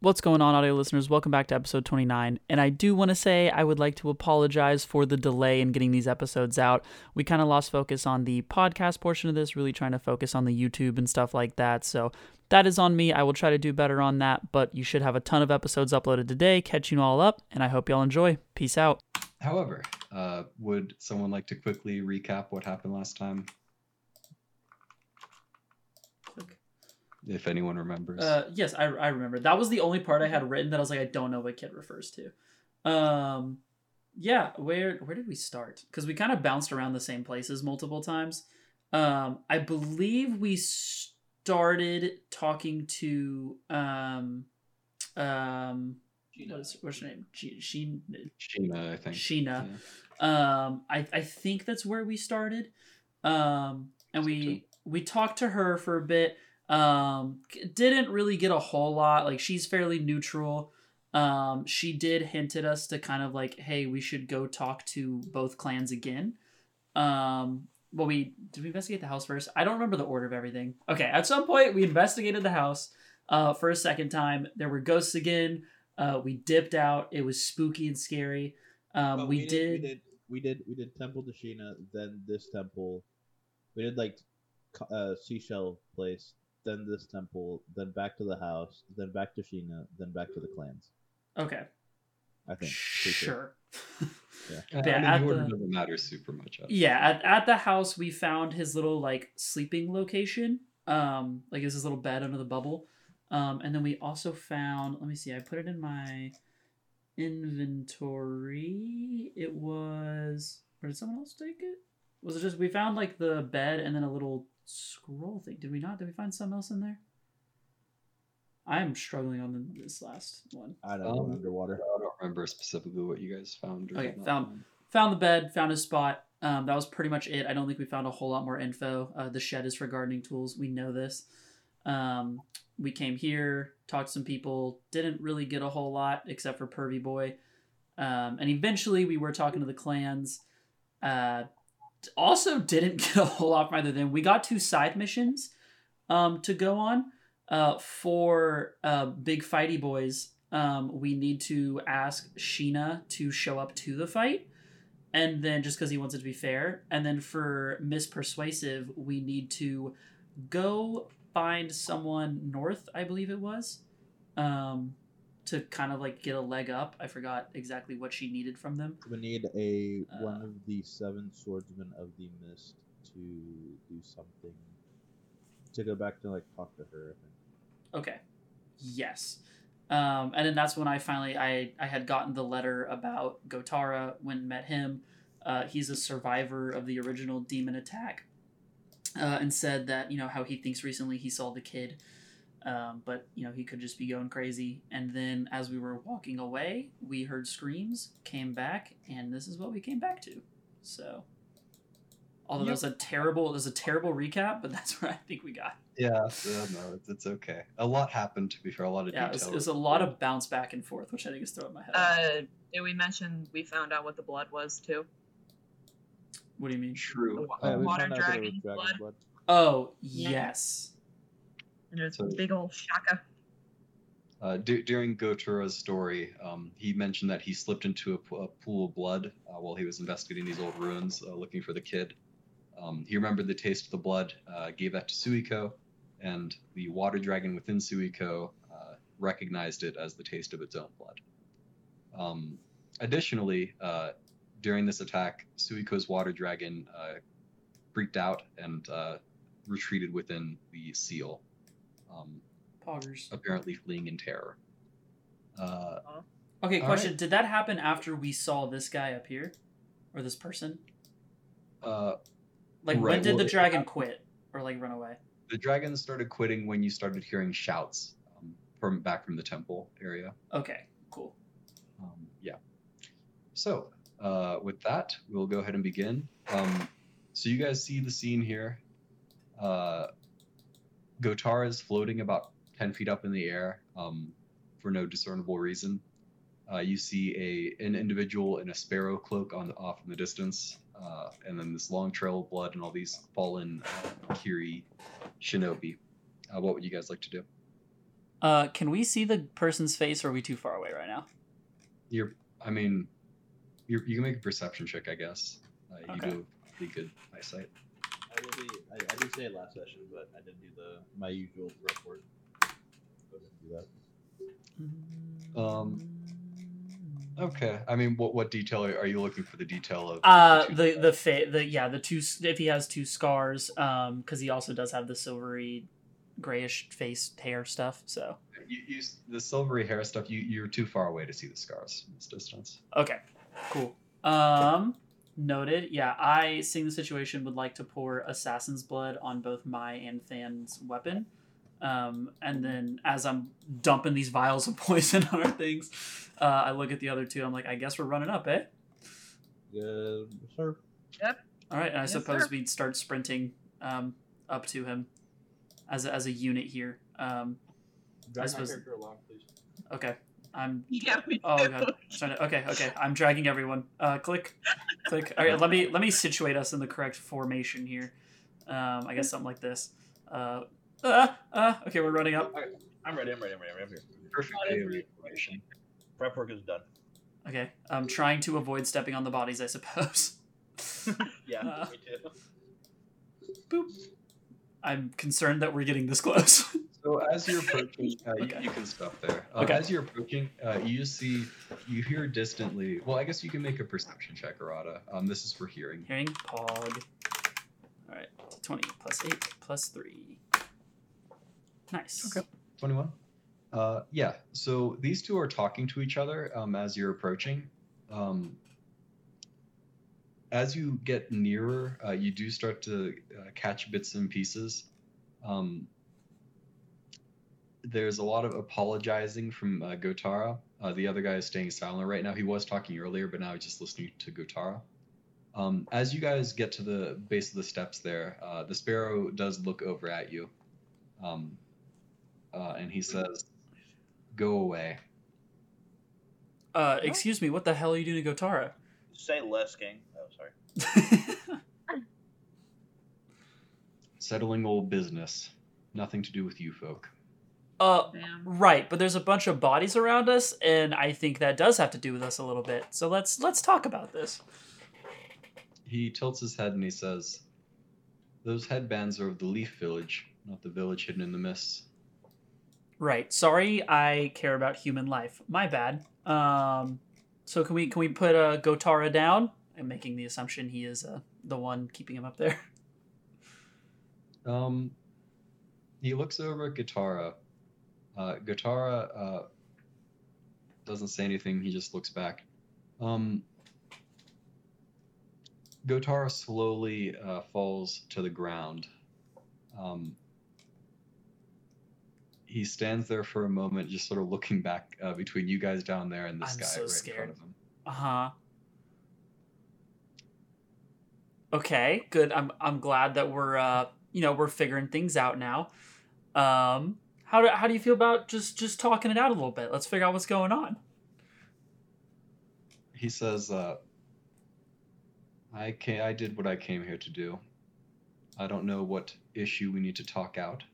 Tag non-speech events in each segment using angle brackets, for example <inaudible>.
What's going on, audio listeners? Welcome back to episode 29. And I do want to say I would like to apologize for the delay in getting these episodes out. We kind of lost focus on the podcast portion of this, really trying to focus on the YouTube and stuff like that. So that is on me. I will try to do better on that, but you should have a ton of episodes uploaded today, catching you all up, and I hope y'all enjoy. Peace out. However, uh, would someone like to quickly recap what happened last time? If anyone remembers. Uh, yes, I, I remember. That was the only part I had written that I was like, I don't know what kid refers to. Um, yeah, where where did we start? Because we kind of bounced around the same places multiple times. Um, I believe we started talking to um, um, what is what's her name? Sheena. Sheena, I think. Sheena. Yeah. Um, I I think that's where we started. Um, and we we talked to her for a bit. Um, didn't really get a whole lot. Like she's fairly neutral. Um, she did hint at us to kind of like, hey, we should go talk to both clans again. Um, well, we did we investigate the house first? I don't remember the order of everything. Okay, at some point we investigated the house uh, for a second time. There were ghosts again. Uh, we dipped out. It was spooky and scary. Um, we, we, did, did, we did we did we did Temple to Sheena, then this temple. We did like uh, seashell place, then this temple, then back to the house, then back to Sheena, then back to the clans. Okay. I think. Sure. yeah. <laughs> yeah I mean, the order the, doesn't matter super much. Yeah, at, at the house we found his little like sleeping location. Um, like his little bed under the bubble. Um, and then we also found. Let me see. I put it in my inventory. It was. Or did someone else take it? Was it just we found like the bed and then a little scroll thing. Did we not? Did we find something else in there? I am struggling on the, this last one. I don't know. Um, underwater. I don't remember specifically what you guys found. okay, found found the bed, found his spot. Um, that was pretty much it. I don't think we found a whole lot more info. Uh, the shed is for gardening tools. We know this. Um, we came here, talked to some people, didn't really get a whole lot except for Pervy Boy. Um, and eventually we were talking to the clans. Uh, also didn't <laughs> get a whole lot either of. We got two side missions um, to go on. Uh, for uh, Big Fighty Boys, um, we need to ask Sheena to show up to the fight. And then just because he wants it to be fair. And then for Miss Persuasive, we need to go find someone north, I believe it was. Um, to kind of like get a leg up. I forgot exactly what she needed from them. We need a uh, one of the seven swordsmen of the mist to do something. To go back to like talk to her. Okay. Yes. Um, and then that's when I finally I I had gotten the letter about Gotara when met him. Uh, he's a survivor of the original demon attack, uh, and said that you know how he thinks recently he saw the kid um, but you know he could just be going crazy. And then as we were walking away, we heard screams, came back, and this is what we came back to. So, although yep. that's a terrible, there's a terrible recap, but <laughs> that's where I think we got. Yeah, no, it's, it's okay. A lot happened to be fair. A lot of yeah, detail. It was, a lot of bounce back and forth, which I think is throwing my head. Uh, did we mention we found out what the blood was too? What do you mean? True. The, uh, water dragon, dragon blood. blood. Oh yes. And it's so, big old shaka. Uh, d- during Gotara's story, um, he mentioned that he slipped into a, p- a pool of blood uh, while he was investigating these old ruins, uh, looking for the kid. Um, he remembered the taste of the blood, uh, gave that to Suiko, and the water dragon within Suiko uh, recognized it as the taste of its own blood. Um, additionally, uh, during this attack, Suiko's water dragon freaked out and retreated within the seal um, Poggers. apparently fleeing in terror. Uh, okay, question: right. Did that happen after we saw this guy up here, or this person? Uh, like right. when did well, the dragon quit or like run away? The dragon started quitting when you started hearing shouts um, from back from the temple area. Okay, cool. Um, yeah. So uh, with that, we'll go ahead and begin. Um, so you guys see the scene here. Uh, Gotara is floating about 10 feet up in the air um, for no discernible reason. Uh, you see a an individual in a sparrow cloak on off in the distance, uh, and then this long trail of blood and all these fallen uh, Kiri shinobi. Uh, what would you guys like to do? Uh, can we see the person's face, or are we too far away right now? You're, I mean, you're, you can make a perception check, I guess. Uh, you Okay. do pretty good eyesight. I will be. I, I did say it last session, but I didn't do the my usual report. Go ahead and do that. Um, Okay. I mean, what what detail are are you looking for? The detail of Uh, two- the the fa- the yeah the two if he has two scars, um, because he also does have the silvery, grayish face hair stuff. So you, you, the silvery hair stuff. You you're too far away to see the scars in this distance. okay, cool. Um, noted. Yeah, I, seeing the situation, would like to pour assassin's blood on both my and Than's weapon. Um, and then as I'm dumping these vials of <laughs> poison on our things, uh, I look at the other two. I'm like, I guess we're running up, eh? Yeah, sir. Yep. All right, and I Yes, suppose sir. we'd start sprinting um, up to him as a, as a unit here. Um, Drag my suppose- character along, please. okay, I'm. Yeah, we Oh god. Trying to, okay, okay. I'm dragging everyone. Uh, click, click. All right, let me let me situate us in the correct formation here. Um, I guess something like this. Uh, uh, uh, okay, we're running up. I'm ready. I'm ready. I'm ready. I'm here. Perfect Got it. AoE information. Prep work is done. Okay, I'm trying to avoid stepping on the bodies, I suppose. <laughs> Yeah, Uh. me too. Boop. I'm concerned that we're getting this close. <laughs> So as you're approaching, uh, you, Okay. you can stop there. Uh, Okay. As you're approaching, uh, you see, you hear distantly. Well, I guess you can make a perception check, Arata. Um, this is for hearing. Hearing pog. All right, twenty plus eight plus three. Nice. Okay. Twenty-one. Uh, yeah. So these two are talking to each other um, as you're approaching. Um, as you get nearer, uh, you do start to uh, catch bits and pieces. Um, there's a lot of apologizing from uh, Gotara. Uh, the other guy is staying silent right now. He was talking earlier, but now he's just listening to Gotara. Um, as you guys get to the base of the steps there, uh, the sparrow does look over at you. Um, uh, and he says, "Go away." Uh, excuse me. What the hell are you doing to Gotara? Say less, King. Oh, sorry. <laughs> Settling old business. Nothing to do with you folk. Uh, Damn. right. But there's a bunch of bodies around us, and I think that does have to do with us a little bit. So let's let's talk about this. He tilts his head and he says, "Those headbands are of the Leaf Village, not the village hidden in the mists." Right. Sorry, I care about human life. My bad. Um, so can we can we put uh, Gotara down? I'm making the assumption he is uh, the one keeping him up there. Um, he looks over at Gotara. Uh, Gotara uh, doesn't say anything. He just looks back. Um, Gotara slowly uh, falls to the ground. Um, he stands there for a moment, just sort of looking back uh, between you guys down there and this I'm guy so right in front of him. Uh huh. Okay, good. I'm I'm glad that we're uh you know we're figuring things out now. Um, how do how do you feel about just just talking it out a little bit? Let's figure out what's going on. He says, uh, "I ca I did what I came here to do. I don't know what issue we need to talk out.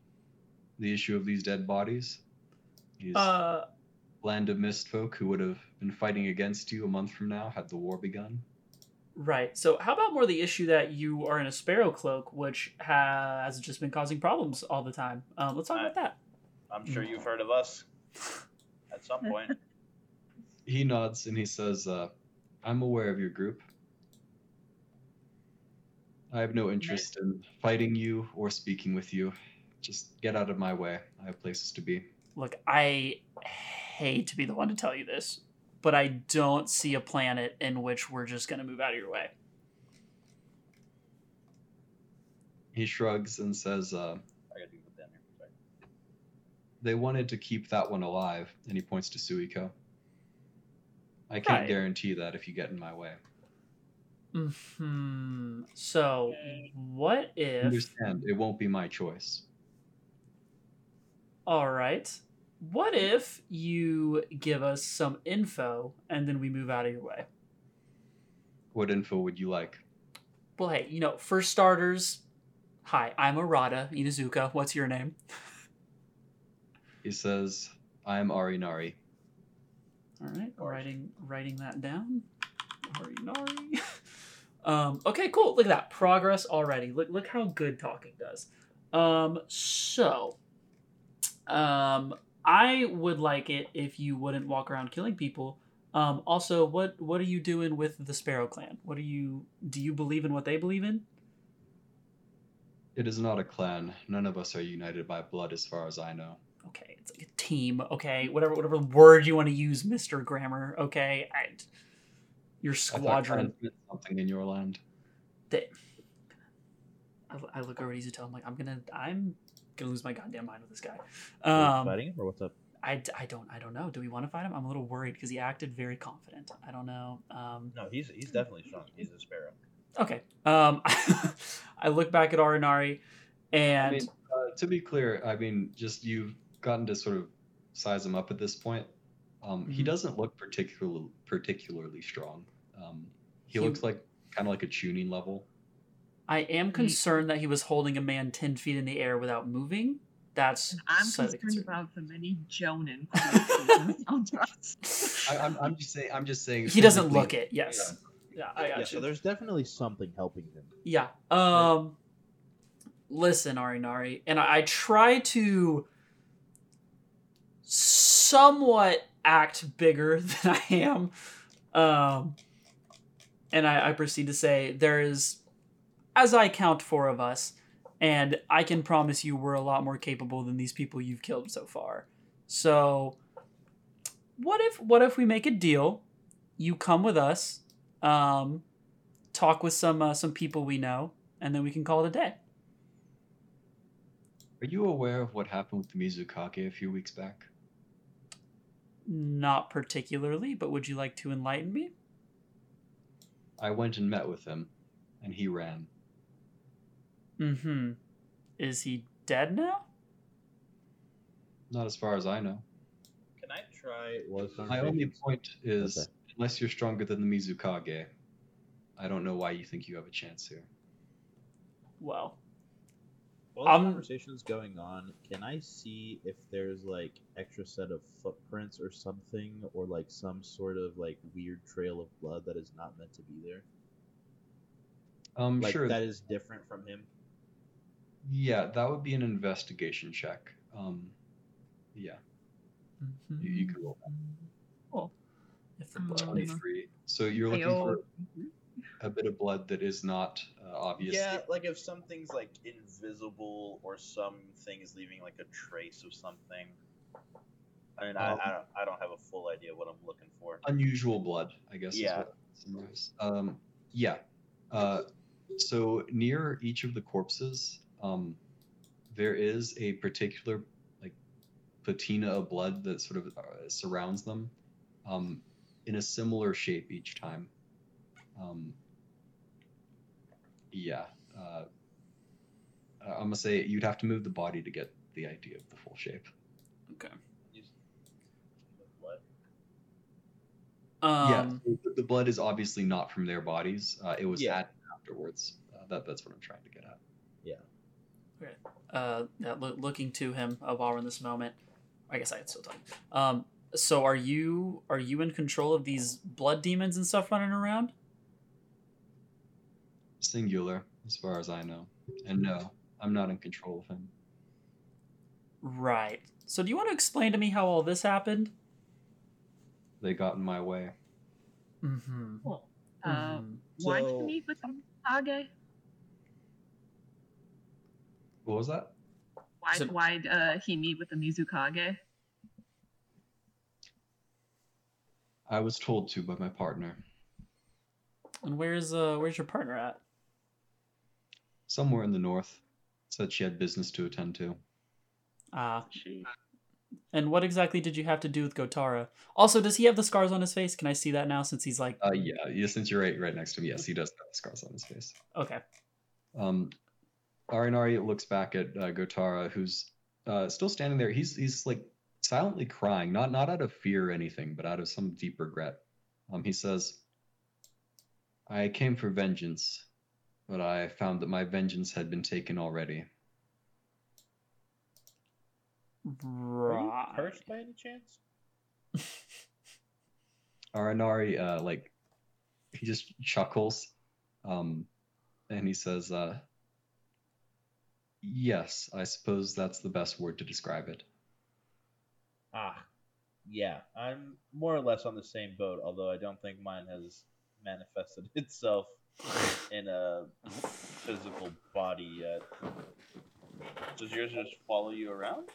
The issue of these dead bodies. These Uh, land of mist folk who would have been fighting against you a month from now had the war begun. right. So how about more the issue that you are in a sparrow cloak, which has just been causing problems all the time. Um, let's talk about that. I'm sure you've heard of us at some point. <laughs> He nods and he says, uh, "I'm aware of your group. I have no interest in fighting you or speaking with you. Just get out of my way. I have places to be." Look, I hate to be the one to tell you this, but I don't see a planet in which we're just going to move out of your way. He shrugs and says, uh, I gotta do that down here. Sorry. They wanted to keep that one alive, and he points to Suiko. I can't Right. guarantee that if you get in my way. Hmm. So, what if? Understand, it won't be my choice. All right. What if you give us some info and then we move out of your way? What info would you like? Well, hey, you know, for starters, hi, I'm Arata Inuzuka. What's your name? He says, "I am Arinari." All right, course. writing writing that down. Nari nari. <laughs> um, okay, cool. Look at that progress already. Look look how good talking does. Um, so, um, I would like it if you wouldn't walk around killing people. Um, also, what what are you doing with the Sparrow Clan? What are you? Do you believe in what they believe in? It is not a clan. None of us are united by blood, as far as I know. Okay, it's like a team. Okay, whatever whatever word you want to use, Mister Grammar. Okay, I, your squadron. something in your land. they, I, I look over at Izuto. I'm like, I'm gonna, I'm gonna lose my goddamn mind with this guy. Um, fighting him or what's up? I, I don't, I don't know. Do we want to fight him? I'm a little worried because he acted very confident. I don't know. Um, No, he's he's definitely strong. He's a sparrow. okay. Um, <laughs> I look back at Arinari, and I mean, uh, to be clear, I mean, just you've gotten to sort of size him up at this point. Um, He Mhm. doesn't look particularly particularly strong. Um, he, He- looks like kind of like a Chunin level. I am concerned that he was holding a man ten feet in the air without moving. That's And I'm slightly concerned concerning. about the many Jonin <laughs> quotes. I, I'm, I'm just saying. I'm just saying. He doesn't look it. Yes. Yeah, I got Yeah, you. so there's definitely something helping him. Yeah. Um listen, Arinari, and I, I try to somewhat act bigger <laughs> than I am. Um and I, I proceed to say there is as I count four of us, and I can promise you we're a lot more capable than these people you've killed so far. So what if what if we make a deal? You come with us, um, talk with some uh, some people we know, and then we can call it a day. Are you aware of what happened with the Mizukage a few weeks back? Not particularly, but would you like to enlighten me? I went and met with him, and he ran. Mm-hmm. Is he dead now? Not as far as I know. Can I try? My only point is, Okay. unless you're stronger than the Mizukage, I don't know why you think you have a chance here. Well, While the Um, conversation's going on, can I see if there's like extra set of footprints or something, or like some sort of like weird trail of blood that is not meant to be there? Um, Like sure. that is different from him. Yeah, that would be an investigation check. Um, yeah, you, you can roll Cool. If the blood. 23. So you're looking Ayo. for a bit of blood that is not uh, obvious. Yeah, like if something's like invisible or something is leaving like a trace of something. I mean, Um, I, I don't I don't have a full idea what I'm looking for. Unusual blood, I guess. Yeah. Is what I'd. Um, yeah. Uh, so near each of the corpses, um, there is a particular like patina of blood that sort of uh, surrounds them, um, in a similar shape each time. Um, yeah. Uh, I'm gonna say you'd have to move the body to get the idea of the full shape. Okay. Um, yeah, the- the blood is obviously not from their bodies. Uh, it was Yeah. added afterwards. Uh, that that's what I'm trying to get at. uh, yeah, loo- looking to him uh, while we're in this moment. I guess I had still time. Um, so are you are you in control of these blood demons and stuff running around? Singular, as far as I know. And no, I'm not in control of him. Right. So do you want to explain to me how all this happened? They got in my way. Mm-hmm. Uh, why did So- you meet with Kage? What was that? Why So- why uh, he meet with the Mizukage? I was told to by my partner. And where's uh where's your partner at? Somewhere in the north. Said she had business to attend to. Ah. and what exactly did you have to do with Gotara? Also, does he have the scars on his face? Can I see that now since he's like Uh, yeah, yeah, since you're right, right next to him, yes, he does have the scars on his face. okay. Um, Arinari looks back at uh, Gotara, who's uh, still standing there. He's he's like silently crying, not not out of fear or anything, but out of some deep regret. Um, he says, "I came for vengeance, but I found that my vengeance had been taken already." Are you cursed by any chance? <laughs> Arinari, uh, like, he just chuckles, um, and he says, uh, "Yes, I suppose that's the best word to describe it." Ah, yeah. I'm more or less on the same boat, although I don't think mine has manifested <laughs> itself in a physical body yet. Does yours just follow you around?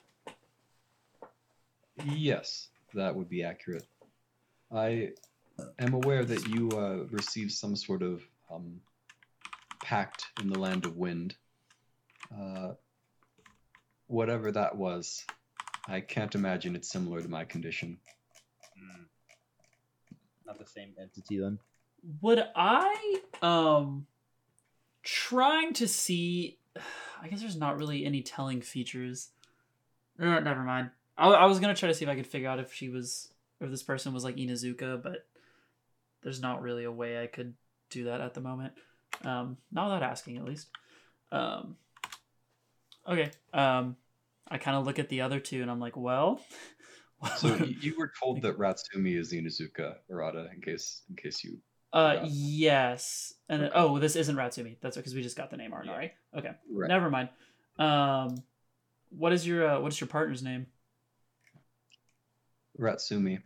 Yes, that would be accurate. I am aware that you uh, received some sort of um, pact in the land of wind. Uh, whatever that was, I can't imagine it's similar to my condition. Hmm. Not the same entity then. Would I um trying to see I guess there's not really any telling features. Uh, never mind. I, I was gonna try to see if I could figure out if she was or if this person was like Inuzuka, but there's not really a way I could do that at the moment. Um, not without asking at least. Um, okay. Um, I kind of look at the other two and I'm like, well. So <laughs> you were told that Ratsumi is Inuzuka, Arata, in case in case you. Uh, Yeah. yes, and Okay. oh, this isn't Ratsumi. That's because we just got the name Arnari. Okay, Right. never mind. Um, what is your uh, what is your partner's name? Ratsumi.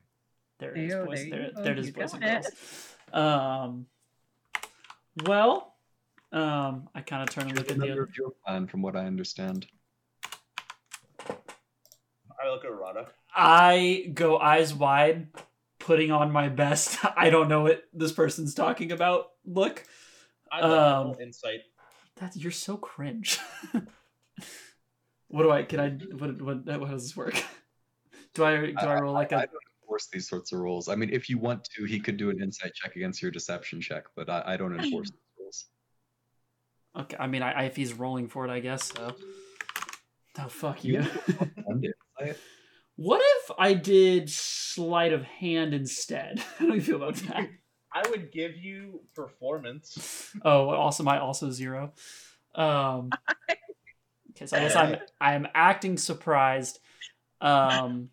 There it is, Ew, boys. there There, you go. there it is, boys and got it. girls. Um, well, um, I kind of turn and look at the other. of your clan, from what I understand. I look at Rada. I go eyes wide, putting on my best. <laughs> I don't know what this person's talking about. Look, I love Um, insight. that you're so cringe. <laughs> what do I? Can I? What? What? How does this work? <laughs> Do I? Do I roll like I a? don't enforce these sorts of rules. I mean, if you want to, he could do an insight check against your deception check, but I, I don't enforce these rules. Okay, I mean, I, I if he's rolling for it, I guess so. Oh fuck you. Insight? What if I did sleight of hand instead? <laughs> How do you feel about that? <laughs> I would give you performance. <laughs> Oh, also I also zero. Um, okay, so I guess I'm I'm acting surprised, um,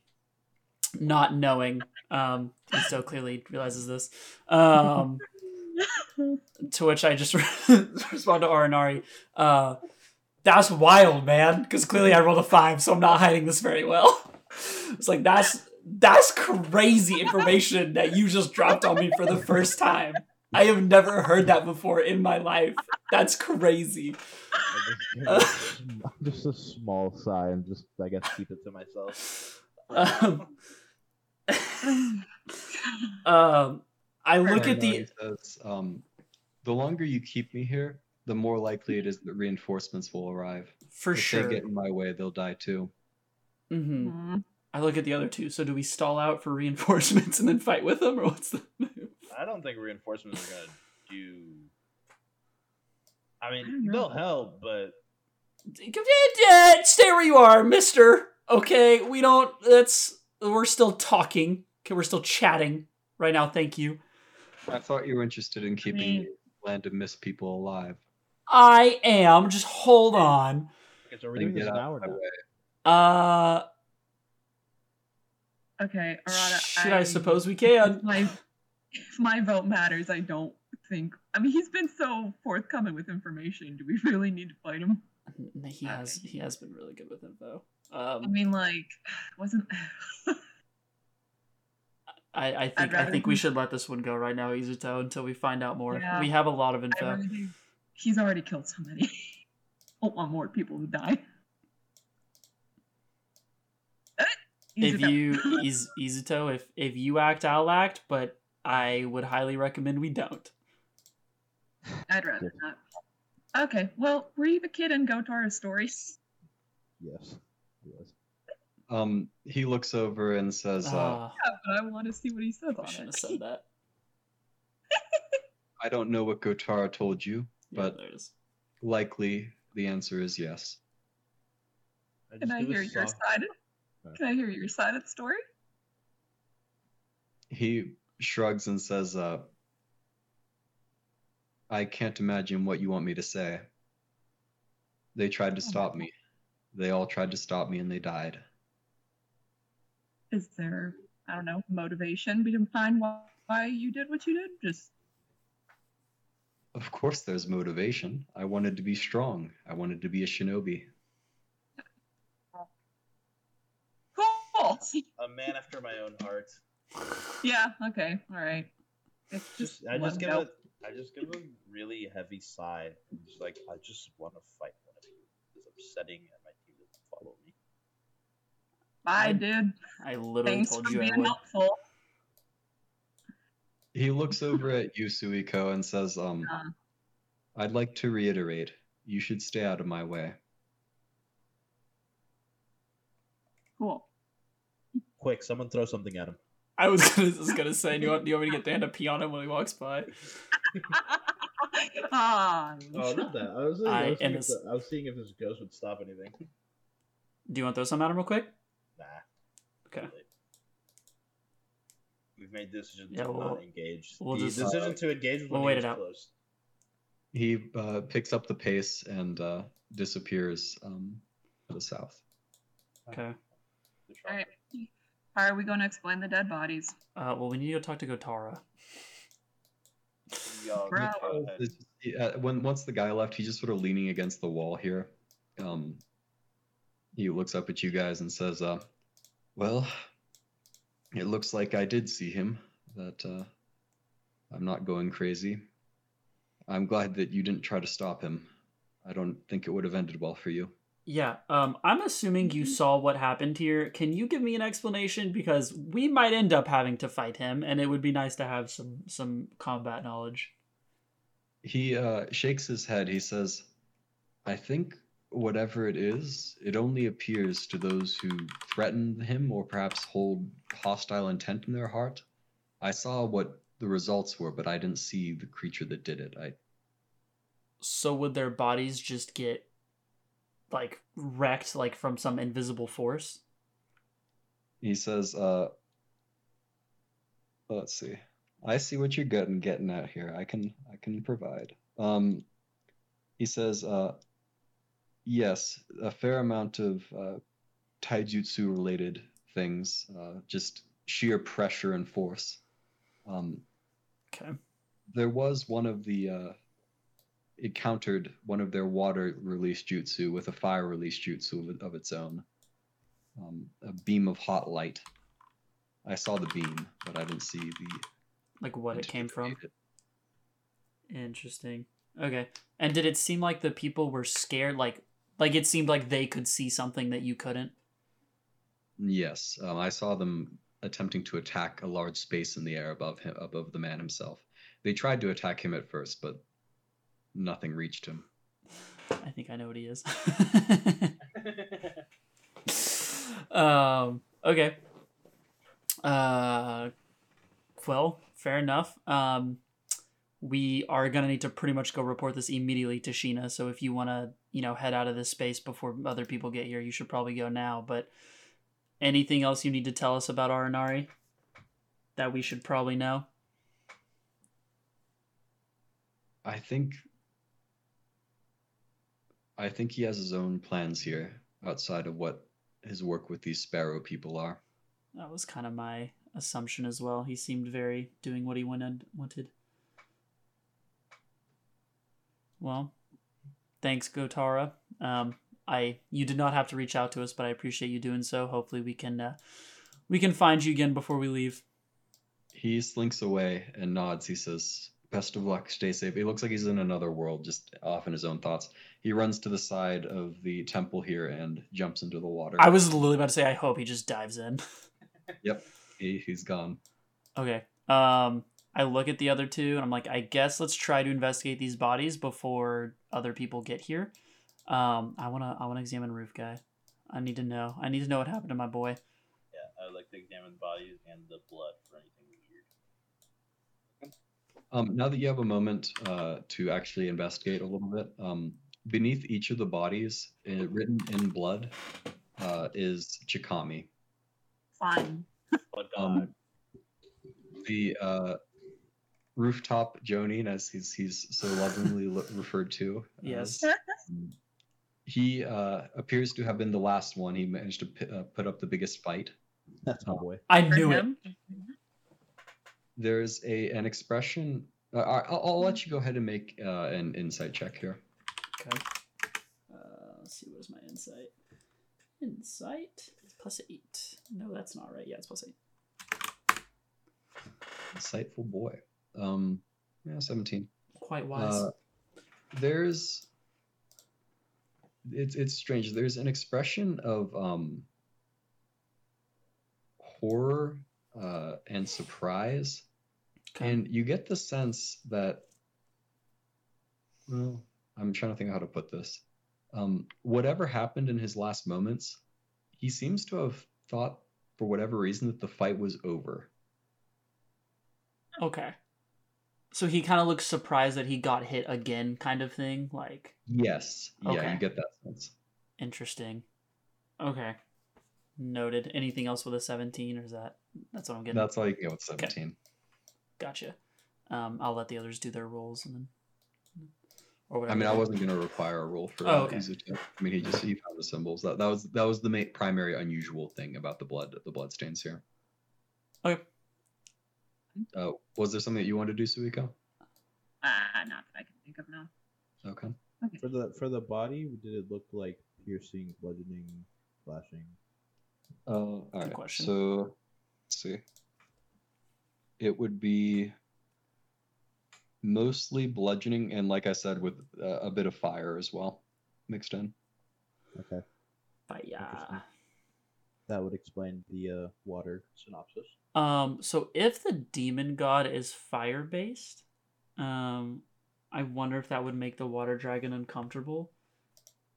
not knowing. Um, he so clearly realizes this. Um, to which I just respond to Arinari. Uh, that's wild, man. Because clearly I rolled a five, so I'm not hiding this very well. It's like that's that's crazy information that you just dropped on me for the first time. I have never heard that before in my life. That's crazy. I just, a just a small sigh and just, I guess, keep it to myself. Um, um, I look at uh, the says, um, the longer you keep me here, the more likely it is that reinforcements will arrive. for if sure. they get in my way, they'll die too. Hmm Mm. I look at the other two. So do we stall out for reinforcements and then fight with them, or what's the move? I don't think reinforcements are gonna do. I I mean, know. they'll help, but Stay where you are, Mister. Okay, we don't. That's we're still talking. Okay, we're still chatting right now. Thank you. I thought you were interested in keeping mean- land of mist people alive. I am. Just hold on. Okay, so we're Then doing this an hour now. Uh, Okay, Arata. should I suppose we can? If <laughs> my, if my vote matters, I don't think. I mean, he's been so forthcoming with information. Do we really need to fight him? He has. He has been really good with info. I Um, mean, like, wasn't. <laughs> I, I think I think we should let this one go right now, Izuto, until we find out more. Yeah. We have a lot of I info. really. He's already killed so many. <laughs> don't want more people to die. If you <laughs> Iz, Izuto, if if you act, I'll act, but I would highly recommend we don't. I'd rather not. Okay, well, were you the kid in Gotar's stories? Yes. Yes. Um, he looks over and says, uh, Ah, Yeah, but I want to see what he says I on shouldn't it. have said that. <laughs> "I don't know what Gotara told you, but there it is. likely the answer is yes." Can just I hear your side? Can I hear your side of the story? He shrugs and says, uh, I can't imagine what you want me to say. They tried to stop me. They all tried to stop me and they died. Is there, I don't know, motivation behind why, why you did what you did? Just Of course, there's motivation. I wanted to be strong. I wanted to be a shinobi. cool. <laughs> A man after my own heart. Yeah. Okay. All right. It's Just, just I just give note. a, I just give a really heavy sigh. I'm just like, I just want to fight one of you. It's upsetting, and my team doesn't follow me. I did. I literally Thanks told for you I being would. helpful. He looks over at you, Suiko, and says, um, Uh. I'd like to reiterate, you should stay out of my way. Cool. Quick, someone throw something at him. I was <laughs> gonna, was gonna say, do you, want, do you want me to get Dan to pee on him when he walks by? ah. <laughs> Oh, not that. I was, I- I, was seeing if this- the, I was seeing if this ghost would stop anything. Do you want to throw some at him real quick? Nah. Okay. We've made the decision Yeah, to we'll- not engage. we'll the just- decision to engage was we'll wait he it out. close. He uh, picks up the pace and uh, disappears um, to the south. Okay. All right. How are we going to explain the dead bodies? Uh, well, we need to go talk to Gotara. Yo, Bro. go ahead. It's- he- uh, when once the guy left, he's just sort of leaning against the wall here. Um, he looks up at you guys and says, uh, "Well, it looks like I did see him. That uh, I'm not going crazy. I'm glad that you didn't try to stop him. I don't think it would have ended well for you." Yeah, um, I'm assuming you saw what happened here. Can you give me an explanation? Because we might end up having to fight him, and it would be nice to have some some combat knowledge. He uh, shakes his head. He says, I think whatever it is, it only appears to those who threaten him or perhaps hold hostile intent in their heart. I saw what the results were, but I didn't see the creature that did it. I So would their bodies just get like wrecked, like from some invisible force? he says, uh, let's see. I see what you're getting getting at here. I can I can provide. Um, he says, uh, yes, a fair amount of uh, taijutsu related things, uh, just sheer pressure and force. Um, Okay. there was one of the uh, it countered one of their water release jutsu with a fire release jutsu of, of its own um, a beam of hot light i saw the beam but i didn't see the Like what it came from? Interesting. Okay. And did it seem like the people were scared? Like, like it seemed like they could see something that you couldn't. yes um, i saw them attempting to attack a large space in the air above him above the man himself they tried to attack him at first but nothing reached him I think I know what he is. <laughs> um. Okay. Uh. Well, fair enough. Um. We are gonna need to pretty much go report this immediately to Sheena. So if you want to, you know, head out of this space before other people get here, you should probably go now. But anything else you need to tell us about Arinari that we should probably know? I think I think he has his own plans here outside of what his work with these sparrow people are. That was kind of my assumption as well. He seemed very doing what he wanted. wanted. Well, thanks, Gotara. Um, I you did not have to reach out to us, but I appreciate you doing so. Hopefully, we can uh, we can find you again before we leave. He slinks away and nods. He says, "Best of luck. Stay safe." He looks like he's in another world, just off in his own thoughts. He runs to the side of the temple here and jumps into the water. I was literally about to say, I hope he just dives in. <laughs> Yep, he, he's gone. Okay. Um, I look at the other two and I'm like, I guess let's try to investigate these bodies before other people get here. Um, I wanna I wanna examine Roof Guy. I need to know. I need to know what happened to my boy. Yeah, I would like to examine the bodies and the blood for anything weird. Um, now that you have a moment uh, to actually investigate a little bit, um, beneath each of the bodies, uh, written in blood, uh, is Chikami. Fine. But Um, the uh, rooftop Jonin, as he's he's so lovingly lo- referred to. Yes. um, he uh, appears to have been the last one. He managed to p- uh, put up the biggest fight. That's my boy. I knew it. There's a an expression. Uh, I'll, I'll let you go ahead and make uh, an insight check here. Okay. Uh, let's see. What is my insight? Insight plus eight. No, that's not right. Yeah, it's plus eight. Insightful boy. Um, yeah, seventeen. Quite wise. Uh, there's it's it's strange. There's an expression of um horror uh, and surprise. And you get the sense that well, I'm trying to think how to put this. Um, whatever happened in his last moments, he seems to have thought for whatever reason that the fight was over. okay. So he kind of looks surprised that he got hit again, kind of thing. Like Yes, yeah, Okay. you get that sense. interesting. Okay. Noted. Anything else with a seventeen, or is that that's what I'm getting? That's all you can get with 17. Gotcha. Um, I'll let the others do their roles and then, or whatever. I mean, I wasn't gonna require a role for Oh, okay. He's a tech. I mean, he just he found the symbols. That that was that was the main primary unusual thing about the blood the blood stains here. Okay. Uh, was there something that you wanted to do, Suiko? Ah, not that I can think of now. Okay. Okay. For the for the body, did it look like piercing, bludgeoning, slashing? Uh, all right. question. So, let's see. It would be mostly bludgeoning, and like I said, with uh, a bit of fire as well mixed in. Okay, But yeah. that would explain the uh, water synopsis. Um, so if the demon god is fire based, um, I wonder if that would make the water dragon uncomfortable.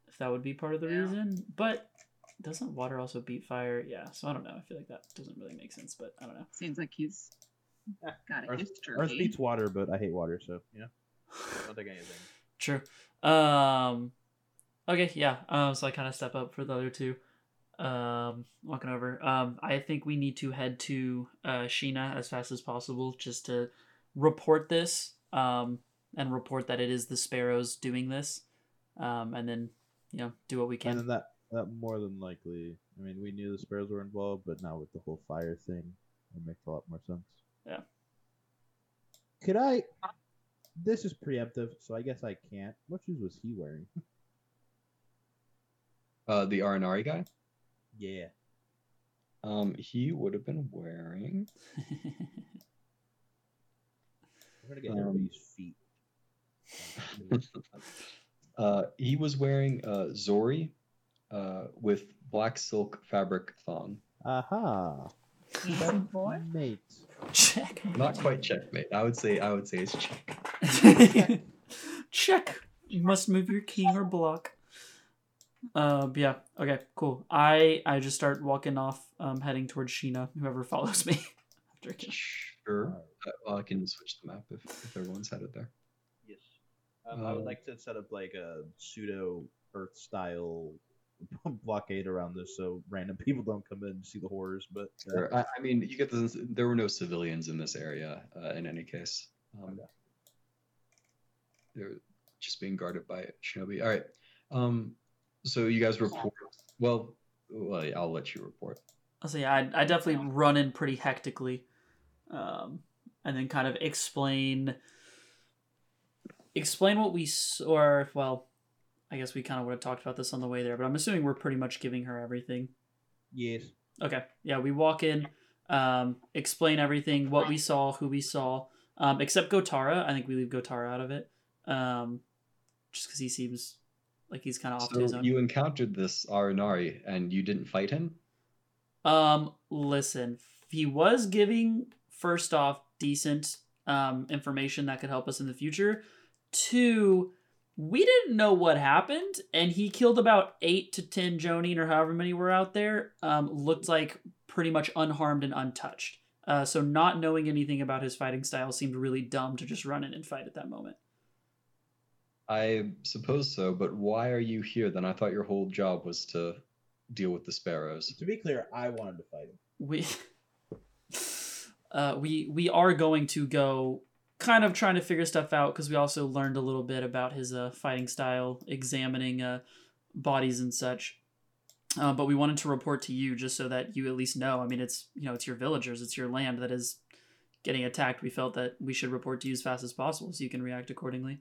If that would be part of the Yeah. reason. But doesn't water also beat fire? Yeah, so I don't know. I feel like that doesn't really make sense, but I don't know. Seems like he's <laughs> got a Earth, history. Earth beats water, but I hate water, so you know, <sighs> don't take anything. True. Um okay, yeah. Um so I kind of step up for the other two. Um walking over. Um I think we need to head to uh Sheena as fast as possible just to report this um and report that it is the sparrows doing this. Um and then, you know, do what we And can. then that that more than likely. I mean, we knew the sparrows were involved, but now with the whole fire thing, it makes a lot more sense. Yeah. Could I? This is preemptive, so I guess I can't. What shoes was he wearing? <laughs> Uh, the Arinari guy. yeah. Um, he would have been wearing. I'm gonna get Um, everybody's feet. <laughs> uh, he was wearing uh, Zori uh, with black silk fabric thong. Aha. Easy boy. Mate. Check. Not quite checkmate. I would say I would say it's check. <laughs> Check. You must move your king or block. Uh, yeah. Okay. Cool. I I just start walking off, um, heading towards Sheena. Whoever <laughs> follows me. After I Sure. Uh, well, I can switch the map if, if everyone's headed there. Yes. Um, I would Uh, like to set up like a pseudo Earth style <laughs> blockade around this, so random <laughs> people don't come in and see the horrors. But uh, Sure. I, I mean, you get the there were no civilians in this area uh, in any case. Um, Okay. They're just being guarded by Shinobi. All right. Um, so you guys report. Well, well, I'll let you report. So yeah, I, I definitely run in pretty hectically, um, and then kind of explain explain what we s- or well, I guess we kind of would have talked about this on the way there, but I'm assuming we're pretty much giving her everything. yes, Okay, yeah, we walk in, um, explain everything, what we saw, who we saw, um, except Gotara. I think we leave Gotara out of it, um, just because he seems like he's kind of off to his own. you encountered this Arinari and you didn't fight him? Um, listen, he was giving first off decent um information that could help us in the future. Two, we didn't know what happened, and he killed about eight to ten Jonin or however many were out there. Um, looked like pretty much unharmed and untouched. Uh, so not knowing anything about his fighting style seemed really dumb to just run in and fight at that moment. I suppose so, but why are you here then? I thought your whole job was to deal with the sparrows. to be clear, I wanted to fight him. we <laughs> uh, we we are going to go kind of trying to figure stuff out because we also learned a little bit about his uh, fighting style, examining uh, bodies and such. uh, but we wanted to report to you just so that you at least know. I mean, it's you know it's your villagers, it's your land that is getting attacked. We felt that we should report to you as fast as possible so you can react accordingly.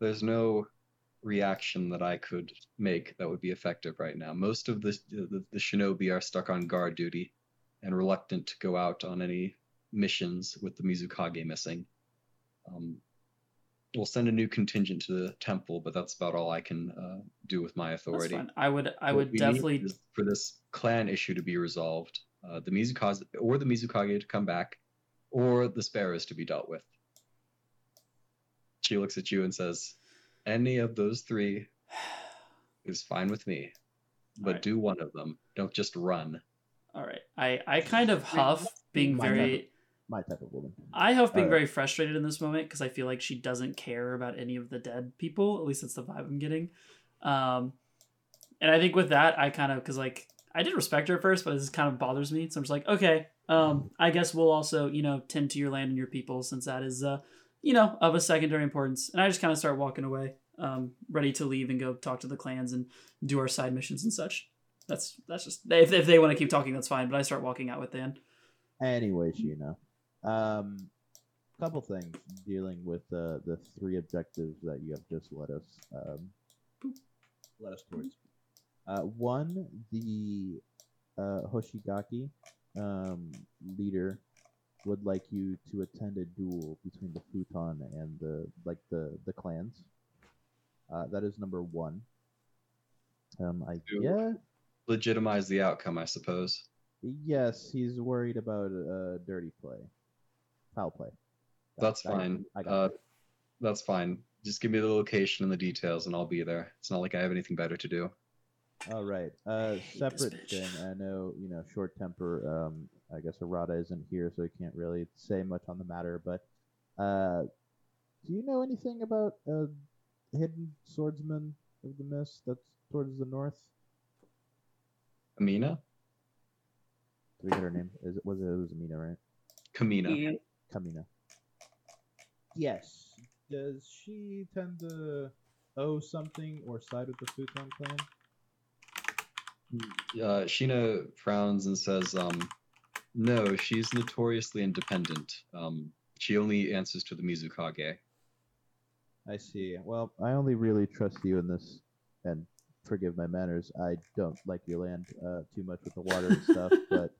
There's no reaction that I could make that would be effective right now. Most of the, the the shinobi are stuck on guard duty and reluctant to go out on any missions with the Mizukage missing. Um, we'll send a new contingent to the temple, but that's about all I can uh, do with my That's authority. fine. I would I What would definitely for this clan issue to be resolved. Uh, the Mizukage or the Mizukage to come back, or the sparrows to be dealt with. She looks at you and says, "Any of those three <sighs> is fine with me, but Alright. do one of them. Don't just run." All right. I I kind of huff being very My type of woman. I have been Alright. very frustrated in this moment because I feel like she doesn't care about any of the dead people. At least that's the vibe I'm getting. Um, and I think with that, I kind of because like I did respect her at first, but this kind of bothers me. So I'm just like, okay, um, I guess we'll also you know tend to your land and your people since that is uh you know of a secondary importance. And I just kind of start walking away, um, ready to leave and go talk to the clans and do our side missions and such. That's that's just if, if they want to keep talking, that's fine. But I start walking out with Than. Anyway, Sheena. Um, couple things dealing with uh, the three objectives that you have just led us um, led us towards. Uh, one, the uh, Hoshigaki um, leader would like you to attend a duel between the futon and the like the the clans. Uh, that is number one. Um, I yeah. Legitimize the outcome, I suppose. Yes, he's worried about uh, dirty play, foul play. That's I- fine. I got uh, it. that's fine. Just give me the location and the details, and I'll be there. It's not like I have anything better to do. All right. Uh, separate bitch. thing. I know you know short temper. Um, I guess Arata isn't here, so he can't really say much on the matter. But uh, do you know anything about a hidden swordsman of the mist that's towards the north? Amina, Did we get her name? Is it was it, it was Amina, right? Kamina. Yeah. Kamina. Yes. Does she tend to owe something or side with the Futon clan? Uh, Sheena frowns and says, um, "No, she's notoriously independent. Um, she only answers to the Mizukage." I see. Well, I only really trust you in this, and forgive my manners. I don't like your land uh, too much with the water and stuff, <laughs> but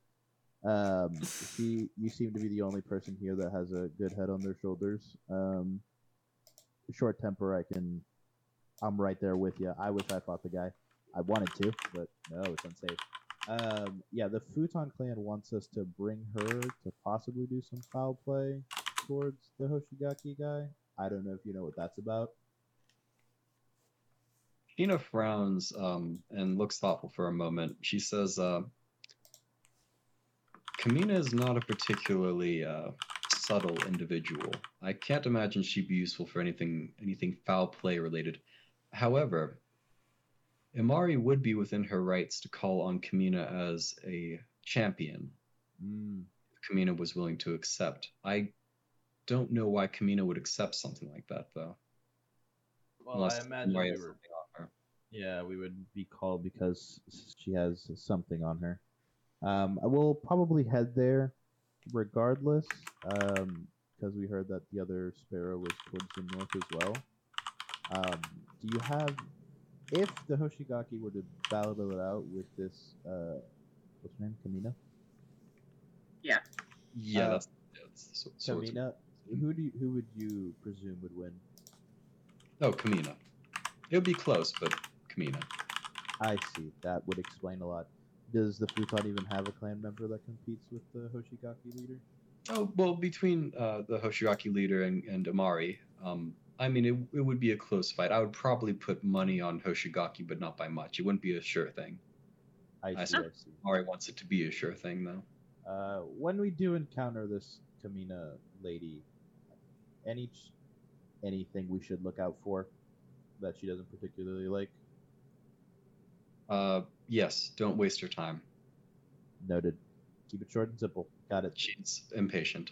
um, <laughs> she, you seem to be the only person here that has a good head on their shoulders. Um, short temper, I can. I'm right there with you. I wish I fought the guy. I wanted to, but no, it's unsafe. Um, yeah, the Futon clan wants us to bring her to possibly do some foul play towards the Hoshigaki guy. I don't know if you know what that's about. Sheena frowns um, and looks thoughtful for a moment. She says, uh, Kamina is not a particularly uh, subtle individual. I can't imagine she'd be useful for anything anything foul play related. However, Imari would be within her rights to call on Kamina as a champion. Mm, if Kamina was willing to accept. I don't know why Kamina would accept something like that, though. well, unless I imagine we were, something on her. yeah, we would be called because she has something on her. Um, I will probably head there, regardless, because we heard that the other sparrow was towards the north as well. Um, do you have, if the Hoshigaki were to battle it out with this, uh, what's her name, Kamina? Yeah, Uh, that's, yeah, that's the sw- Kamina, who do you, who would you presume would win? Oh, Kamina. It would be close, but Kamina. I see. That would explain a lot. Does the Futon even have a clan member that competes with the Hoshigaki leader? Oh well, between uh, the Hoshigaki leader and, and Amari, um, I mean, it, it would be a close fight. I would probably put money on Hoshigaki, but not by much. It wouldn't be a sure thing. I I see. I see. Amari wants it to be a sure thing, though. Uh, when we do encounter this Kamina lady, any anything we should look out for that she doesn't particularly like? Uh, yes, don't waste your time. Noted. Keep it short and simple. Got it. She's impatient.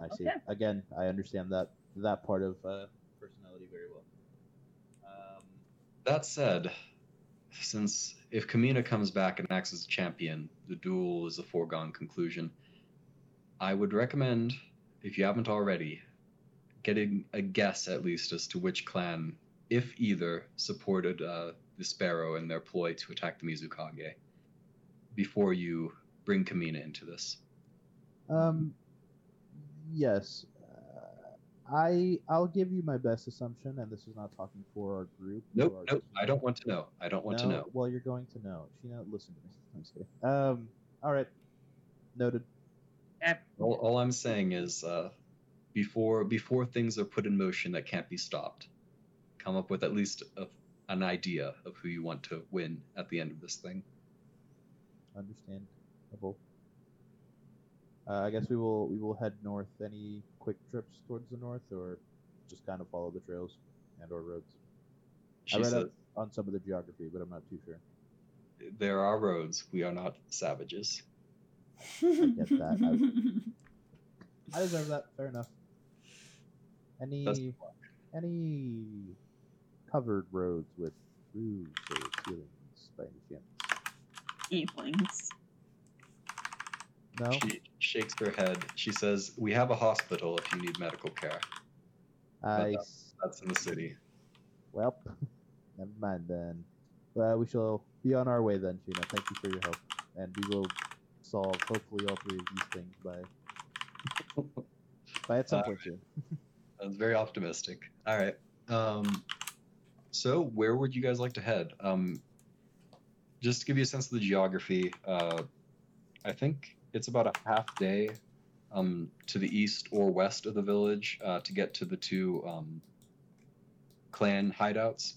I see. Okay. Again, I understand that that part of uh, personality very well. Um, That said, since if Kamina comes back and acts as a champion, the duel is a foregone conclusion. I would recommend, if you haven't already, getting a guess at least as to which clan, if either, supported uh, the Sparrow and their ploy to attack the Mizukage before you bring Kamina into this. Um, yes. Uh, I I'll give you my best assumption, and this is not talking for our group. Nope, or our nope. I don't want to know. I don't want to know. Well, you're going to know. She Sheena, listen to me. <laughs> I'm. Um, all right. Noted. All, all I'm saying is, uh, before before things are put in motion that can't be stopped, come up with at least a, an idea of who you want to win at the end of this thing. Understandable. Uh, I guess we will we will head north. Any quick trips towards the north, or just kind of follow the trails and or roads? She I read says, up on some of the geography, but I'm not too sure. "There are roads. We are not savages." get that. <laughs> I deserve that. Fair enough. Any Best any covered roads with roofs or ceilings by any chance? Evelings. No. She shakes her head. She says, "We have a hospital if you need medical care. I that- That's in the city." well, <laughs> never mind then. Well, we shall be on our way then, Sheena. Thank you for your help, and we will solve hopefully all three of these things by <laughs> by at some Uh, point soon. <laughs> That's very optimistic. All right. Um, so where would you guys like to head? Um, just to give you a sense of the geography, uh, I think it's about a half day um, to the east or west of the village uh, to get to the two um, clan hideouts.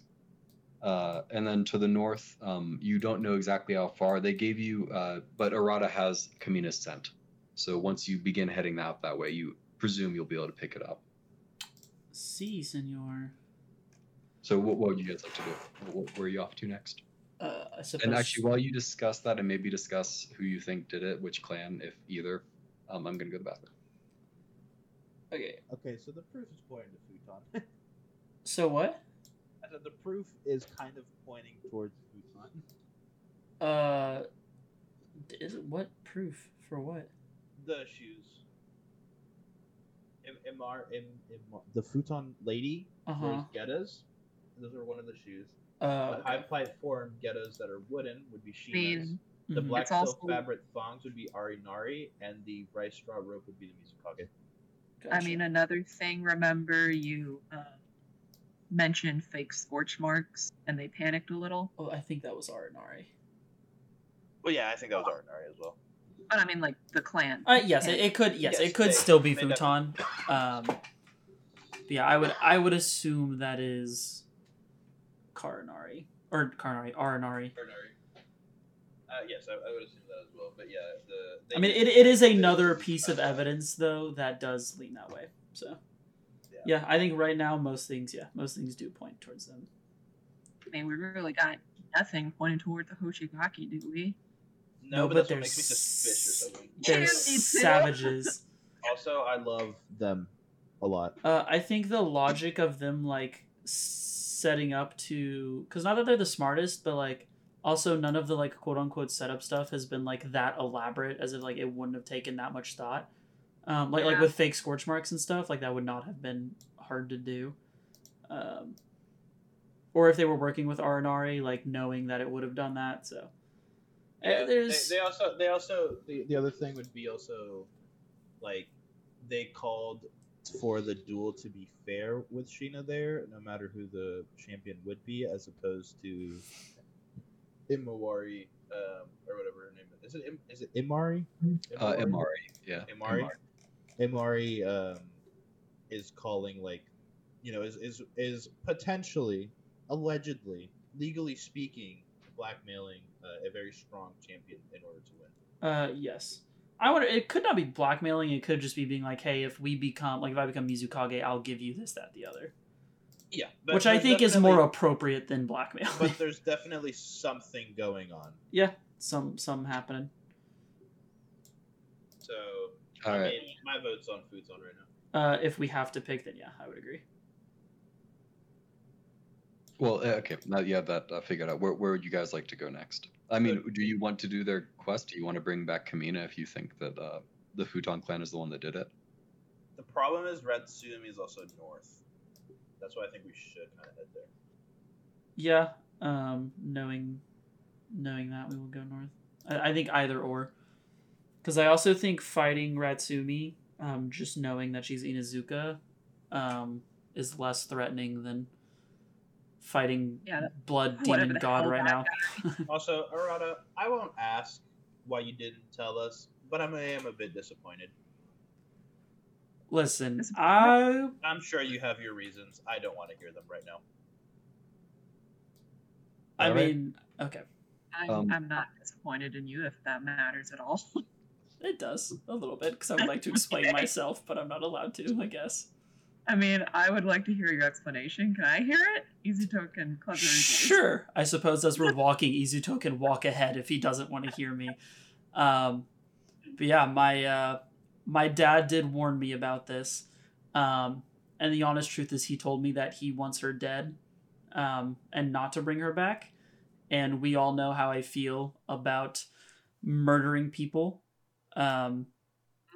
Uh, and then to the north, um, you don't know exactly how far. They gave you, uh, but Arata has Kamina's scent. So once you begin heading out that way, you presume you'll be able to pick it up. See, senor. So what, what would you guys like to do? What, where are you off to next? Uh, I suppose. And actually, while you discuss that and maybe discuss who you think did it, which clan, if either, um, I'm gonna go to the bathroom. okay. Okay, so the proof is pointing to futon. <laughs> So what? I said the proof is kind of pointing towards futon. Uh, is it what proof for what? The shoes. M- MR, M- M- the futon lady Uh huh. wears gettas. Those are one of the shoes. Uh, the high platform gettas that are wooden would be I Sheena's. mean, The mhm. black It's silk also- fabric thongs would be Arinari, and the rice straw rope would be the Mizukage. I mean, another thing. Remember, you uh, mentioned fake scorch marks, and they panicked a little. Oh, I think that was Arinari. Well, yeah, I think that was Arinari as well. But I mean, like the clan. Uh, yes, it, it could. Yes, Yes, it could they- still be futon. Um, yeah, I would. I would assume that is Karinari or Karinari, Arinari. Arinari. Uh, yes, I, I would assume that as well. But yeah, the. I mean, it, it is another piece of evidence though that does lean that way. So Yeah. yeah, I think right now most things, yeah, most things do point towards them. I mean, we really got nothing pointing toward the Hoshigaki, do we? No, No, but, but that's what makes me suspicious of them. <laughs> They're Yeah, me too. savages. <laughs> Also, I love them a lot. Uh, I think the logic of them like setting up to because not that they're the smartest, but like also none of the like quote unquote setup stuff has been like that elaborate as if like it wouldn't have taken that much thought. Um, like like with fake scorch marks and stuff, like that would not have been hard to do. Um, or if they were working with Arinari, like knowing that it would have done that. So Uh, Yeah, there's they, they also they also the, the other thing would be also like they called for the duel to be fair with Sheena there, no matter who the champion would be, as opposed to Imawari, um, or whatever her name is. Is it Im- is it Imari? Uh, Imari, yeah. Imari. Imari um, is calling like, you know, is is is potentially, allegedly, legally speaking, blackmailing uh, a very strong champion in order to win. Uh, yes. I would. It could not be blackmailing. It could just be being like, "Hey, if we become like if I become Mizukage, I'll give you this, that, the other," Yeah, which I think is more appropriate than blackmail. But <laughs> there's definitely something going on. yeah, some some happening. So All I right. mean, my vote's on Futon right now. Uh, if we have to pick, then yeah, I would agree. Well, eh, okay. Now you have that uh, figured out. Where, where would you guys like to go next? I mean, do you want to do their quest? Do you want to bring back Kamina if you think that uh, the Futon clan is the one that did it? The problem is Ratsumi is also north. That's why I think we should kind of head there. Yeah, um, knowing knowing that we will go north. I, I think either or, because I also think fighting Ratsumi, um, just knowing that she's Inuzuka, um, is less threatening than fighting Yeah, that- blood demon the god right now. <laughs> Also, Arata, I won't ask why you didn't tell us, but I'm, I am a bit disappointed. Listen, Is- I I'm sure you have your reasons. I don't want to hear them right now. I Alright. mean, okay, I'm, Um, I'm not disappointed in you if that matters at all. it does a little bit because I would like to <laughs> explain myself, but I'm not allowed to. I guess. I mean, I would like to hear your explanation. Can I hear it? Easy token, clever. Sure. I suppose as we're walking, Izuto can walk ahead if he doesn't want to hear me. Um, but yeah, my uh, my dad did warn me about this, um, and the honest truth is, he told me that he wants her dead, um, and not to bring her back. And we all know how I feel about murdering people. Um,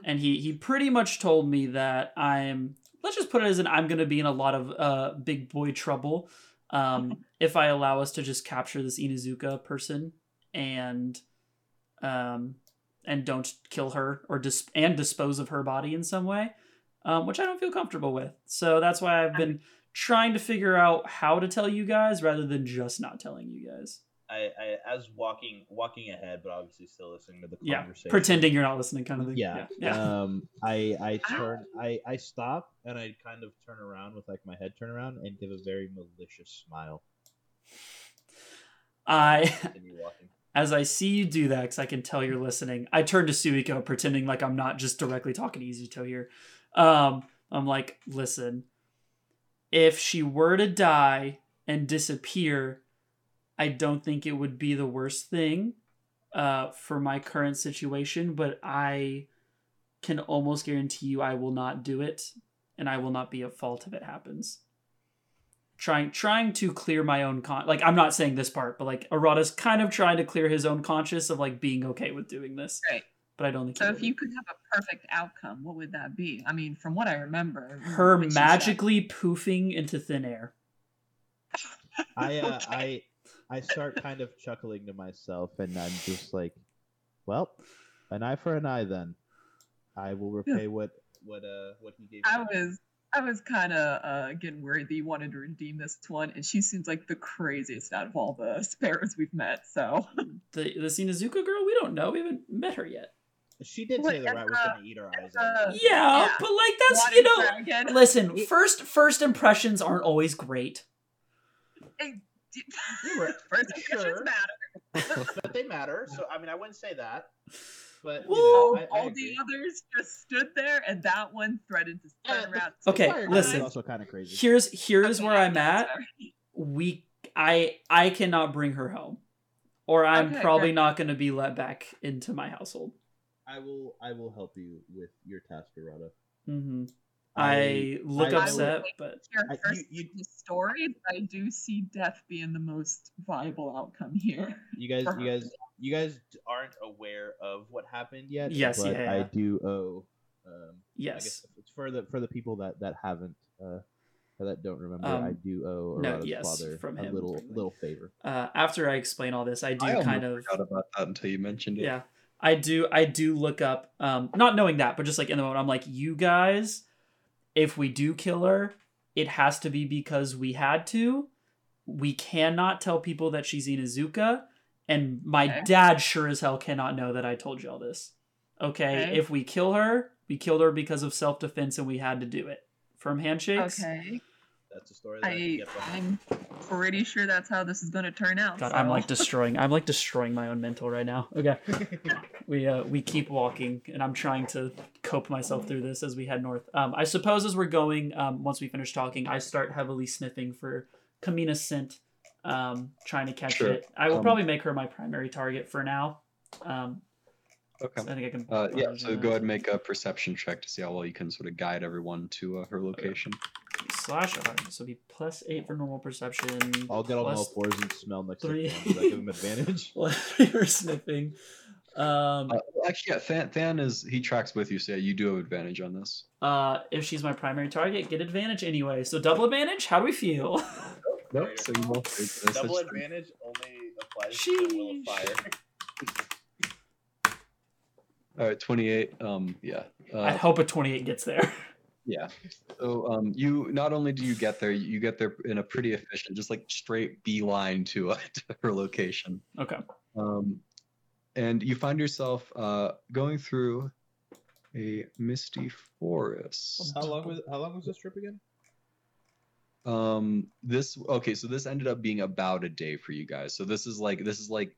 and he he pretty much told me that I'm. Let's just put it as an I'm going to be in a lot of uh, big boy trouble um, <laughs> if I allow us to just capture this Inuzuka person and um, and don't kill her or dis- and dispose of her body in some way, um, which I don't feel comfortable with. So that's why I've been trying to figure out how to tell you guys rather than just not telling you guys. I, I as walking walking ahead, but obviously still listening to the Yeah, conversation. pretending you're not listening, kind of thing. Yeah. yeah. Um, I I turn I I stop and I kind of turn around with like my head turn around and give a very malicious smile. I as I <laughs> see you do that, because I can tell you're listening, I turn to Suiko, pretending like I'm not just directly talking to Izuto here. Um, I'm like, listen, if she were to die and disappear, I don't think it would be the worst thing uh, for my current situation, but I can almost guarantee you I will not do it, and I will not be at fault if it happens trying trying to clear my own con like I'm not saying this part, but like Arata's kind of trying to clear his own conscience of like being okay with doing this. Right. But I don't think So if will. you could have a perfect outcome, what would that be? I mean, from what I remember, her when she said- magically poofing into thin air. I uh, <laughs> Okay. I I start kind of chuckling to myself, and I'm just like, well, an eye for an eye. Then I will repay what what uh what he gave. I me. was I was kind of uh, getting worried that you wanted to redeem this one, and she seems like the craziest out of all the <laughs> sparrows we've met. So The the Sinazuka girl, we don't know. We haven't met her yet. She did What, say the rat was uh, gonna eat her eyes uh, out. Yeah, Yeah. but like that's Water you know. dragon. Listen, <laughs> first first impressions aren't always great. <laughs> You were- First impressions sure. matter. <laughs> but they matter. So I mean, I wouldn't say that. But you Well, know, all I, I all agree. the others just stood there, and that one threatened to turn Uh, around. Okay, Fire listen. is also kind of crazy. Here's here's Okay, where I'm I'm at. sorry. We I I cannot bring her home, or I'm Okay, probably great. not going to be let back into my household. I will I will help you with your task, Arata. hmm I, look I will- upset, but Here, I- first you- you- the story, but I do see death being the most viable outcome here. You guys, you guys, you guys aren't aware of what happened yet. Yes, but yeah, I do owe. Um, I yes. guess it's for the for the people that that haven't uh, that don't remember. Um, I do owe no, Arata's yes, father from a little apparently. little favor. Uh, after I explain all this, I do I kind of forgot about that until you mentioned it. yeah, I do I do look up, um, not knowing that, but just like in the moment, I'm like, you guys, if we do kill her, it has to be because we had to. We cannot tell people that she's Inuzuka, and my Okay. dad sure as hell cannot know that I told you all this. Okay, Okay. if we kill her, we killed her because of self defense, and we had to do it. Firm handshakes. Okay, That's a story that I, I get I'm pretty sure that's how this is going to turn out. God, I'm like destroying. I'm like destroying my own mental right now. Okay, <laughs> we uh we keep walking, and I'm trying to cope myself through this as we head north. Um, I suppose as we're going, um, once we finish talking, I start heavily sniffing for Kamina's scent, um, trying to catch Sure. it. I will Um, probably make her my primary target for now. Um, Okay. I think I can. Uh, yeah, so go ahead and make a perception check to see how well you can sort of guide everyone to uh, her location. Slash. uh, So it'd be plus eight for normal perception. I'll get on all plus fours and smell next three. to him. Does that give him advantage? plus three for sniffing. Um, Uh, actually, yeah, Than, Than is he tracks with you, so yeah, you do have advantage on this. uh, if she's my primary target, get advantage anyway. So double advantage. How do we feel? <laughs> Nope. So you both take this. Double That's- advantage only applies to the will of fire. All right, twenty-eight. Um, yeah. Uh, I hope a twenty-eight gets there. <laughs> Yeah. So um, you not only do you get there, you get there in a pretty efficient, just like straight beeline to, uh, <laughs> to her location. Okay. Um, and you find yourself uh, going through a misty forest. How long was how long was this trip again? Um, this okay, so this ended up being about a day for you guys. So this is like this is like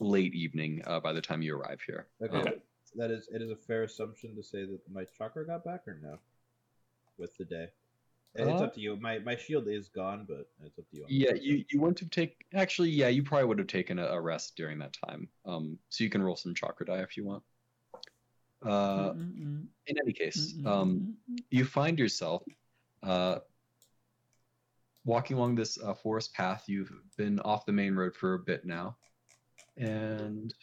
late evening uh, by the time you arrive here. Okay. Okay. That is it is a fair assumption to say that my chakra got back or no? With the day. It's Uh, up to you. My my shield is gone, but it's up to you. Yeah, you you wouldn't have taken actually. Yeah, you probably would have taken a, a rest during that time. Um, so you can roll some chakra die if you want. Uh, in any case, mm-mm, um, you find yourself uh, walking along this uh, forest path. You've been off the main road for a bit now, and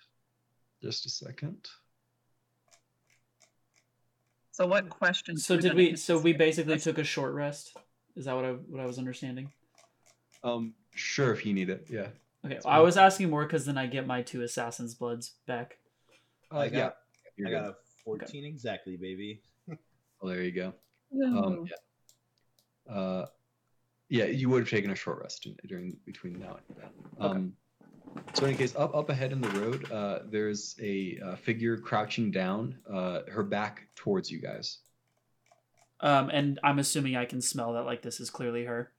just a second. So what questions? So did we? So we basically took a short rest. Is that what I what I was understanding? Um, sure, if you need it, yeah. Okay, That's I was asking more because then I get my two assassins' bloods back. Uh, I yeah, got you're I good. got a fourteen exactly, baby. Well, <laughs> there you go. No. Um, yeah. Uh, yeah, you would have taken a short rest in, during between now and then. Okay. So in any case, up up ahead in the road, uh, there's a uh, figure crouching down, uh, her back towards you guys. Um, and I'm assuming I can smell that like this is clearly her.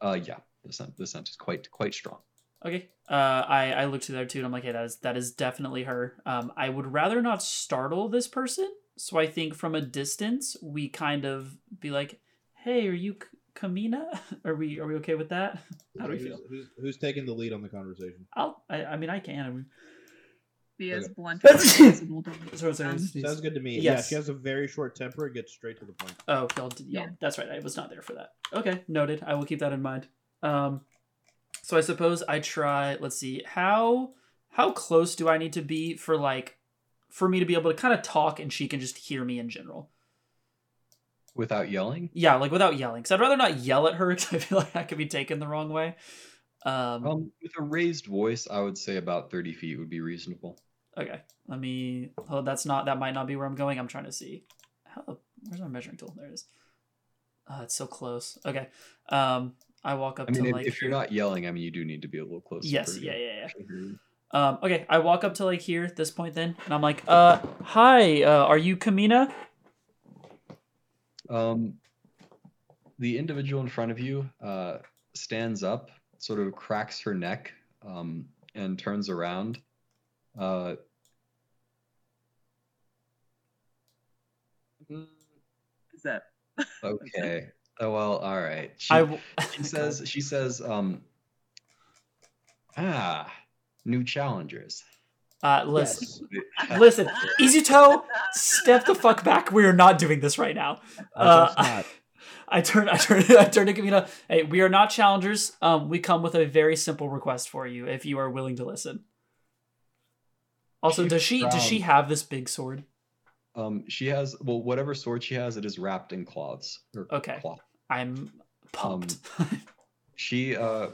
Uh, yeah, the scent the scent is quite quite strong. Okay. Uh, I I look to there too, and I'm like, hey, that is that is definitely her. Um, I would rather not startle this person, so I think from a distance we kind of be like, hey, are you Kamina? <laughs> Are we are we okay with that? <laughs> How do we who's, feel? Who's, who's taking the lead on the conversation? I'll I, I mean I can. I mean, Be as Okay. blunt That's- as <laughs> possible. to that's what I'm. Um, It's- Sounds good to me. Yeah, Yes. she has a very short temper. It gets straight to the point. Oh, y'all did, y'all, Yeah. that's right. I was not there for that. Okay, noted. I will keep that in mind. Um, so I suppose I try. Let's see how how close do I need to be for like for me to be able to kind of talk and she can just hear me in general. Without yelling, Yeah, like without yelling. Because I'd rather not yell at her <laughs> because I feel like I could be taken the wrong way. Um, um, with a raised voice, I would say about thirty feet would be reasonable. okay, let me. Oh, that's not. That might not be where I'm going. I'm trying to see. How? Where's my measuring tool? There it is. Oh, it's so close. Okay. Um, I walk up I mean, to if, like. if you're not yelling, I mean, you do need to be a little closer. Yes. Yeah. Yeah. Yeah. Um, okay, I walk up to like here at this point then, and I'm like, uh, hi, uh, are you Kamina? Um, the individual in front of you uh, stands up, sort of cracks her neck, um, and turns around. Uh, mm, Is that <laughs> okay. Oh well. All right. She, I w- she <laughs> says. She says. Um. Ah, new challengers. Uh, listen, Yes. <laughs> listen, Izuto, step the fuck back. We are not doing this right now. I Uh, guess. <laughs> I turn, I turn, <laughs> I turn to Kamina. Hey, we are not challengers. Um, we come with a very simple request for you, if you are willing to listen. Also, She does she does she have this big sword? Um. She has. Well, whatever sword she has, it is wrapped in cloths. Or Okay. Cloth. I'm pumped. She. Uh.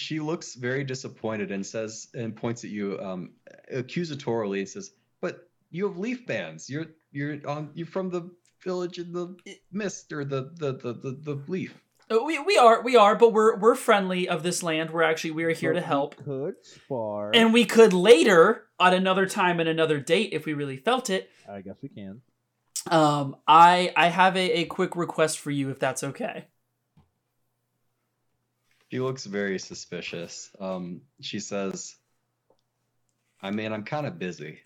Explanation. she looks very disappointed and says and points at you um accusatorily and says but you have leaf bands you're you're on you're from the village in the mist or the the the the, the leaf Uh, we, we are we are, but we're we're friendly of this land. We're actually we are here to But we help. Could spar. And we could later, at another time and another date, if we really felt it. I guess we can. Um, I I have a, a quick request for you, if that's okay. She looks very suspicious um she says i mean i'm kind of busy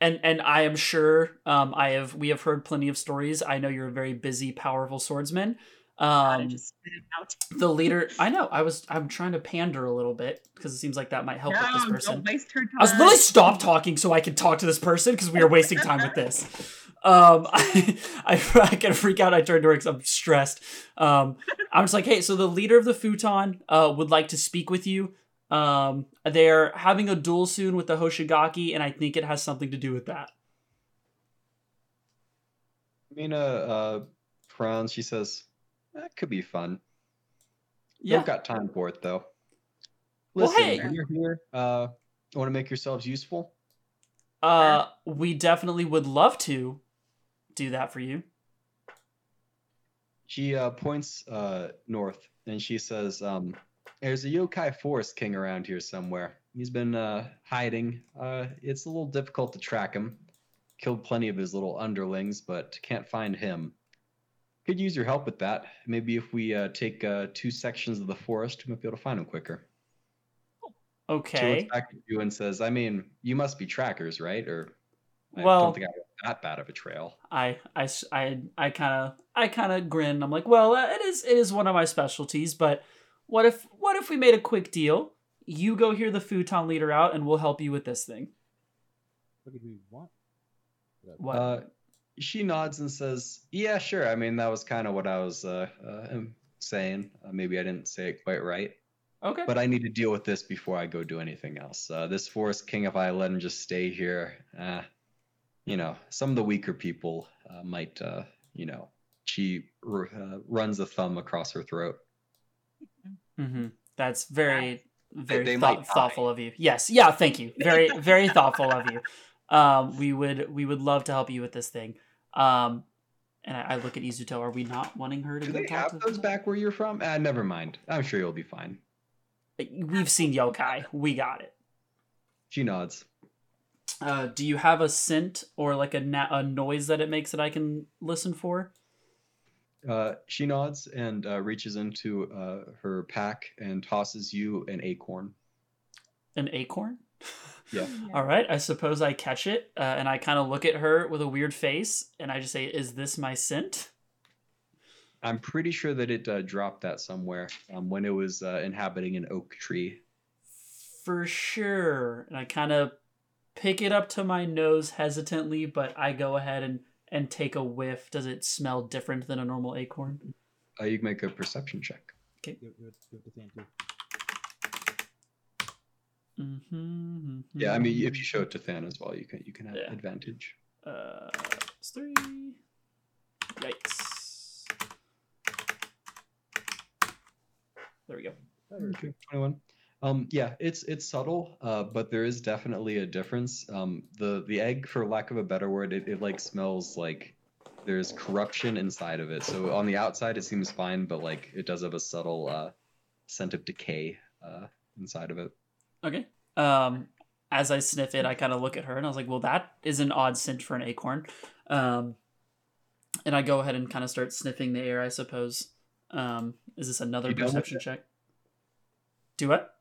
And and I am sure um I have we have heard plenty of stories. I know you're a very busy, powerful swordsman. Um, just spit it out. the leader. I know. I was. I'm trying to pander a little bit because it seems like that might help with this person. don't waste her time. I was literally stop talking so I could talk to this person because we are wasting time with this. <laughs> Um, <laughs> I, I, I can freak out. I turn to her because I'm stressed. Um, I'm just like, hey, so the leader of the futon uh, would like to speak with you. Um, they're having a duel soon with the Hoshigaki, and I think it has something to do with that. Mina uh, frowns. She says, "That could be fun. Yeah. Don't got time for it though." Well, Listen, hey. you're here. Uh, want to make yourselves useful? Uh, we definitely would love to do that for you. She uh, points uh, north and she says, um, "There's a yokai forest king around here somewhere. He's been uh, hiding. Uh, it's a little difficult to track him. Killed plenty of his little underlings, but can't find him. Could use your help with that. Maybe if we uh, take uh, two sections of the forest, we might be able to find him quicker." She Okay. looks back at you and says, "I mean, you must be trackers, right? Or I Well- don't think I that bad of a trail." I I I I kind of I kind of grin. I'm like, well, uh, it is it is one of my specialties, but what if what if we made a quick deal? You go hear the futon leader out, and we'll help you with this thing. What did we want? What? Uh, she nods and says, "Yeah, sure. I mean, that was kind of what I was uh, uh, um, saying. Uh, maybe I didn't say it quite right, okay. but I need to deal with this before I go do anything else. Uh, this Forest King, if I let him just stay here, uh, you know, some of the weaker people uh, might, uh, you know." She r- uh, runs a thumb across her throat. mm-hmm. That's very very they thought- might die. thoughtful of you. Yes. Yeah. Thank you. Very <laughs> very thoughtful of you. Um, we would we would love to help you with this thing. Um, and I, I look at Izuto. Are we not wanting her to Do go they talk have to those back where you're from? Ah, never mind. I'm sure you'll be fine. We've seen yokai. We got it. She nods. Uh, do you have a scent or like a na- a noise that it makes that I can listen for? Uh, she nods and uh, reaches into uh, her pack and tosses you an acorn. An acorn? <laughs> Yeah. All right, I suppose I catch it, uh, and I kind of look at her with a weird face, and I just say, "Is this my scent?" I'm pretty sure that it uh, dropped that somewhere um, when it was uh, inhabiting an oak tree. For sure. And I kind of pick it up to my nose hesitantly, but I go ahead and and take a whiff. Does it smell different than a normal acorn? Uh, you can make a perception check. Give, give, it- give it to Than too. Mm-hmm, Yeah, I mean, if you show it to Than as well, you can you can have Yeah. advantage. Uh, it's three. Yikes. There we go. Okay, 21. Um, yeah, it's it's subtle, uh, but there is definitely a difference. Um, the the egg, for lack of a better word, it, it like smells like there's corruption inside of it. So on the outside, it seems fine, but like it does have a subtle uh, scent of decay uh, inside of it. Okay. Um, as I sniff it, I kind of look at her and I was like, well, that is an odd scent for an acorn. Um, and I go ahead and kind of start sniffing the air, I suppose. Um, is this another You perception check? Do what?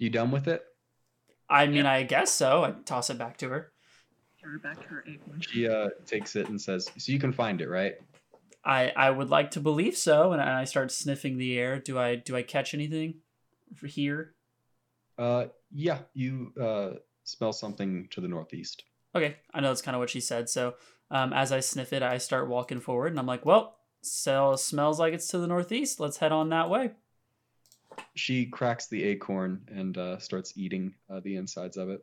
You done with it? I mean, I guess so. I toss it back to her. Her back her acorn. She uh, takes it and says, "So you can find it, right?" I, I would like to believe so, and I start sniffing the air. Do I do I catch anything for here? Uh, yeah, you uh, smell something to the northeast. Okay, I know that's kind of what she said. So um, as I sniff it, I start walking forward, and I'm like, "Well, so smells like it's to the northeast. Let's head on that way." She cracks the acorn and uh, starts eating uh, the insides of it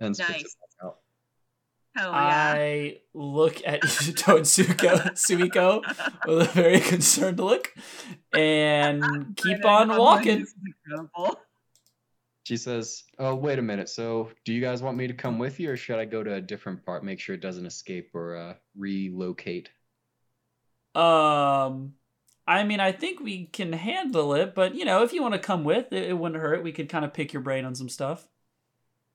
and spits Nice. it back out. Hell yeah. I look at <laughs> Izuto and Suiko, Suiko with a very concerned look, and <laughs> keep on walking. This is incredible. She says, "Oh, wait a minute. So, do you guys want me to come with you, or should I go to a different part, make sure it doesn't escape or uh, relocate?" Um, I mean, I think we can handle it, but you know, if you want to come with, it, it wouldn't hurt. We could kind of pick your brain on some stuff.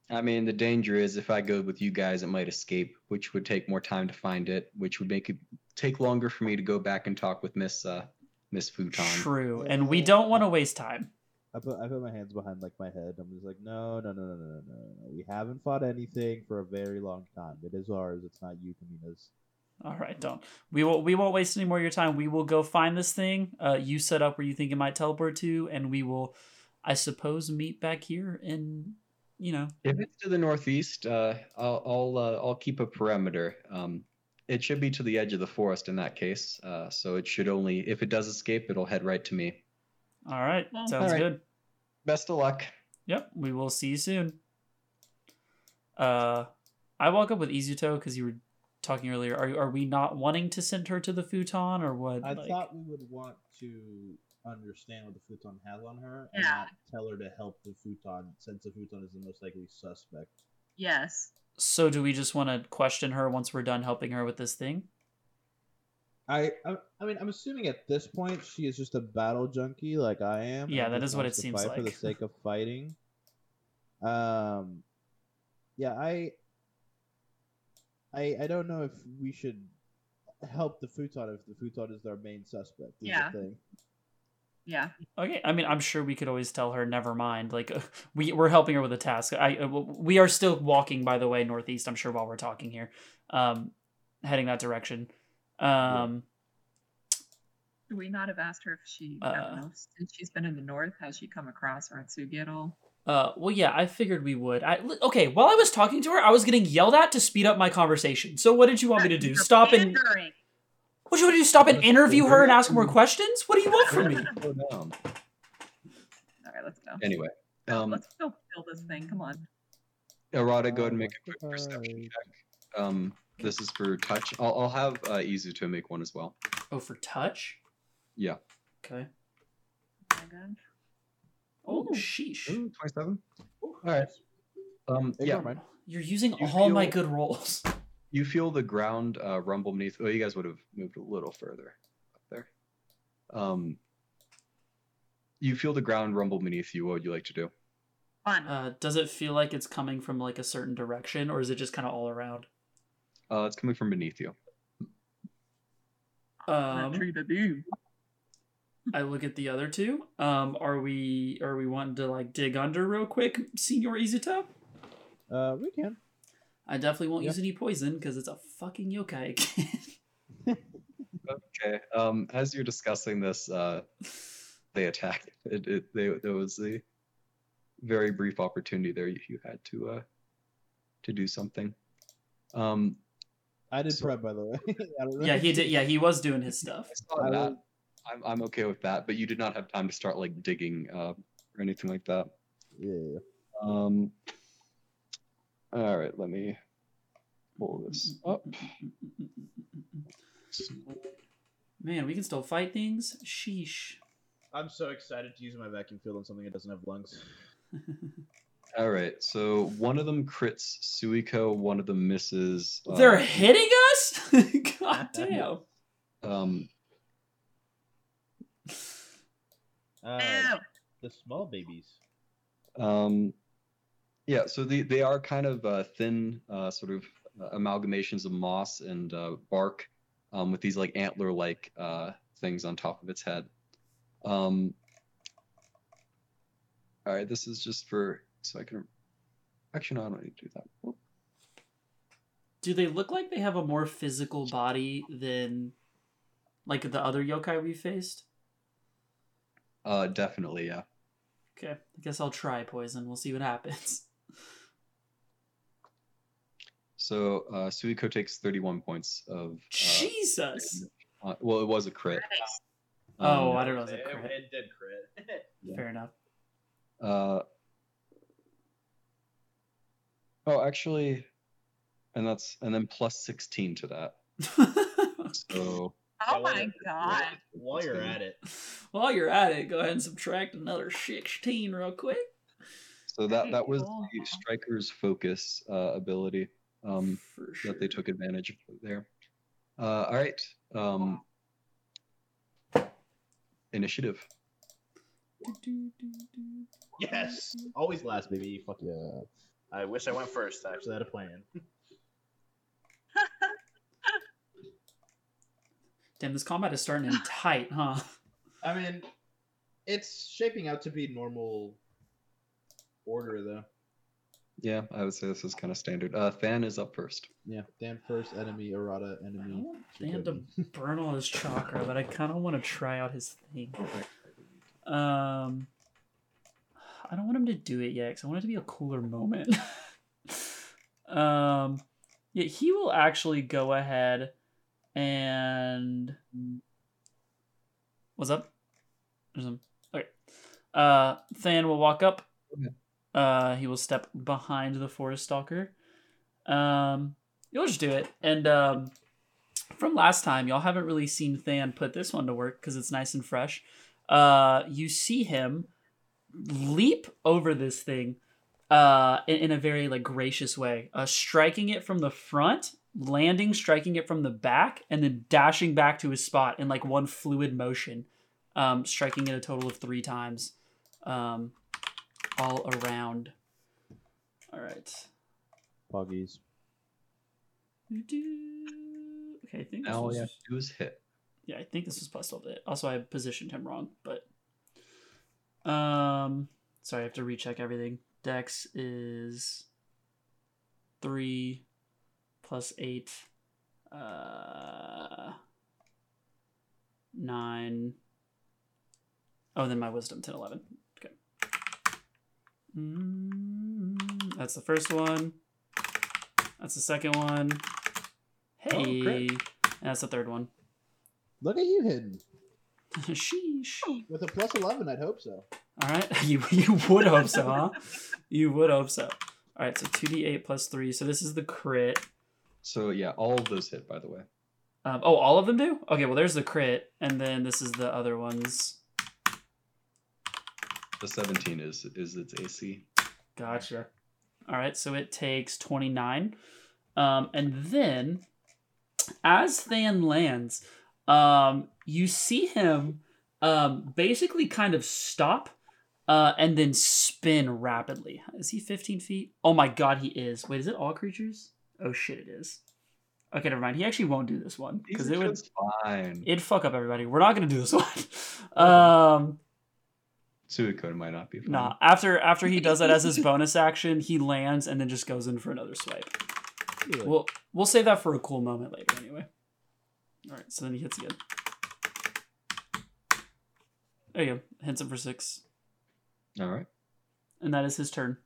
I mean, the danger is if I go with you guys, it might escape, which would take more time to find it, which would make it take longer for me to go back and talk with Miss uh, Miss Futon. True, and we don't want to waste time. I put I put my hands behind like my head. I'm just like, no, no, no, no, no, no, no. We haven't fought anything for a very long time. It is ours. It's not you, Kamina's. All right, don't. We won't. We won't waste any more of your time. We will go find this thing. Uh, you set up where you think it might teleport to, and we will, I suppose, meet back here. In, you know, If it's to the northeast, uh, I'll I'll, uh, I'll keep a perimeter. Um, it should be to the edge of the forest in that case. Uh, so it should only, if it does escape, it'll head right to me. all right, Well, sounds all right. good. Best of luck. Yep, we will see you soon. Uh, I woke up with Izuto because you were talking earlier. Are are we not wanting to send her to the futon or what? I Like- thought we would want to understand what the futon has on her and Yeah. not tell her to help the futon since the futon is the most likely suspect. Yes. So do we just want to question her once we're done helping her with this thing? I, I I mean I'm assuming at this point she is just a battle junkie like I am. Yeah, and that just is what wants it seems fight for the <laughs> sake of fighting. Um, yeah, I I I don't know if we should help the futon if the futon is our main suspect. Is Yeah. The thing. Yeah. Okay, I mean, I'm sure we could always tell her, never mind. Like, <laughs> we we're helping her with a task. I uh, we are still walking, by the way, northeast. I'm sure while we're talking here, um, heading that direction. Um, Do we not have asked her if she, Uh, don't since she's been in the north, has she come across Aratsugi at all? Uh, well, yeah, I figured we would. I okay. While I was talking to her, I was getting yelled at to speed up my conversation. So, what did you want me to do? You're Stop and pandering. what do you want to do? Stop and interview her and ask more questions? What do you want from me? <laughs> Slow. All right, let's go. Anyway, um, let's go kill this thing. Come on. Arata, go ahead and Uh, make a quick perception check. Um, this is for touch. I'll, I'll have uh, Izuto make one as well. Oh, for touch. Yeah. Okay. Oh my god. Oh, sheesh. Ooh, 27. All right. Um, Ignore yeah. mine. You're using You all my good rolls. <laughs> You feel the ground uh, rumble beneath. Oh, you guys would have moved a little further up there. Um, you feel the ground rumble beneath you. What would you like to do? Fun. Uh, does it feel like it's coming from like a certain direction, or is it just kind of all around? Uh, it's coming from beneath you. that Um, tree baby. I look at the other two. Um, are we are we wanting to like dig under real quick, Senior Izuto? Uh, we can. I definitely won't Yeah. use any poison because it's a fucking yokai again. <laughs> Okay. Um, as you're discussing this, uh, they attack. It, it they, there was a very brief opportunity there. You, you had to uh, to do something. Um, I did So- prep by the way. <laughs> I don't know. yeah, he did. Yeah, he was doing his stuff. I saw that. Will- I'm I'm okay with that, but you did not have time to start like digging uh, or anything like that. Yeah, yeah. Um. All right, let me pull this up. Man, we can still fight things. Sheesh. I'm so excited to use my vacuum field on something that doesn't have lungs. <laughs> All right, so one of them crits Suiko, one of them misses. uh, They're hitting us. <laughs> God damn. <laughs> Um, Uh, the small babies. um, yeah, so they they are kind of uh, thin, uh, sort of uh, amalgamations of moss and uh, bark, um, with these like antler-like uh, things on top of its head. Um, all right, this is just for so I can. Actually, no, I don't need to do that. Whoop. Do they look like they have a more physical body than like the other yokai we faced? Uh, definitely, yeah. Okay, I guess I'll try poison. We'll see what happens. <laughs> So uh, Suiko takes 31 points of. Uh, Jesus. uh, well, it was a crit. Oh, Um, I don't know. If it's a crit. It did crit. <laughs> Yeah. Fair enough. Uh, oh, actually, and that's and then plus 16 to that. <laughs> So Oh my god. While you're at it, While you're at it, go ahead and subtract another 16 real quick. so that that was cool. the striker's focus uh, ability um, sure. that they took advantage of there. Uh, all right. Um, initiative. yes, always last, baby. Fuck yeah. I wish I went first. I Actually, had a plan. <laughs> Damn, this combat is starting in tight, huh? <laughs> I mean, it's shaping out to be normal order though. Yeah, I would say this is kind of standard. Uh, Than is up first. Yeah, Than first, enemy, Arata, I enemy. want Than to <laughs> burn all his chakra, but I kind of want to try out his thing. Um, I don't want him to do it yet because I want it to be a cooler moment. <laughs> um, yeah, he will actually go ahead and what's up? There's some okay. Uh, Than will walk up. Okay. Uh, he will step behind the forest stalker. Um, you'll just do it, and um, from last time, y'all haven't really seen Than put this one to work because it's nice and fresh. Uh, you see him leap over this thing uh, in, in a very like gracious way, uh, striking it from the front, landing, striking it from the back, and then dashing back to his spot in like one fluid motion, um, striking it a total of three times, um, all around. All right. Poggies. Okay, I think this Now all was, you have to do is hit. yeah, I think this was plus twelve to hit. Also, I positioned him wrong, but um, sorry, I have to recheck everything. Dex is three plus eight, uh, nine. Oh, then my wisdom 10, 11. Okay. Mm, that's the first one. That's the second one. Hey, great. and that's the third one. Look at you hidden. <laughs> Sheesh. With a plus 11, I'd hope so. All right, <laughs> you you would hope so, huh? You would hope so. All right, so two d eight plus three. So this is the crit. So yeah, all of those hit, by the way. Um, oh, all of them do. Okay, well there's the crit, and then this is the other ones. The 17 is is its AC. Gotcha. All right, so it takes 29. Um, and then, as Than lands, um, you see him um, basically kind of stop uh, and then spin rapidly. Is he 15 feet? Oh my god, he is. Wait, is it all creatures? Oh shit, it is. Okay, never mind. He actually won't do this one because it would fine. it'd fuck up everybody. We're not gonna do this one. <laughs> <laughs> um, Suicune might not be fine. Nah, after after he does that as his <laughs> bonus action, he lands and then just goes in for another swipe. Really. We'll we'll save that for a cool moment later anyway. All right, so then he hits again. There you go. Hits him for six, All right. and that is his turn.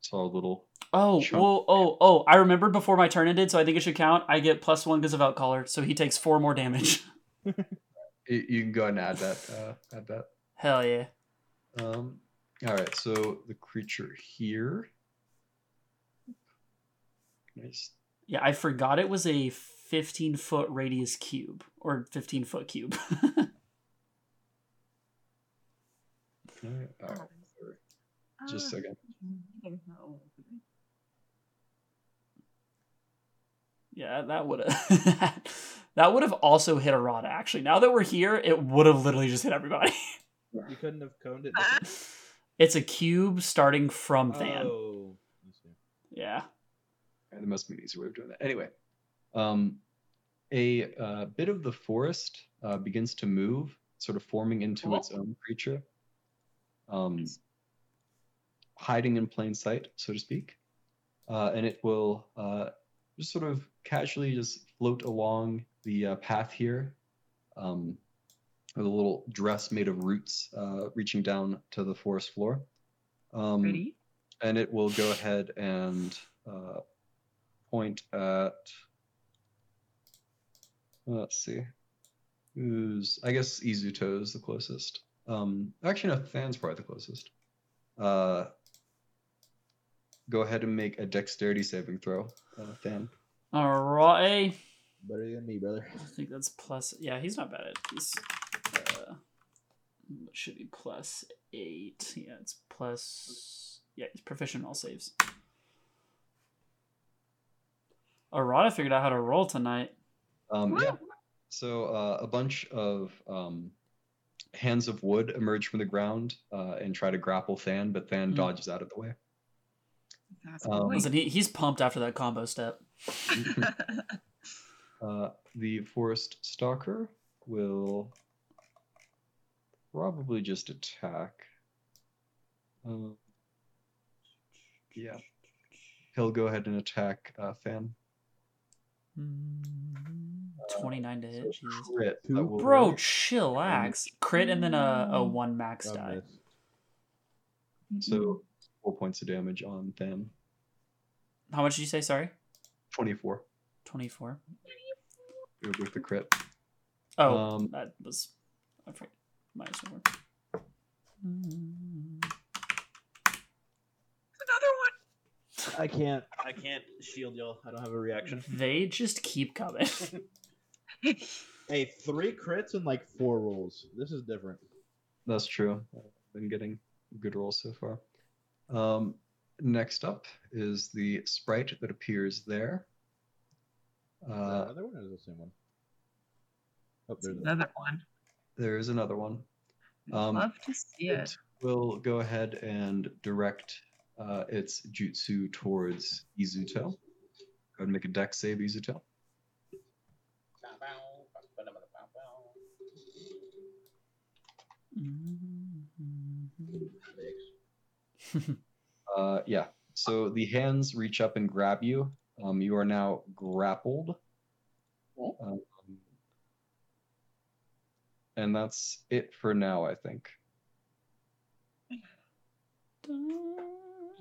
So a little. Oh, Chunk. whoa, oh, oh! I remembered before my turn ended, so I think it should count. I get plus one because of outcaller, so he takes four more damage. <laughs> You you can go ahead and add that. Uh, add that. Hell yeah! Um. All right. So the creature here. Nice. Yeah, I forgot it was a fifteen foot radius cube or fifteen foot cube. <laughs> All right. All right. Just a second. Yeah, that would have <laughs> that would have also hit a rod. Actually, now that we're here, it would have literally just hit everybody. you couldn't have coned it. <laughs> It's a cube starting from Than. Oh. I. Yeah. And there must be an easier way of doing that. Anyway, um, a uh, bit of the forest uh, begins to move, sort of forming into Cool. its own creature, um, hiding in plain sight, so to speak. Uh, and it will uh, just sort of casually just float along the uh, path here, um, with a little dress made of roots uh, reaching down to the forest floor. Um, Ready? and it will go ahead and uh, point at. Let's see. Who's I guess Izuto is the closest. Um, actually, no, Than's probably the closest. Uh, go ahead and make a dexterity saving throw, uh, Than. All right. Better than me, brother. I think that's plus. Yeah, he's not bad at. He's. Uh, should be plus eight. Yeah, it's plus. Yeah, he's proficient in all saves. Arata figured out how to roll tonight. Um, yeah. So uh, a bunch of um, hands of wood emerge from the ground uh, and try to grapple Than, but Than Hmm. dodges out of the way. That's Um, Listen, he, he's pumped after that combo step. <laughs> Uh, the forest stalker will probably just attack. Uh, Yeah. He'll go ahead and attack uh, Than. Mm, 29 to hit. So crit, that Two? will Bro, hit. chillax. Crit and then a, a one max die. So four points of damage on Than. How much did you say? Sorry? 24 24. with the crit. Oh, Um, that was. I forget. Minus one. Mm. Another one. I can't. I can't shield y'all. I don't have a reaction. They just keep coming. <laughs> <laughs> Hey, three crits and like four rolls. This is different. That's true. I've been getting good rolls so far. Um, next up is the sprite that appears there. that Uh, another one or is the same one? Oh, there's Another one. there is another one. I'd Um, love to see it. It will go ahead and direct uh, its jutsu towards Izuto. Go ahead and make a deck save, Izuto. <laughs> Uh, yeah. So the hands reach up and grab you. Um, you are now grappled. Oh. Um, and that's it for now, I think.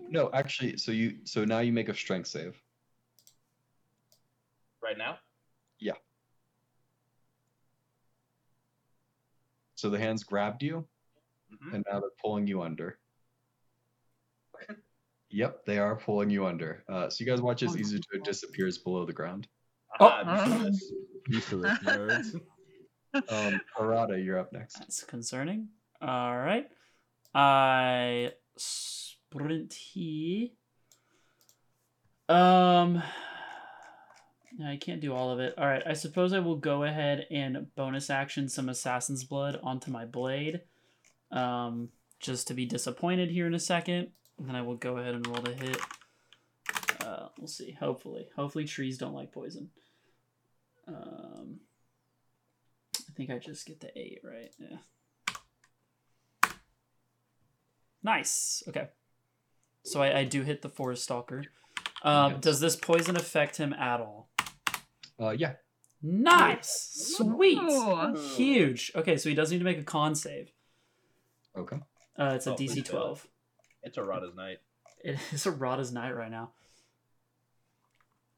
No, actually, so you so now you make a strength save. Right now? Yeah. So the hands grabbed you, Mm-hmm. and now they're pulling you under. Yep, they are pulling you under. Uh, so you guys watch as Izuto disappears below the ground. Oh. Aha, <laughs> Um, Used to this, nerds. Um, Arata, you're up next. That's concerning. All right. I sprint here. Um, no, I can't do all of it. All right. I suppose I will go ahead and bonus action some Assassin's Blood onto my blade. Um, just to be disappointed here in a second. And then I will go ahead and roll the hit. Uh, we'll see. Hopefully. Hopefully trees don't like poison. Um, I think I just get the eight, right? Yeah. Nice. Okay. So I, I do hit the forest stalker. Um, Yes. Does this poison affect him at all? Uh, yeah. Nice. Sweet. Ooh. Huge. Okay, so he does need to make a con save. Okay. Uh, it's a Oh, DC please do. 12. It's Arata's night. <laughs> It is Arata's night right now.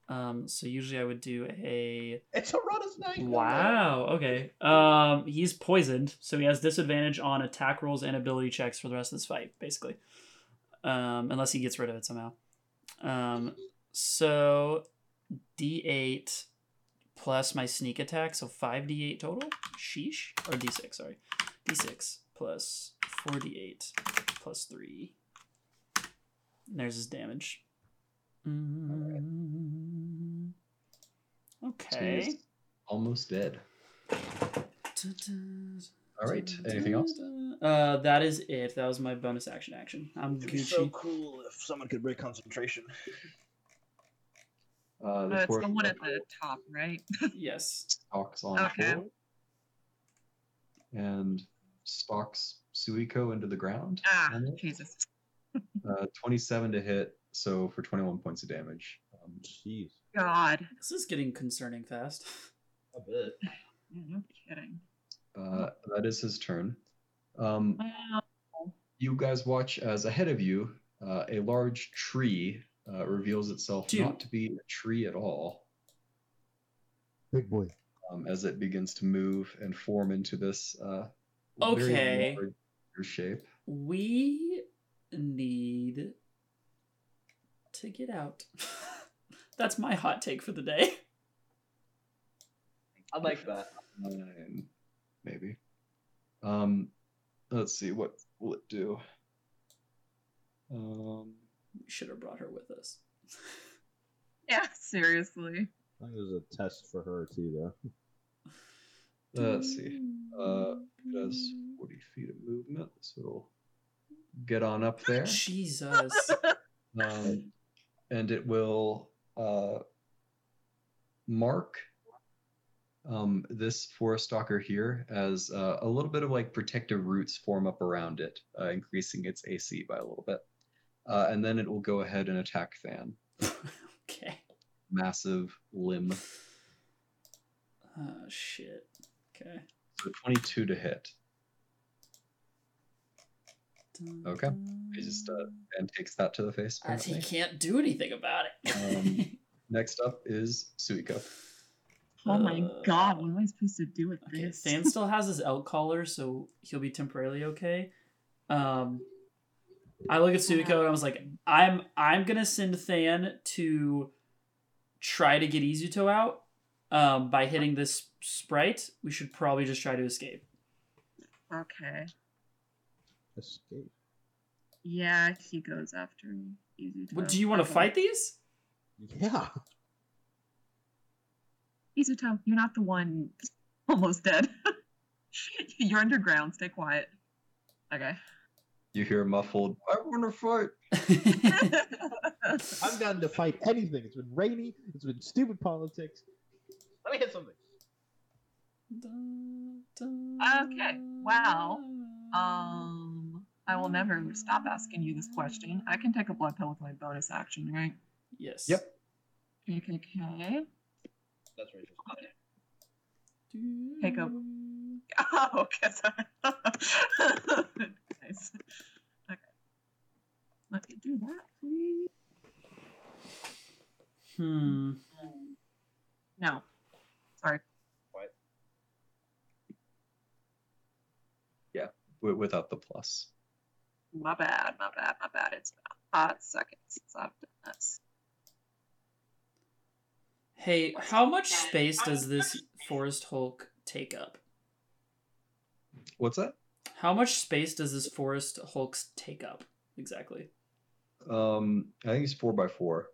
Um, so usually I would do a. It's Arata's night. Wow. Okay. Um, he's poisoned, so he has disadvantage on attack rolls and ability checks for the rest of this fight, basically. Um, unless he gets rid of it somehow. Um, so D8 plus my sneak attack, so 5d8 total. Sheesh. Or d6, sorry. d6 plus 4d8 plus 3 there's his damage. Mm, So Okay. he's almost dead. All right. Anything else? Uh, that is it. That was my bonus action. Action. I'm It'd be so cool if someone could break concentration. Uh, Uh, the it's fourth the one at the top, right? Yes. stalks on Okay. floor and stalks Suiko into the ground. Ah, Almost. Jesus. Uh, 27 to hit, so for 21 points of damage. Um, Jeez. God. This is getting concerning fast. <laughs> A bit. Yeah, no kidding. uh, that is his turn. Um, Wow. you guys watch as ahead of you, uh, a large tree uh, reveals itself Dude. not to be a tree at all. Big boy. um, as it begins to move and form into this uh, Okay. very large shape. We need to get out. <laughs> That's my hot take for the day. I like that. Nine, <laughs> maybe. Um, let's see what will it do. Um, We should have brought her with us. <laughs> Yeah, seriously. I think there's a test for her too, though. let's see. Uh, it has 40 feet of movement, so it'll get on up there. <laughs> Jesus. um, and it will uh, mark um, this forest stalker here as uh, a little bit of like protective roots form up around it, uh, increasing its AC by a little bit. uh, and then it will go ahead and attack Than. <laughs> okay. Massive limb. Oh shit. Okay. So 22 to hit. Okay. He just uh, and takes that to the face. Uh, he can't do anything about it. Um, <laughs> Next up is Suiko. Oh my Uh, god, what am I supposed to do with Okay, this? Than still has his elk collar, so he'll be temporarily okay. Um, I look at Suiko and I was like, I'm I'm gonna send Than to try to get Izuto out. Um, by hitting this sprite, we should probably just try to escape. Okay. Escape. Yeah, he goes after Izuto. What, do you want to fight these? Yeah. Izuto, you're not the one <laughs> almost dead. <laughs> you're underground. Stay quiet. Okay. You hear a muffled, I want to fight. <laughs> I'm down to fight anything. It's been rainy. It's been stupid politics. Let me hit something. Okay, Wow. um, I will never stop asking you this question. I can take a blood pill with my bonus action, right? yes. Yep. Okay, okay, okay. That's racist. Take <laughs> a- Oh, okay, <laughs> sorry. nice. Okay. Let me do that, please. Hmm. No. Sorry. wi- without the plus. My bad, my bad, my bad. It's been a hot second since I've done this. Hey, how much space does this forest hulk take up? What's that? How much space does this forest hulks take up exactly? Um, I think it's four by four.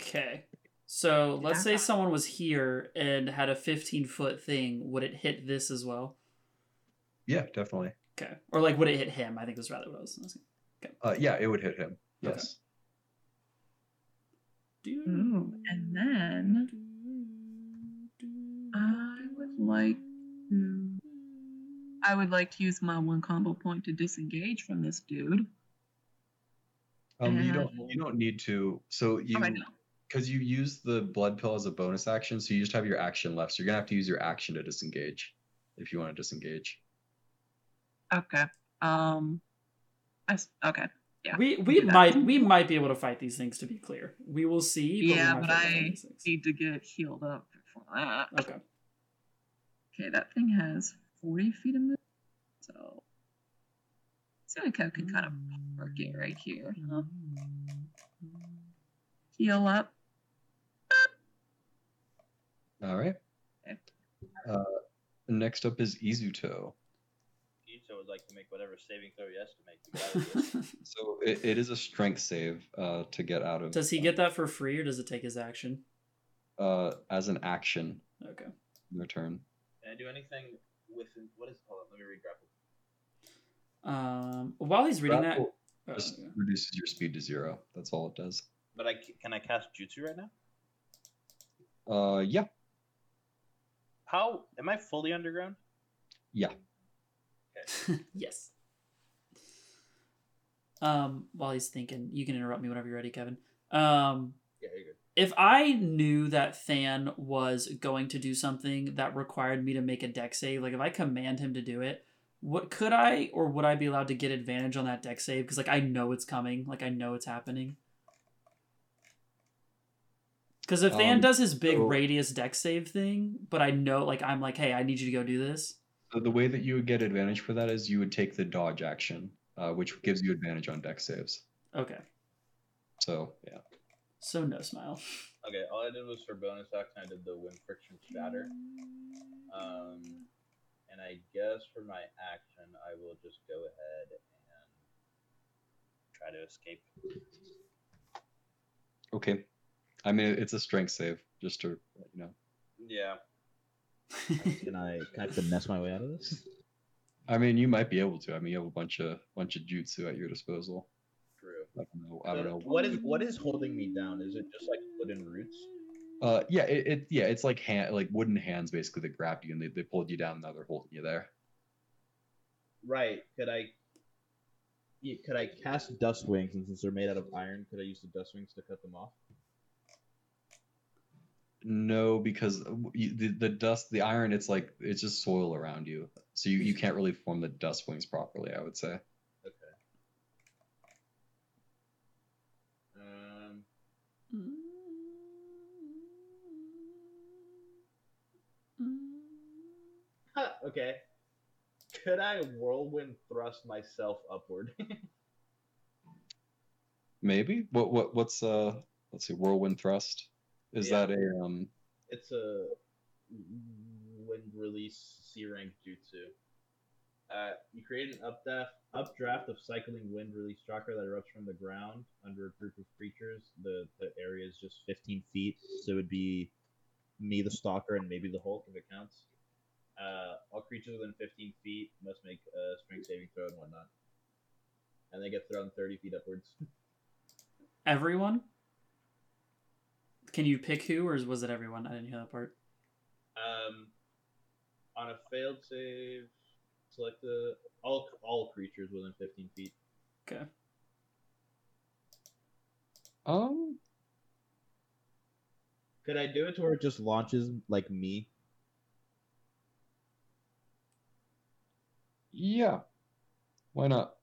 Okay. So let's say someone was here and had a 15 foot thing. Would it hit this as well? Yeah, definitely. Okay. Or like, would it hit him? I think that's rather what I was asking. Uh, yeah, it would hit him. Okay. Yes. Ooh, and then I would like to. I would like to use my one combo point to disengage from this dude. Um, you don't you don't need to. So you oh, because you use the blood pill as a bonus action, so you just have your action left. So you're gonna have to use your action to disengage if you want to disengage. Okay. Um. I s- okay. Yeah. We do we that. might we might be able to fight these things. To be clear, we will see. But Yeah, but be able to fight I these things. need to get healed up before that. Okay. Okay, that thing has 40 feet of movement, so Suiko can kind of park it right here. Huh? Heal up. All right. Okay. Uh, next up is Izuto. Izuto would like to make whatever saving throw he has to make to get out of this. So it, it is a strength save uh, to get out of. does he get that for free or does it take his action? uh, as an action Okay. in their turn? Can I do anything with what is it called? Let me regrapple. Um. While he's reading that, Grapple oh, just okay. reduces your speed to zero. That's all it does. But I can I cast jutsu right now? Uh, yeah, How am I fully underground? yeah. <laughs> yes. Um, while he's thinking, you can interrupt me whenever you're ready, Kevin. Um, Yeah, you're good. if I knew that Than was going to do something that required me to make a deck save, like if I command him to do it, what could I or would I be allowed to get advantage on that deck save? Because like I know it's coming, like I know it's happening. Because if Than Um, does his big so- radius deck save thing, but I know like I'm like, hey, I need you to go do this. So the way that you would get advantage for that is you would take the dodge action, uh, which gives you advantage on deck saves. Okay, So yeah. so no smile. <laughs> Okay, all I did was for bonus action, I did the wind friction shatter. Um, and I guess for my action, I will just go ahead and try to escape. Okay. I mean, it's a strength save, just to you know. Yeah. Can I can I finesse my way out of this? I mean, you might be able to. I mean, you have a bunch of bunch of jutsu at your disposal. True. I don't know. I don't know. What is what is holding me down? Is it just like wooden roots? Uh, yeah, it, it yeah, it's like hand like wooden hands basically that grabbed you and they, they pulled you down. And Now they're holding you there. Right. Could I? Yeah, could I cast dust wings, and since they're made out of iron, could I use the dust wings to cut them off? No, because you, the the dust, the iron, it's like it's just soil around you, so you, you can't really form the dust wings properly. I would say. Okay. Um, Ha, <laughs> okay. Could I whirlwind thrust myself upward? <laughs> Maybe. What what what's uh? Let's see. Whirlwind thrust. Is Yeah. that a um? it's a wind release C rank jutsu. Uh, you create an updraft, updraft of cycling wind release chakra that erupts from the ground under a group of creatures. The the area is just 15 feet, so it would be me, the stalker, and maybe the Hulk if it counts. Uh, all creatures within 15 feet must make a strength saving throw and whatnot, and they get thrown 30 feet upwards. <laughs> Everyone? Can you pick who, or was it everyone? I didn't hear that part. Um, on a failed save, select the all all creatures within 15 feet. Okay. Um. Could I do it to where it just launches like me? Yeah. Why not?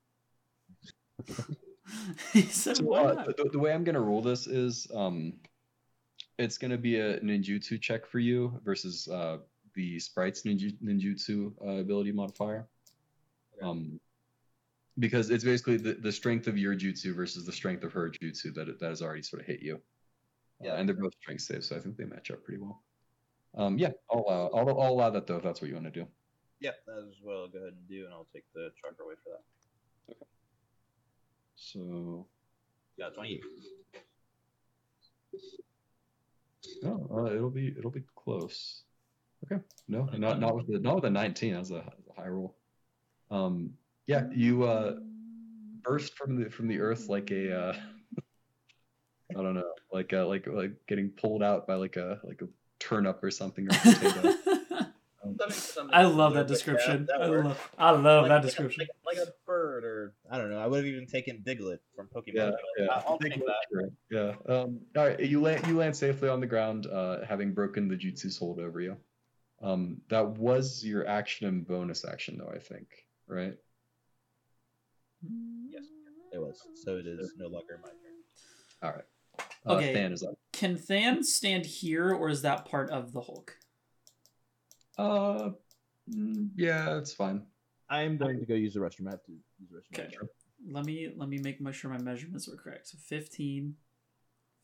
<laughs> he said, So, "Why uh, not?" the, the way I'm gonna rule this is um, it's gonna be a ninjutsu check for you versus uh the sprites ninju, ninjutsu uh, ability modifier. Okay. Um, because it's basically the, the strength of your jutsu versus the strength of her jutsu that that has already sort of hit you. Uh, Yeah. and they're both strength saves, so I think they match up pretty well. Um, yeah, I'll allow, I'll, I'll allow that though if that's what you want to do. Yep, what I'll Go ahead and do, and I'll take the chakra away for that. Okay. So, Yeah, 28. Oh, uh, it'll be it'll be close. Okay, no, not not with the not with a 19. That's a, that's a high roll. Um, yeah, you uh burst from the from the earth like a uh, <laughs> I don't know, like uh, like like getting pulled out by like a like a turnip or something or a potato. <laughs> I love that description. I love, I love that description. Like, like a bird, or I don't know. I would have even taken Diglett from Pokemon. Yeah, yeah. I- I'll take that. sure. Yeah. Um, all right. You land. You land safely on the ground, uh, having broken the jutsu's hold over you. Um, that was your action and bonus action, though. I think. Right. Yes, it was. So it is no longer my turn. All right. Uh, Okay. Than is up. Can Than stand here, or is that part of the Hulk? Uh, mm, yeah, it's fine. I am going to go use the restroom. I have to use the restroom. Okay. Let me let me make sure my measurements were correct. So 15,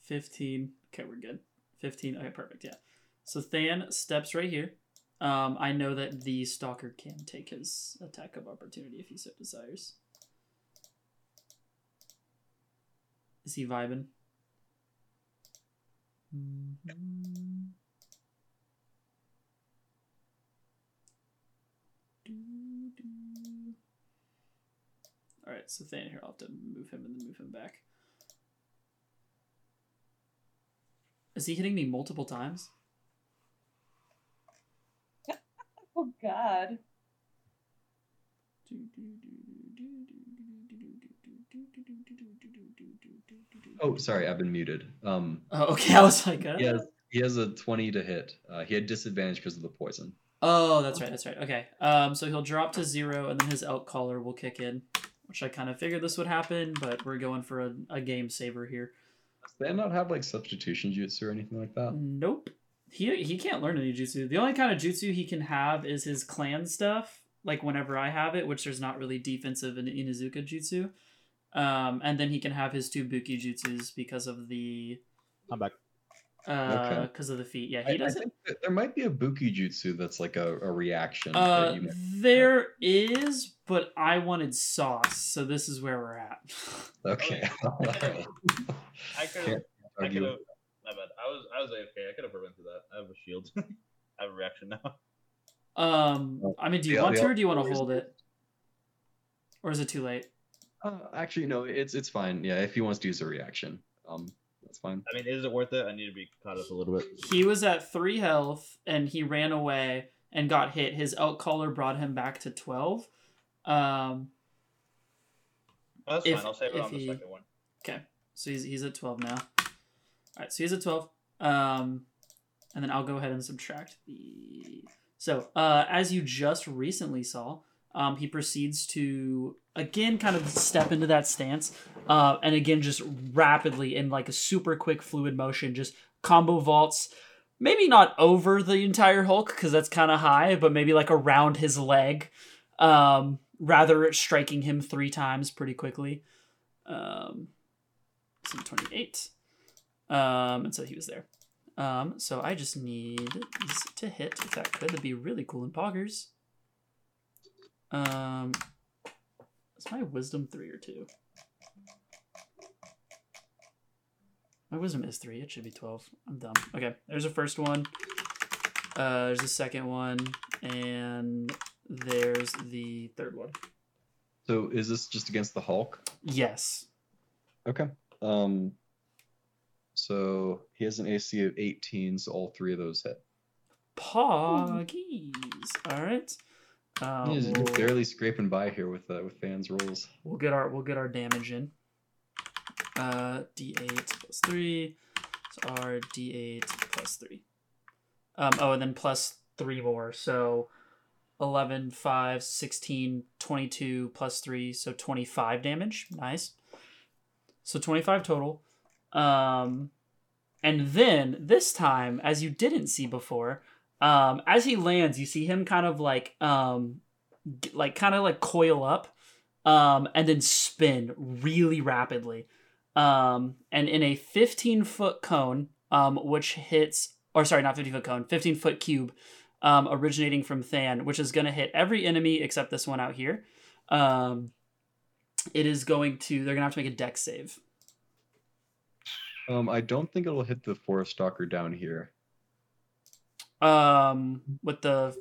15. Okay, we're good. 15. Okay, perfect. Yeah. So Than steps right here. Um, I know that the stalker can take his attack of opportunity if he so desires. Is he vibing? Doo-doo. All right, so Than here, I'll have to move him and then move him back. Is he hitting me multiple times? <laughs> Oh God. Oh, sorry, I've been muted. Um, Oh, okay. <laughs> I was like, uh... he has he has a 20 to hit. Uh, he had disadvantage because of the poison. Oh, that's right, that's right. Okay. Um, so he'll drop to zero, and then his elk collar will kick in, which I kind of figured this would happen, but we're going for a, a game saver here. Does they not have like substitution jutsu or anything like that? Nope. He he can't learn any jutsu. The only kind of jutsu he can have is his clan stuff. Like whenever I have it, which there's not really defensive in Inuzuka jutsu. Um, and then he can have his two buki jutsus because of the I'm back. Uh Okay. because of the feet. Yeah, he I doesn't. think there might be a buki jutsu that's like a, a reaction. Uh, you might- there is, but I wanted sauce, so this is where we're at. <laughs> Okay. <laughs> I could have. I could have. My bad. I was. I was AFK. I could have prevented that. I have a shield. <laughs> I have a reaction now. Um, I mean, do you The- want the to, or do you want to hold it, or is it too late? Uh, actually, no. It's it's fine. Yeah, if he wants to use a reaction, um, that's fine. I mean, is it worth it? I need to be caught up a little bit. He was at three health and he ran away and got hit. His elk collar brought him back to twelve. Um, Oh, that's If- fine. I'll save it if on the second one. Okay, so he's he's at twelve now. All right, so he's at twelve. Um, and then I'll go ahead and subtract the. So, uh, as you just recently saw, um, he proceeds to again kind of step into that stance, uh, and again just rapidly in like a super quick fluid motion, just combo vaults. Maybe not over the entire Hulk because that's kind of high, but maybe like around his leg, um, rather striking him three times pretty quickly. Um, so 28. Um, and so he was there. Um, so I just need to hit if that could. That'd be really cool in poggers. Um, is my wisdom three or two? My wisdom is three. It should be twelve. I'm dumb. Okay, there's the first one. Uh, there's the second one, and there's the third one. So is this just against the Hulk? Yes. Okay. Um. So he has an AC of 18, so all three of those hit. Poggies. All right. Uh, He's we'll, barely scraping by here with uh, with Than's rolls. we'll get our we'll get our damage in. Uh, D8 plus three. So our D8 plus three. Um. Oh, and then plus three more. So 11, 5, 16, 22 plus three. So 25 damage. Nice. So 25 total. Um, and then this time, as you didn't see before, um, as he lands, you see him kind of like, um, like kind of like coil up, um, and then spin really rapidly. Um, and in a 15 foot cone, um, which hits, or sorry, not 15 foot cone, 15 foot cube, um, originating from Than, which is going to hit every enemy except this one out here. Um, it is going to, they're going to have to make a deck save. Um, I don't think it'll hit the forest stalker down here. Um, with the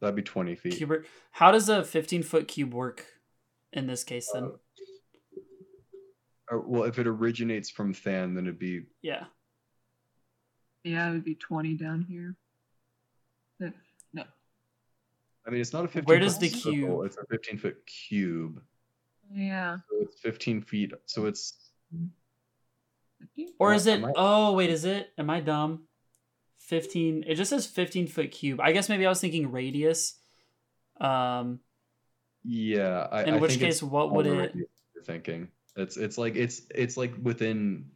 That'd be 20 feet. cube, how does a 15 foot cube work in this case then? Uh, well, if it originates from Than, then it'd be yeah. Yeah, it would be 20 down here. No. I mean, it's not a 15 Where does foot the circle, cube- It's a 15 foot cube. Yeah. So it's 15 feet. So it's Or is it? Oh wait, is it? Am I dumb? 15. It just says 15 foot cube. I guess maybe I was thinking radius. Um, yeah. I, in I which case, what would it? You're thinking it's it's like it's it's like within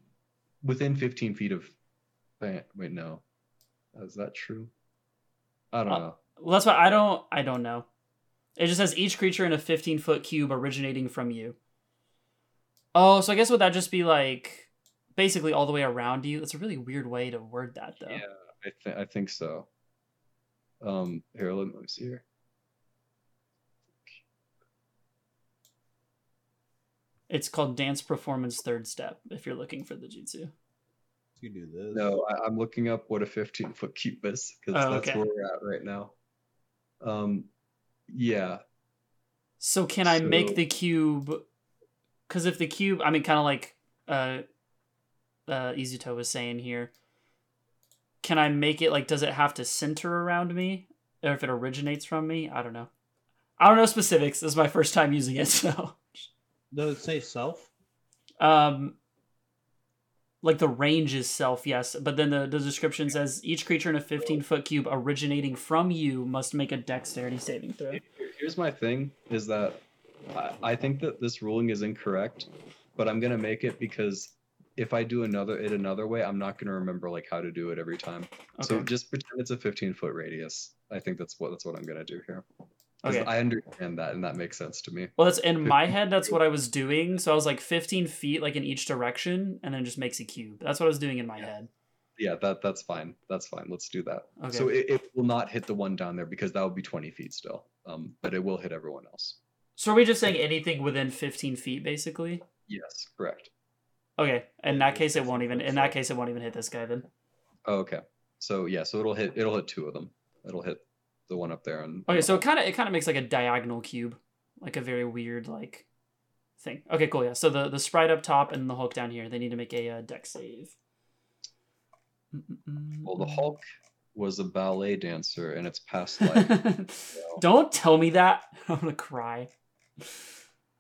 within 15 feet of. Wait, no. Is that true? I don't Uh, know. Well, that's why I don't. I don't know. It just says each creature in a 15 foot cube originating from you. Oh, so I guess would that just be like basically all the way around you? That's a really weird way to word that, though. Yeah, I think I think so. Um, here, let me, see here. It's called Dance Performance Third Step if you're looking for the jutsu. You do this. No, I, I'm looking up what a 15 foot cube is because Oh, that's okay. where we're at right now. Um, yeah, So can I make the cube? Because if the cube, I mean, kind of like uh, uh, Izuto was saying here, can I make it like? Does it have to center around me, or if it originates from me? I don't know. I don't know specifics. This is my first time using it, <laughs> so Does it say self? um, like the range is self, yes, but then the the description says each creature in a 15 foot cube originating from you must make a dexterity saving throw. Here's my thing: is that I, I think that this ruling is incorrect, but I'm gonna make it because if I do another it another way, I'm not gonna remember like how to do it every time. So just pretend it's a 15 foot radius. I think that's what that's what I'm gonna do here. Okay. I understand that, and that makes sense to me. Well, that's in my head. That's what I was doing. So I was like 15 feet, like in each direction, and then just makes a cube. That's what I was doing in my head. Yeah, that that's fine. That's fine. Let's do that. Okay. So it, it will not hit the one down there because that would be 20 feet still. Um, but it will hit everyone else. So are we just saying anything within 15 feet, basically? Yes, correct. Okay. In that case, it won't even. In that case, it won't even hit this guy then. Oh, okay. So yeah, so it'll hit it'll hit two of them. It'll hit the one up there and Okay. So it kind of it kind of makes like a diagonal cube, like a very weird like thing. Okay. Cool. Yeah. So the the sprite up top and the Hulk down here, they need to make a uh, deck save. well the Hulk was a ballet dancer in its past life. <laughs> Don't tell me that. <laughs> I'm gonna cry.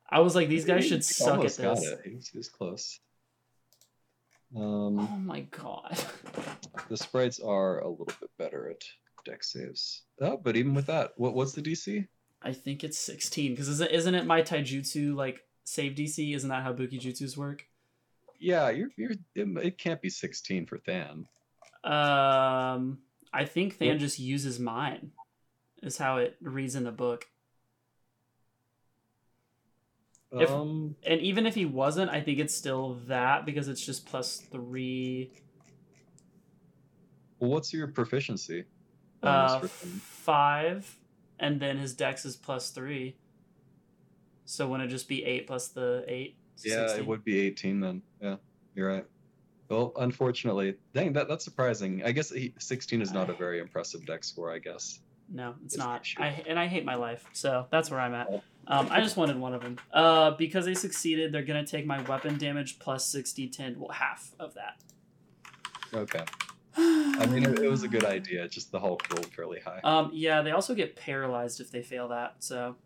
I was like, these guys should he suck at this. it. He was, he was close. Um, Oh my god. the sprites are a little bit better at deck saves. Oh, but even with that, what what's the DC? I think it's 16 because isn't isn't it my taijutsu like save DC? Isn't that how Bukijutsus work? Yeah, you're you're. It, it can't be 16 for Than. Um, I think Than What- just uses mine. Is how it reads in the book. If- Um, And even if he wasn't, I think it's still that because it's just plus three. well, what's your proficiency? Uh, bonus for Than? five, and then his dex is plus three. So wouldn't it just be eight plus the eight? Yeah, 16? it would be 18 then. Yeah, you're right. Well, unfortunately, dang, that that's surprising. I guess he, 16 is not a <sighs> very impressive deck score. I guess. No, it's It's not. I and I hate my life, so that's where I'm at. Um, I just wanted one of them. Uh, because they succeeded, they're gonna take my weapon damage plus 60, 10, well, half of that. Okay. I mean, it, it was a good idea. Just the Hulk rolled fairly high. Um, yeah, they also get paralyzed if they fail that. So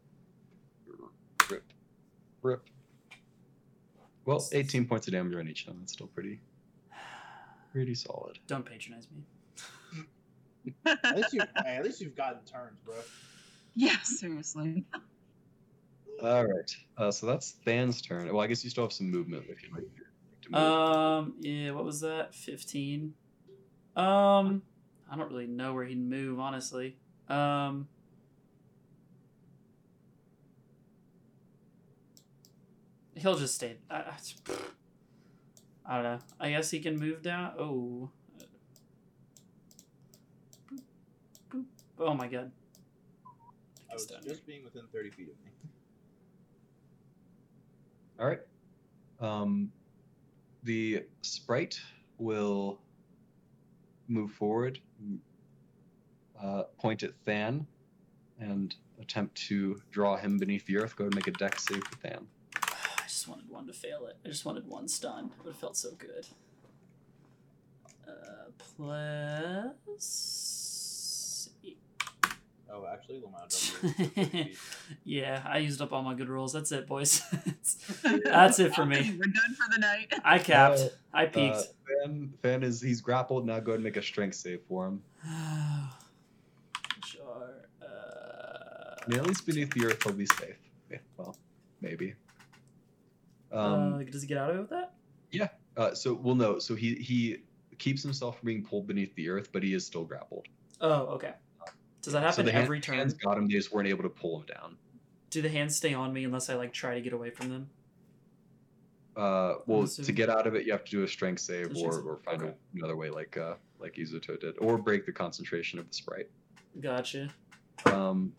Rip. Rip. Well, 18 points of damage on each of them. That's still pretty, pretty solid. don't patronize me. <laughs> At least you, hey, at least you've gotten turns, bro. yeah, seriously. All right. Uh, so that's Than's turn. Well, I guess you still have some movement if you'd like to move. Um, yeah, what was that? 15. Um, I don't really know where he'd move, honestly. Um, he'll just stay. I, I I don't know. I guess he can move down. Oh. Boop, boop. Oh my god. I was down just being within 30 feet of me. All right. Um, the sprite will move forward, uh, point at Than, and attempt to draw him beneath the earth. Go and make a deck save for Than. I just wanted one to fail it. I just wanted one stun. It would have felt so good. Uh, plus. Eight. Oh, actually, Lamont. I'm moving 30 feet. yeah, I used up all my good rolls. That's it, boys. <laughs> <laughs> That's it for me. <laughs> We're done for the night. I capped. Uh, I peaked. Uh, Than, Than is he's grappled. Now go ahead and make a strength save for him. <sighs> sure. Uh, I mean, at least beneath the earth he'll be safe. Yeah, well, maybe. Um, uh, does he get out of it with that? Yeah. Uh, so we'll know. So he he keeps himself from being pulled beneath the earth, but he is still grappled. Oh, okay. Does that so happen hand- every turn? hands got him. They just weren't able to pull him down. Do the hands stay on me unless I like try to get away from them? Uh, well, to get out of it, you have to do a strength save or, or find okay. another way, like uh, like Izuto did, or break the concentration of the sprite. Gotcha. Um,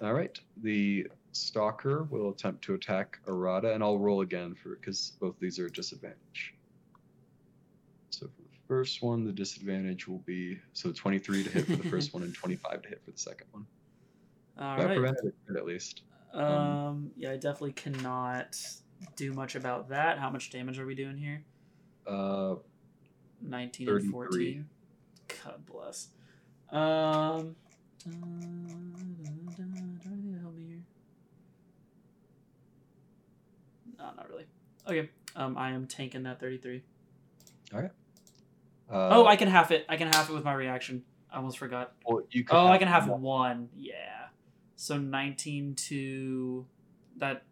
all right, the stalker will attempt to attack Arata, and I'll roll again for because both these are disadvantage. So for the first one, the disadvantage will be so 23 to hit for the <laughs> first one and 25 to hit for the second one. All right. prevented crit at least. Um, yeah, I definitely cannot do much about that. How much damage are we doing here? Uh, 19 and 33. 14. God bless. Um, uh, help me here? No, not really. Okay. Um, I am tanking that 33. Uh, oh, I can half it. I can half it with my reaction. I almost forgot. well, you could Oh, I can have one- one. Yeah. So 19 to that.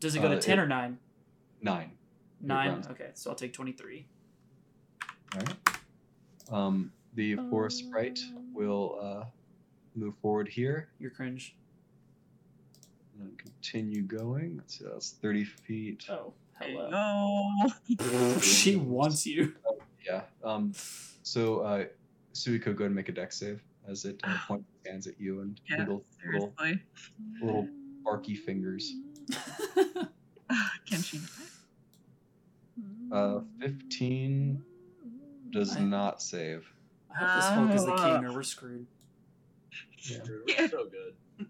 Does it go Uh, to 10 it- or 9? nine. Nine. Okay, so I'll take 23. All right. Um, the forest sprite will uh, move forward here You're cringe. and continue going. Let's see, that's 30 feet. Oh, hello. Oh. <laughs> she wants you. Yeah. Um, so, uh, Suiko, go ahead and make a deck save as it uh, <sighs> points its hands at you and Yeah, little, little, little barky fingers. <laughs> Can she? Uh, 15 does I- not save. I hope this Hulk is the Uh, king or we're screwed. Yeah. Yeah. So good.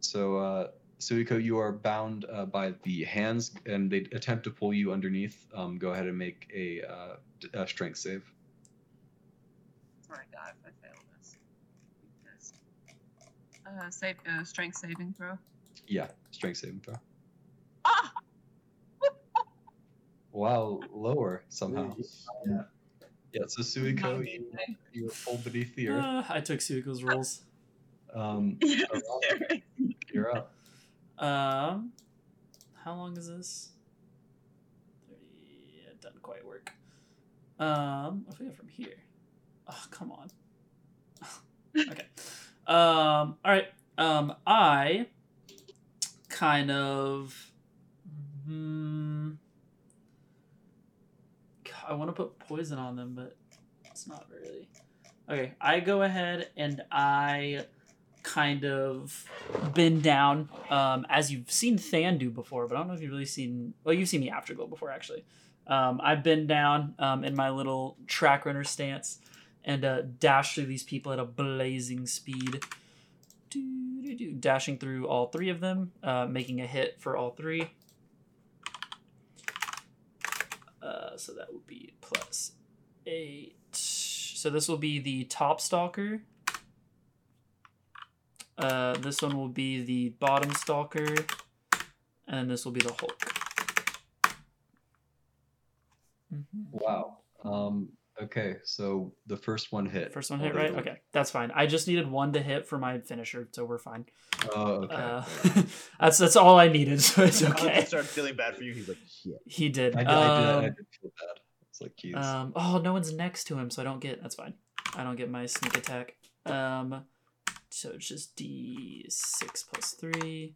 So, uh, Suiko, you are bound uh, by the hands, and they attempt to pull you underneath. Um, go ahead and make a, uh, strength save. Sorry, God, if I fail this. Uh, save, uh, strength saving throw. Yeah, strength saving throw. Ah! <laughs> wow, lower somehow. Yeah. Yeah, so Suiko, you, you were pulled beneath the earth. Uh, I took Suiko's rolls. Um, <laughs> Yes, you're up. Um, how long is this? Thirty. It doesn't quite work. Um, what if we go from here? Oh, come on. <laughs> okay. Um. All right. Um. I kind of. Hmm. I want to put poison on them, but it's not really. Okay, I go ahead and I kind of bend down, um, as you've seen Than do before, but I don't know if you've really seen. Well, you've seen the Afterglow before, actually. Um, I bend down um, in my little track runner stance and uh, dash through these people at a blazing speed. Doo-doo-doo, Dashing through all three of them, uh, making a hit for all three. Uh, so that would be plus eight. So this will be the top stalker. Uh, this one will be the bottom stalker, and this will be the Hulk. Mhm. Wow. Um, okay, so the first one hit. First one hit, right? Okay, that's fine. I just needed one to hit for my finisher, so we're fine. Oh, okay. Uh, <laughs> that's that's all I needed, <laughs> so it's I okay. started feeling bad for you. He's like, shit. He did. I did, I, did, I Um, did feel bad. It's like, geez. Um, oh, no one's next to him, so I don't get. That's fine. I don't get my sneak attack. Um, so it's just D six plus three.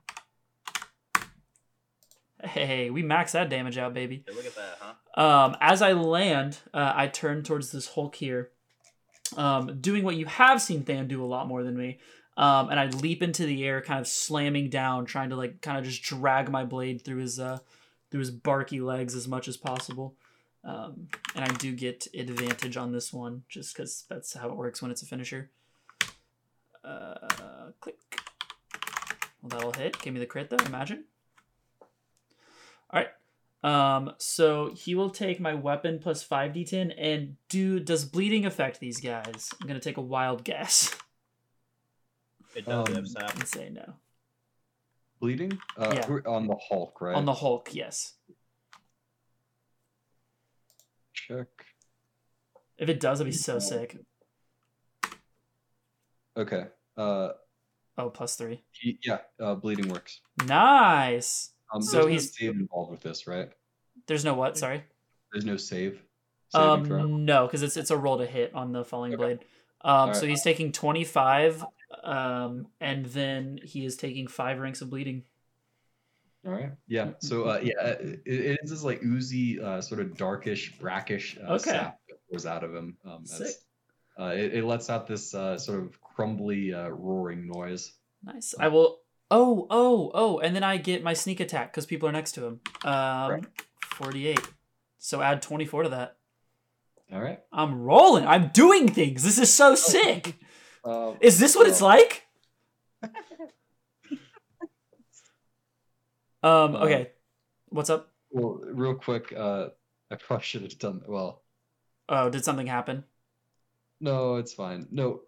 Hey, we max that damage out, baby. Hey, look at that, huh? Um, as I land, uh, I turn towards this Hulk here, um, doing what you have seen Than do a lot more than me. Um, and I leap into the air, kind of slamming down, trying to like kind of just drag my blade through his uh, through his barky legs as much as possible. Um, and I do get advantage on this one, just because that's how it works when it's a finisher. Uh, click. Well, that'll hit. Give me the crit though. Imagine. All right. Um, so he will take my weapon plus 5d10 and do does bleeding affect these guys? I'm gonna take a wild guess It does Um, have sap. and say no. Bleeding? Uh, yeah. on the Hulk, right? On the Hulk, yes. Check. If it does, it'd be so sick. Okay. Uh, Oh, plus three. yeah, uh, bleeding works. Nice. Um, So there's no he's- save involved with this, right? There's no what? Sorry. There's no save. Um, no, because it's it's a roll to hit on the falling Okay. blade. Um, so he's taking 25, um, and then he is taking five ranks of bleeding. All right. Yeah. So uh, yeah, it, it is this like oozy, uh, sort of darkish, brackish uh, Okay. sap that pours out of him. Um, Sick. as, uh, it, it lets out this uh, sort of crumbly, uh, roaring noise. Nice. I will. Oh, oh, oh, and then I get my sneak attack because people are next to him. Um, Right. 48. So add 24 to that. All right. I'm rolling. I'm doing things. This is so sick. Uh, Is this what it's like? <laughs> Um. Uh, Okay. What's up? Well, real quick, uh, I probably should have done. Well, Oh, did something happen? no, it's fine. No,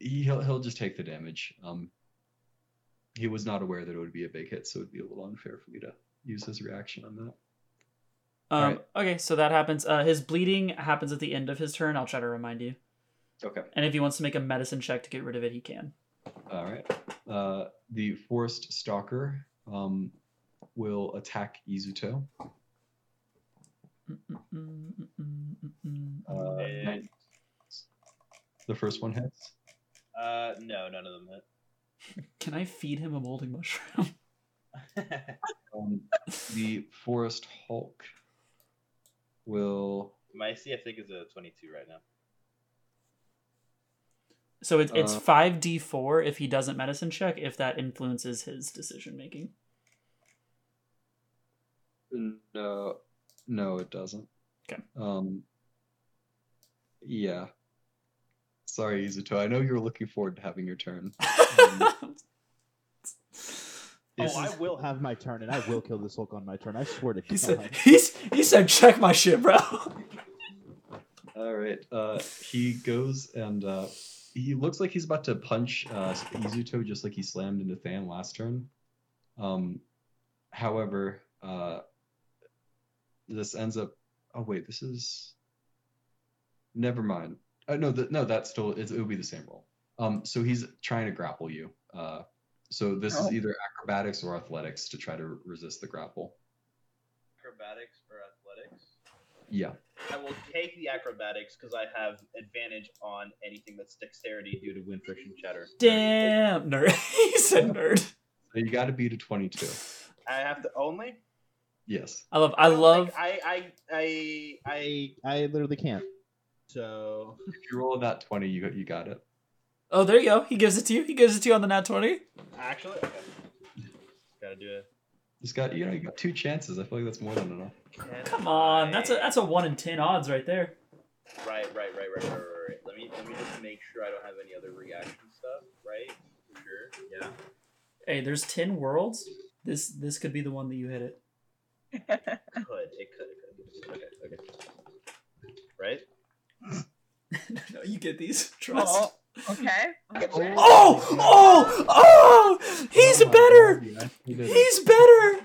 he, he'll he'll just take the damage. Um, he was not aware that it would be a big hit, so it'd be a little unfair for me to use his reaction on that. Um. Alright. Okay. So that happens. Uh, his bleeding happens at the end of his turn. I'll try to remind you. Okay. And if he wants to make a medicine check to get rid of it, he can. All right. Uh, the forest stalker um, will attack Izuto. Uh, Okay. nine- The first one hits. Uh, no, none of them hit. Can I feed him a molding mushroom? <laughs> Um, the forest hulk will. My AC, I think, is a 22 right now. So it's it's Uh, five d four if he doesn't medicine check if that influences his decision making. No, no, it doesn't. Okay. Um. Yeah. Sorry, Izuto. I know you were looking forward to having your turn. <laughs> Oh, I will have my turn, and I will kill this Hulk on my turn. I swear to he God. said he's he said check my shit, bro. <laughs> All right. Uh, he goes and uh, he looks like he's about to punch uh, Izuto just like he slammed into Than last turn. Um, however, uh, this ends up. Oh wait, this is. Never mind. Uh, no, th- no, that's still it, it would be the same roll. Um, so he's trying to grapple you. Uh, so this Oh. is either acrobatics or athletics to try to resist the grapple. Acrobatics or athletics? Yeah. I will take the acrobatics because I have advantage on anything that's dexterity due to wind friction shatter. Damn, nerd. <laughs> he said <laughs> nerd. So you got to beat a twenty-two. I have to only. Yes. I love. I love. think I I I I. I I literally can't. So If you roll that twenty, you got you got it. Oh, there you go. He gives it to you. He gives it to you on the nat twenty. actually, okay. Gotta do it. Just got you know you got two chances. I feel like that's more than enough. Come on, that's a that's a one in ten odds right there. Right, right, right, right, right, right, right. Let me let me just make sure I don't have any other reaction stuff. Right, for sure. Yeah. Hey, there's ten worlds. This this could be the one that you hit it. Could it could it could. Okay, okay. Right. <laughs> no, you get these. <laughs> Trust. Oh, okay. okay. Oh, oh, oh! He's Oh better. God, yeah. You did it. He's better.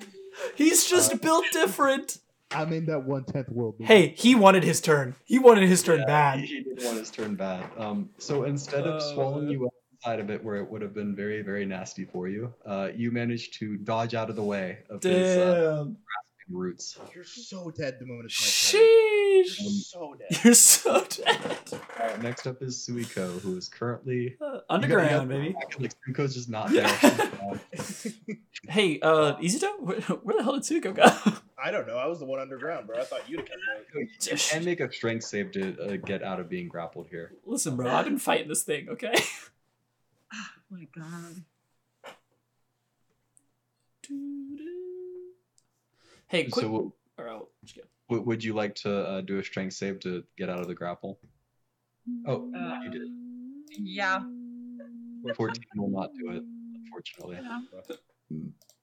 He's just built different. I'm in that one tenth world. Hey, he wanted his turn. He wanted his turn Yeah, bad. He, he did want his turn bad. Um, so instead of Uh. swallowing you up inside of it, where it would have been very, very nasty for you, uh, you managed to dodge out of the way of his uh, Damn. roots. You're so dead the moment it's my turn. Sheesh. You're so dead. You're so <laughs> dead. Next up is Suiko, who is currently Uh, underground, you got- baby. Like Suiko's just not there. <laughs> Hey, uh, Izuto, where, where the hell did Suiko go? <laughs> I don't know. I was the one underground, bro. I thought you'd have kept going. you can make a strength save to uh, get out of being grappled here. Listen, bro, I've been fighting this thing, okay? <sighs> Oh my god. Hey, quick. So, w- or I'll just go. w- would you like to uh, do a strength save to get out of the grapple? Oh, Uh, you did. Yeah. 14 will not do it, unfortunately. yeah.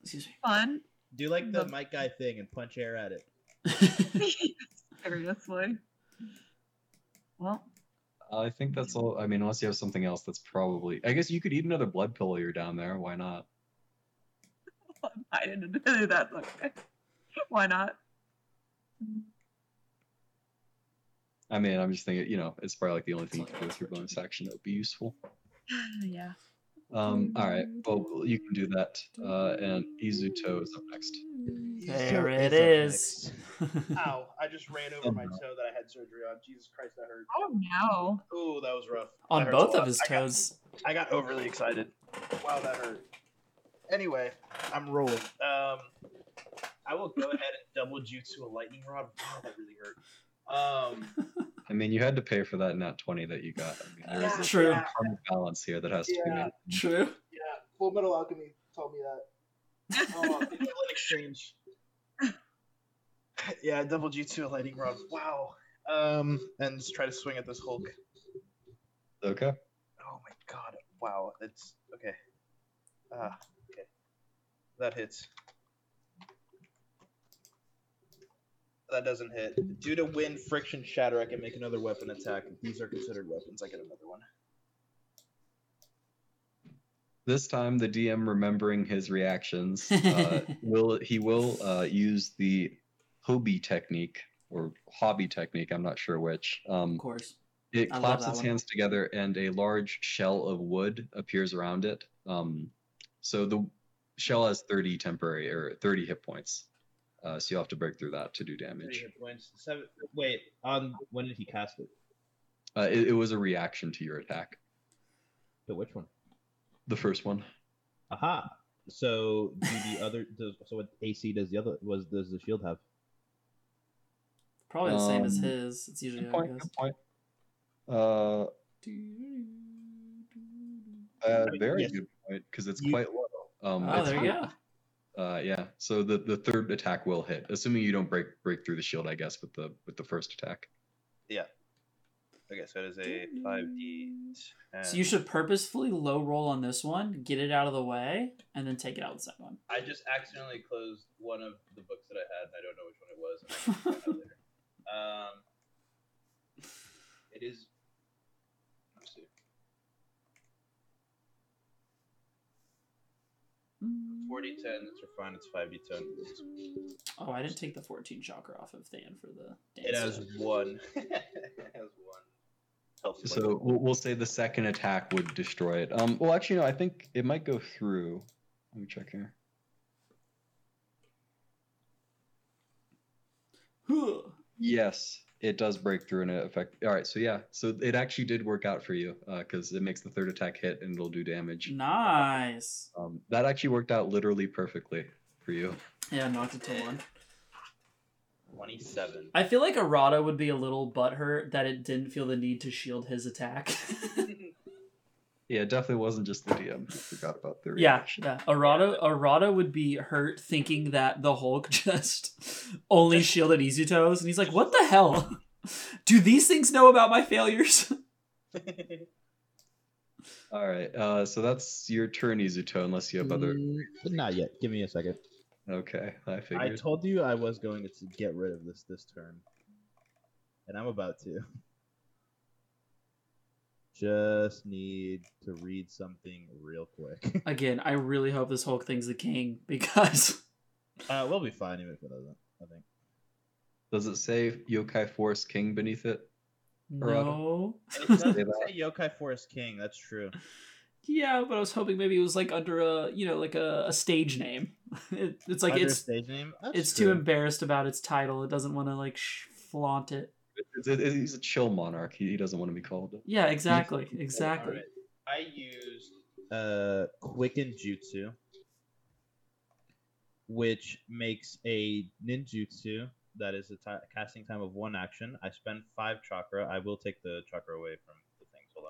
Excuse me. Fun. Do like the The- Mike guy thing and punch air at it. <laughs> Seriously. Well, I think that's all. I mean, unless you have something else, that's probably. I guess you could eat another blood pill while you're down there. Why not? <laughs> I didn't do that. Okay. Why not? I mean, I'm just thinking. You know, it's probably like the only thing you can do with your bonus action that would be useful. <sighs> yeah. Um. All right. Well, you can do that. Uh, and Izuto is up next. There it is. <laughs> Ow! I just ran over my toe that I had surgery on. Jesus Christ, that hurt. Oh no. Ooh, that was rough. On That both of lot. his I got- toes. I got overly excited. Wow, that hurt. Anyway, I'm rolling. Um, I will go ahead and double jutsu a lightning rod. Wow, that really hurt. Um, <laughs> I mean, you had to pay for that nat 20 that you got. I mean, there is a True. Yeah, karmic balance here that has to be made. True. yeah. Full Metal Alchemy told me that. <laughs> Oh, Villain exchange. <laughs> yeah, double jutsu lightning rod. Wow. Um, and just try to swing at this Hulk. Okay. Oh my god. Wow. It's okay. Ah, okay. That hits. That doesn't hit. Due to wind friction shatter, I can make another weapon attack. If these are considered weapons, I get another one. This time, the DM remembering his reactions, <laughs> uh, will he will uh, use the hobby technique or hobby technique. I'm not sure which. Um, Of course. It I claps its one. hands together, and a large shell of wood appears around it. Um, so the shell has 30 temporary or 30 hit points. Uh, so you'll have to break through that to do damage. Seven. Wait. On when did he cast it? Uh, it, it was a reaction to your attack. So which one? The first one. Aha. So do the <laughs> other? Does, so what AC does the other? Was does the shield have? Probably the same as Um, his. It's usually Good how it point. goes. Good point. Uh, uh, very Yes. good point because it's You- quite low. Um, Oh, it's there you go. Uh, yeah. So the, the third attack will hit, assuming you don't break break through the shield, I guess, with the with the first attack. Yeah. Okay, so it is a five d. So you should purposefully low roll on this one, get it out of the way, and then take it out the second one. I just accidentally closed one of the books that I had, and I don't know which one it was. and I <laughs> can find out later. Um, it is. Let's see. 4d10. It's are fine. It's 5d10. Oh, I didn't take the 14 chakra off of Than for the dance. It has one. <laughs> it has one. Health. So we'll, we'll say the second attack would destroy it. Um. Well, actually, no. I think it might go through. Let me check here. Yes, it does break through and it affect. All right. So yeah. So it actually did work out for you because it makes the third attack hit and it'll do damage. nice. Um. That actually worked out literally perfectly for you. Yeah, knocked it to one. 27. I feel like Arata would be a little butthurt that it didn't feel the need to shield his attack. <laughs> Yeah, it definitely wasn't just the DM. I forgot about the yeah, reaction. yeah. Arata Arata would be hurt thinking that the Hulk <laughs> just only shielded Izuto's, and he's like, "What the hell? <laughs> Do these things know about my failures?" <laughs> All right. Uh. So that's your turn, Izuto. Unless you have other. Mm, Not yet. Give me a second. Okay. I figured. I told you I was going to get rid of this this turn, and I'm about to. Just need to read something real quick. <laughs> Again, I really hope this Hulk thing's the king <laughs> because uh, we'll be fine even if it doesn't. I think. Does it say Yokai Forest King beneath it? no. <laughs> It does Say say. Yokai Forest King. That's true. Yeah, but I was hoping maybe it was like under a you know like a, a stage name. It, it's like Under it's stage name. That's it's true. too embarrassed about its title. It doesn't want to like sh- flaunt it. It's, it, he's a chill monarch. He, he doesn't want to be called. Yeah, exactly, exactly. Alright. I used. uh, Quicken Jutsu, which makes a ninjutsu that is a casting time of one action. I spend five chakra. I will take the chakra away from the things. Hold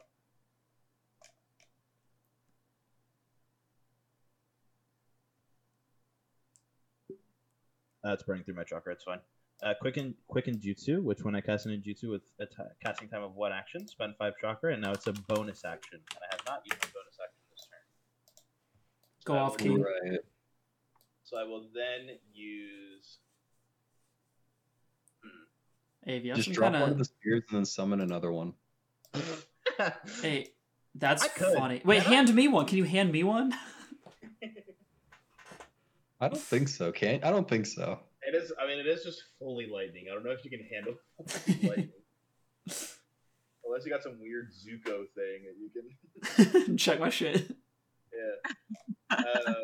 on. Uh, it's burning through my chakra. It's fine. Uh, quicken, quicken jutsu, which when I cast a ninjutsu with a casting time of one action, spend five chakra, and now it's a bonus action. And I have not used my bonus action this turn. Go off, will- King. Right. So I will then use. Hey, you Just drop kind one of of the spears and then summon another one. <laughs> hey, that's funny. Wait, Can hand me one. Can you hand me one? I don't think so. Can I don't think so. It is. I mean, it is just fully lightning. I don't know if you can handle <laughs> <laughs> lightning, unless you got some weird Zuko thing that you can. <laughs> Check my shit. Yeah. Um,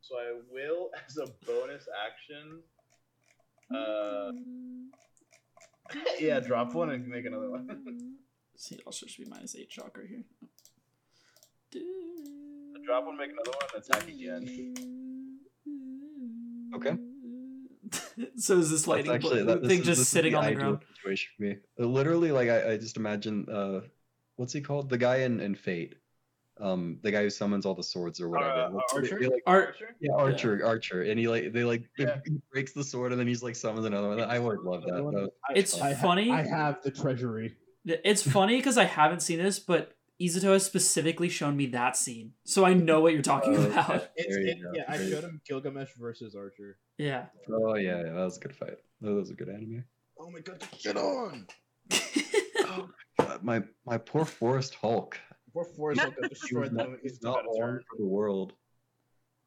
so I will, as a bonus action. Uh, yeah, drop one and make another one. See, it also should be minus eight chakra here. drop one, make another one, and attack again. Okay. <laughs> so is this That's lightning actually bo- that, this thing is- just sitting the on the ground? Situation for me. Uh, Literally, like I, I just imagine. Uh, what's he called? The guy in, in Fate. Um, the guy who summons all the swords or whatever. Uh, What's- Archer? they, like, Ar- Archer? yeah, Archer, Archer, and he like they like <laughs> Yeah. he breaks the sword and then he's like summons another one. I would love that. That was- It's I ha- funny. I have the treasury. It's funny because I haven't seen this, but Izuto has specifically shown me that scene, so I know what you're talking Oh, about. It's, you it, yeah, I showed him Gilgamesh versus Archer. Yeah. Oh yeah, yeah, that was a good fight. That was a good anime. Oh my god, get on! <laughs> Oh God, my my poor Forest Hulk. Before Forest Hulk got destroyed, was not, moment he's he's not got a long turn. for the world.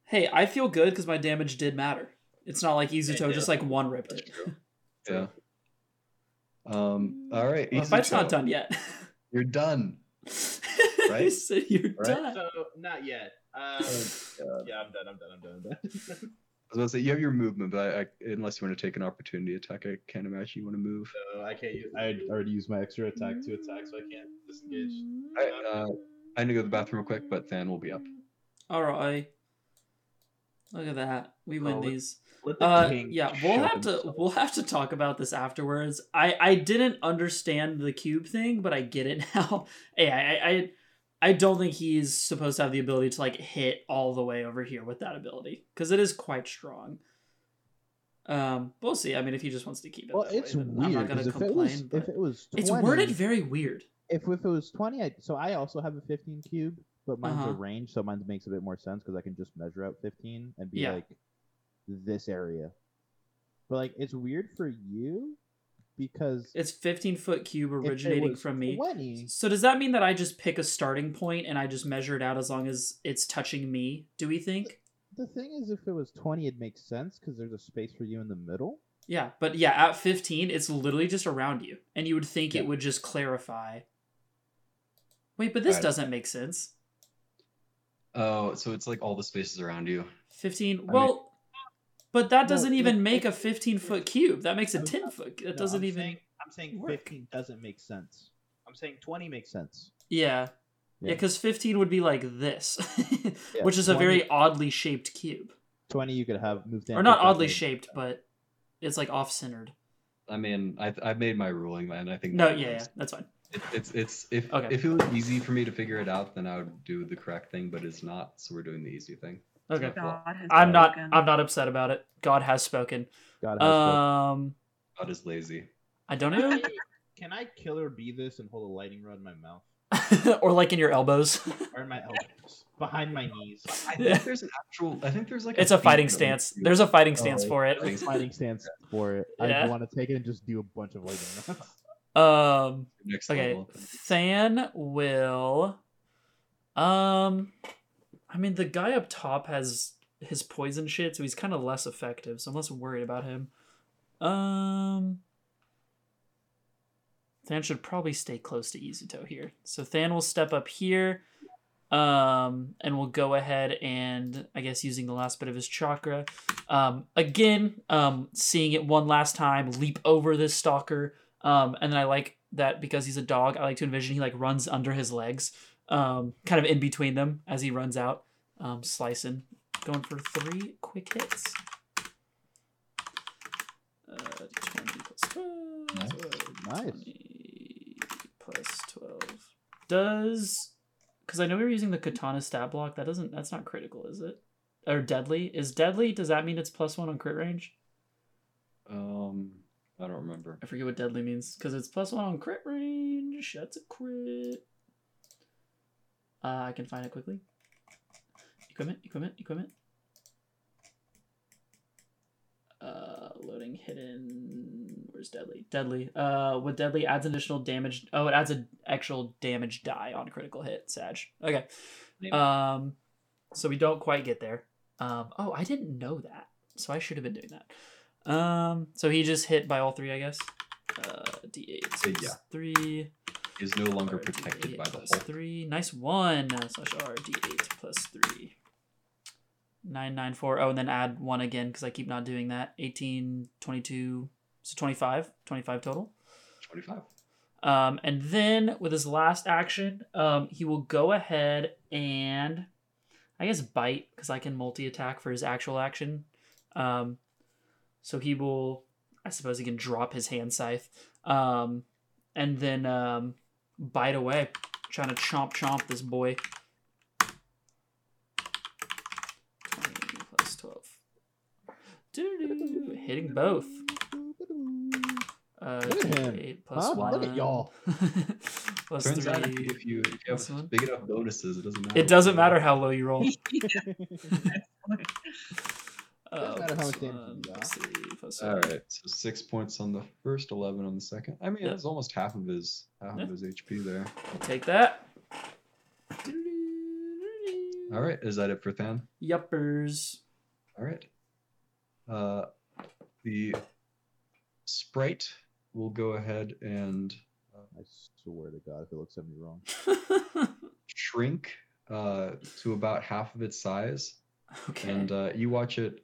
hey, I feel good because my damage did matter. It's not like Izuto did. just like one ripped it. <laughs> Yeah. Um. All right. Well, the fight's not done yet. <laughs> You're done. I Right? <laughs> said you're Right? done. So not yet. Um, God. yeah, I'm done. I'm done. I'm done. I'm done. <laughs> I was gonna say you have your movement, but I, I, unless you want to take an opportunity attack, I can't imagine you want to move. So I can't use. I already used my extra attack to attack, so I can't disengage. I, uh, I need to go to the bathroom real quick, but Than will be up. All right. Look at that. We win Oh, let- these. Let the Uh, yeah, we'll show have to we'll have to talk about this afterwards. I I didn't understand the cube thing, but I get it <laughs> now. hey, I I I don't think he's supposed to have the ability to like hit all the way over here with that ability because it is quite strong. Um, we'll see. I mean, if he just wants to keep it, Well, it's way, weird I'm not gonna complain. it was but if it was 20, it's worded very weird. if if it was twenty, I, so I also have a fifteen cube, but mine's Uh-huh. a range, so mine makes a bit more sense because I can just measure out fifteen and be Yeah. like this area. But like, it's weird for you because It's 15 foot cube originating was from me. Twenty, So does that mean that I just pick a starting point and I just measure it out as long as it's touching me? Do we think? The thing is, if it was 20, it makes sense because there's a space for you in the middle. Yeah, but yeah, at 15, it's literally just around you. And you would think Yeah. it would just clarify. Wait, but this Right. doesn't make sense. Oh, so it's like all the spaces around you. 15. mean- Well, but that doesn't No, even it- make a 15 foot cube. That makes a I'm 10 foot. That No, doesn't I'm even. Saying, I'm saying work. 15 doesn't make sense. I'm saying 20 makes sense. Yeah. Yeah, Yeah. because 15 would be like this, <laughs> Yeah, which is a very oddly shaped cube. 20 you could have moved in. Or not oddly shaped, but it's like off centered. I mean, I I've made my ruling, man. I think No, that yeah, yeah, that's fine. It, it's it's if Okay. if it was easy for me to figure it out, then I would do the correct thing. But it's not, so we're doing the easy thing. Okay. Well, God has I'm not spoken. I'm not upset about it. God has spoken. God has spoken. Um God is lazy. I don't know. Can I Killer Bee this and hold a lightning rod in my mouth? <laughs> or like in your elbows. <laughs> Or in my elbows? Behind my knees. <laughs> I Yeah. think there's an actual. I think there's like. it's a feat fighting stance. lets There's a fighting Oh, stance for it. fighting Fighting stance for it. Yeah. I want to take it and just do a bunch of lightning rods. Um next okay. level. Than will um I mean the guy up top has his poison shit, so he's kind of less effective, so I'm less worried about him. Um Than should probably stay close to Izuto here. So Than will step up here. Um, and we'll go ahead and I guess using the last bit of his chakra. Um, again, um, seeing it one last time, leap over this stalker. Um, and then I like that because he's a dog, I like to envision he like runs under his legs, um, kind of in between them as he runs out, um, slicing, going for three quick hits. Uh, 20 plus 12. Nice. Nice. 20 plus 12. Does. Because I know we were using the katana stat block. That doesn't. That's not critical, is it? Or deadly? Is deadly? Does that mean it's plus one on crit range? Um, I don't remember. I forget what deadly means because it's plus one on crit range. That's a crit. Uh, I can find it quickly. Equipment, equipment, equipment. Uh, loading hidden. Where's deadly? Deadly. Uh, with deadly adds additional damage. Oh, it adds an actual damage die on critical hit. Sag. Okay. Um, so we don't quite get there. Um, oh, I didn't know that, so I should have been doing that. Um, so he just hit by all three, I guess. Uh, D8 So, plus yeah. three. Is no longer protected by the Hulk. three. Nice one. Slash R D8 plus three. Nine nine four. Oh, and then add one again because I keep not doing that. 18, 22, so 25. 25 total. Twenty-five. Um, and then with his last action, um, he will go ahead and I guess bite because I can multi attack for his actual action. Um, so he will, I suppose, he can drop his hand scythe, um, and then um, bite away, trying to chomp chomp this boy. Twenty plus twelve. Doo-doo. Hitting both. Uh, Look at him. eight plus Huh? one. Look at y'all. <laughs> plus Turns out three. if you if you plus one. have big enough bonuses, it doesn't matter. It doesn't matter how low you roll. <laughs> <laughs> Uh, matter how much damage one, you got. plus three, plus All one. so six points on the first, eleven on the second. I mean, Yeah. that's almost half of his half Yeah. of his HP there. I'll take that. All right, is that it for Than? Yuppers. All right. Uh, the sprite will go ahead and I swear to God, if it looks at me wrong. <laughs> shrink uh, to about half of its size, okay. and uh, you watch it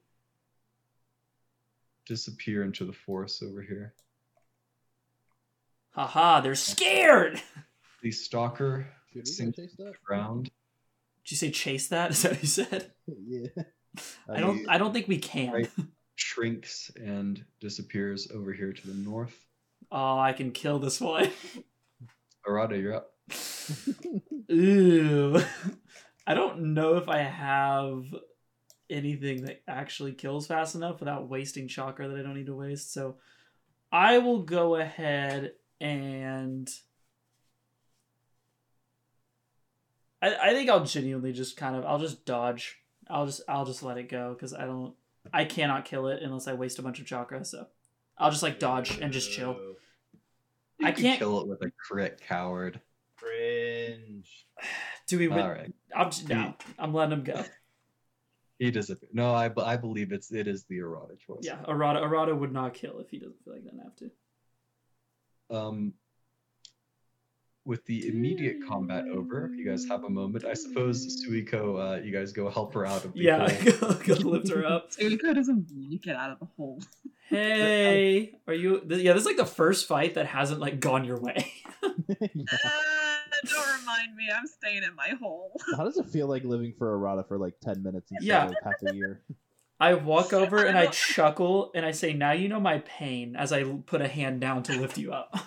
disappear into the forest over here. Haha, they're scared. <laughs> The stalker sinks go chase to the ground. Did you say chase that? <laughs> Is that what you said? <laughs> yeah. I don't. I don't think we can. Right. Shrinks and disappears over here to the north. Oh, I can kill this one. Arata, you're up. Ooh. I don't know if I have anything that actually kills fast enough without wasting chakra that I don't need to waste. So I will go ahead and I, I think I'll genuinely just kind of I'll just dodge. I'll just I'll just let it go because I don't I cannot kill it unless I waste a bunch of chakra. So I'll just like dodge and just chill. You I can can't- kill it with a crit, coward. Cringe. <sighs> Do we win? All right. I'm just, no, I'm letting him go. He disappeared. No, I, I believe it's it is the Arata choice. Yeah, Arata Arata would not kill if he doesn't feel like he doesn't have to. Um, with the immediate combat over, if you guys have a moment, I suppose Suiko, uh, you guys go help her out of the Yeah, hole. <laughs> go, go lift her up. <laughs> Suiko doesn't want to get out of the hole. Hey, are you? th- Yeah, this is like the first fight that hasn't like gone your way. <laughs> Yeah. <laughs> Don't remind me, I'm staying in my hole. <laughs> How does it feel like living for Arata for like ten minutes instead Yeah. of like half a year? <laughs> I walk over and I chuckle and I say, "Now you know my pain." As I put a hand down to lift you up.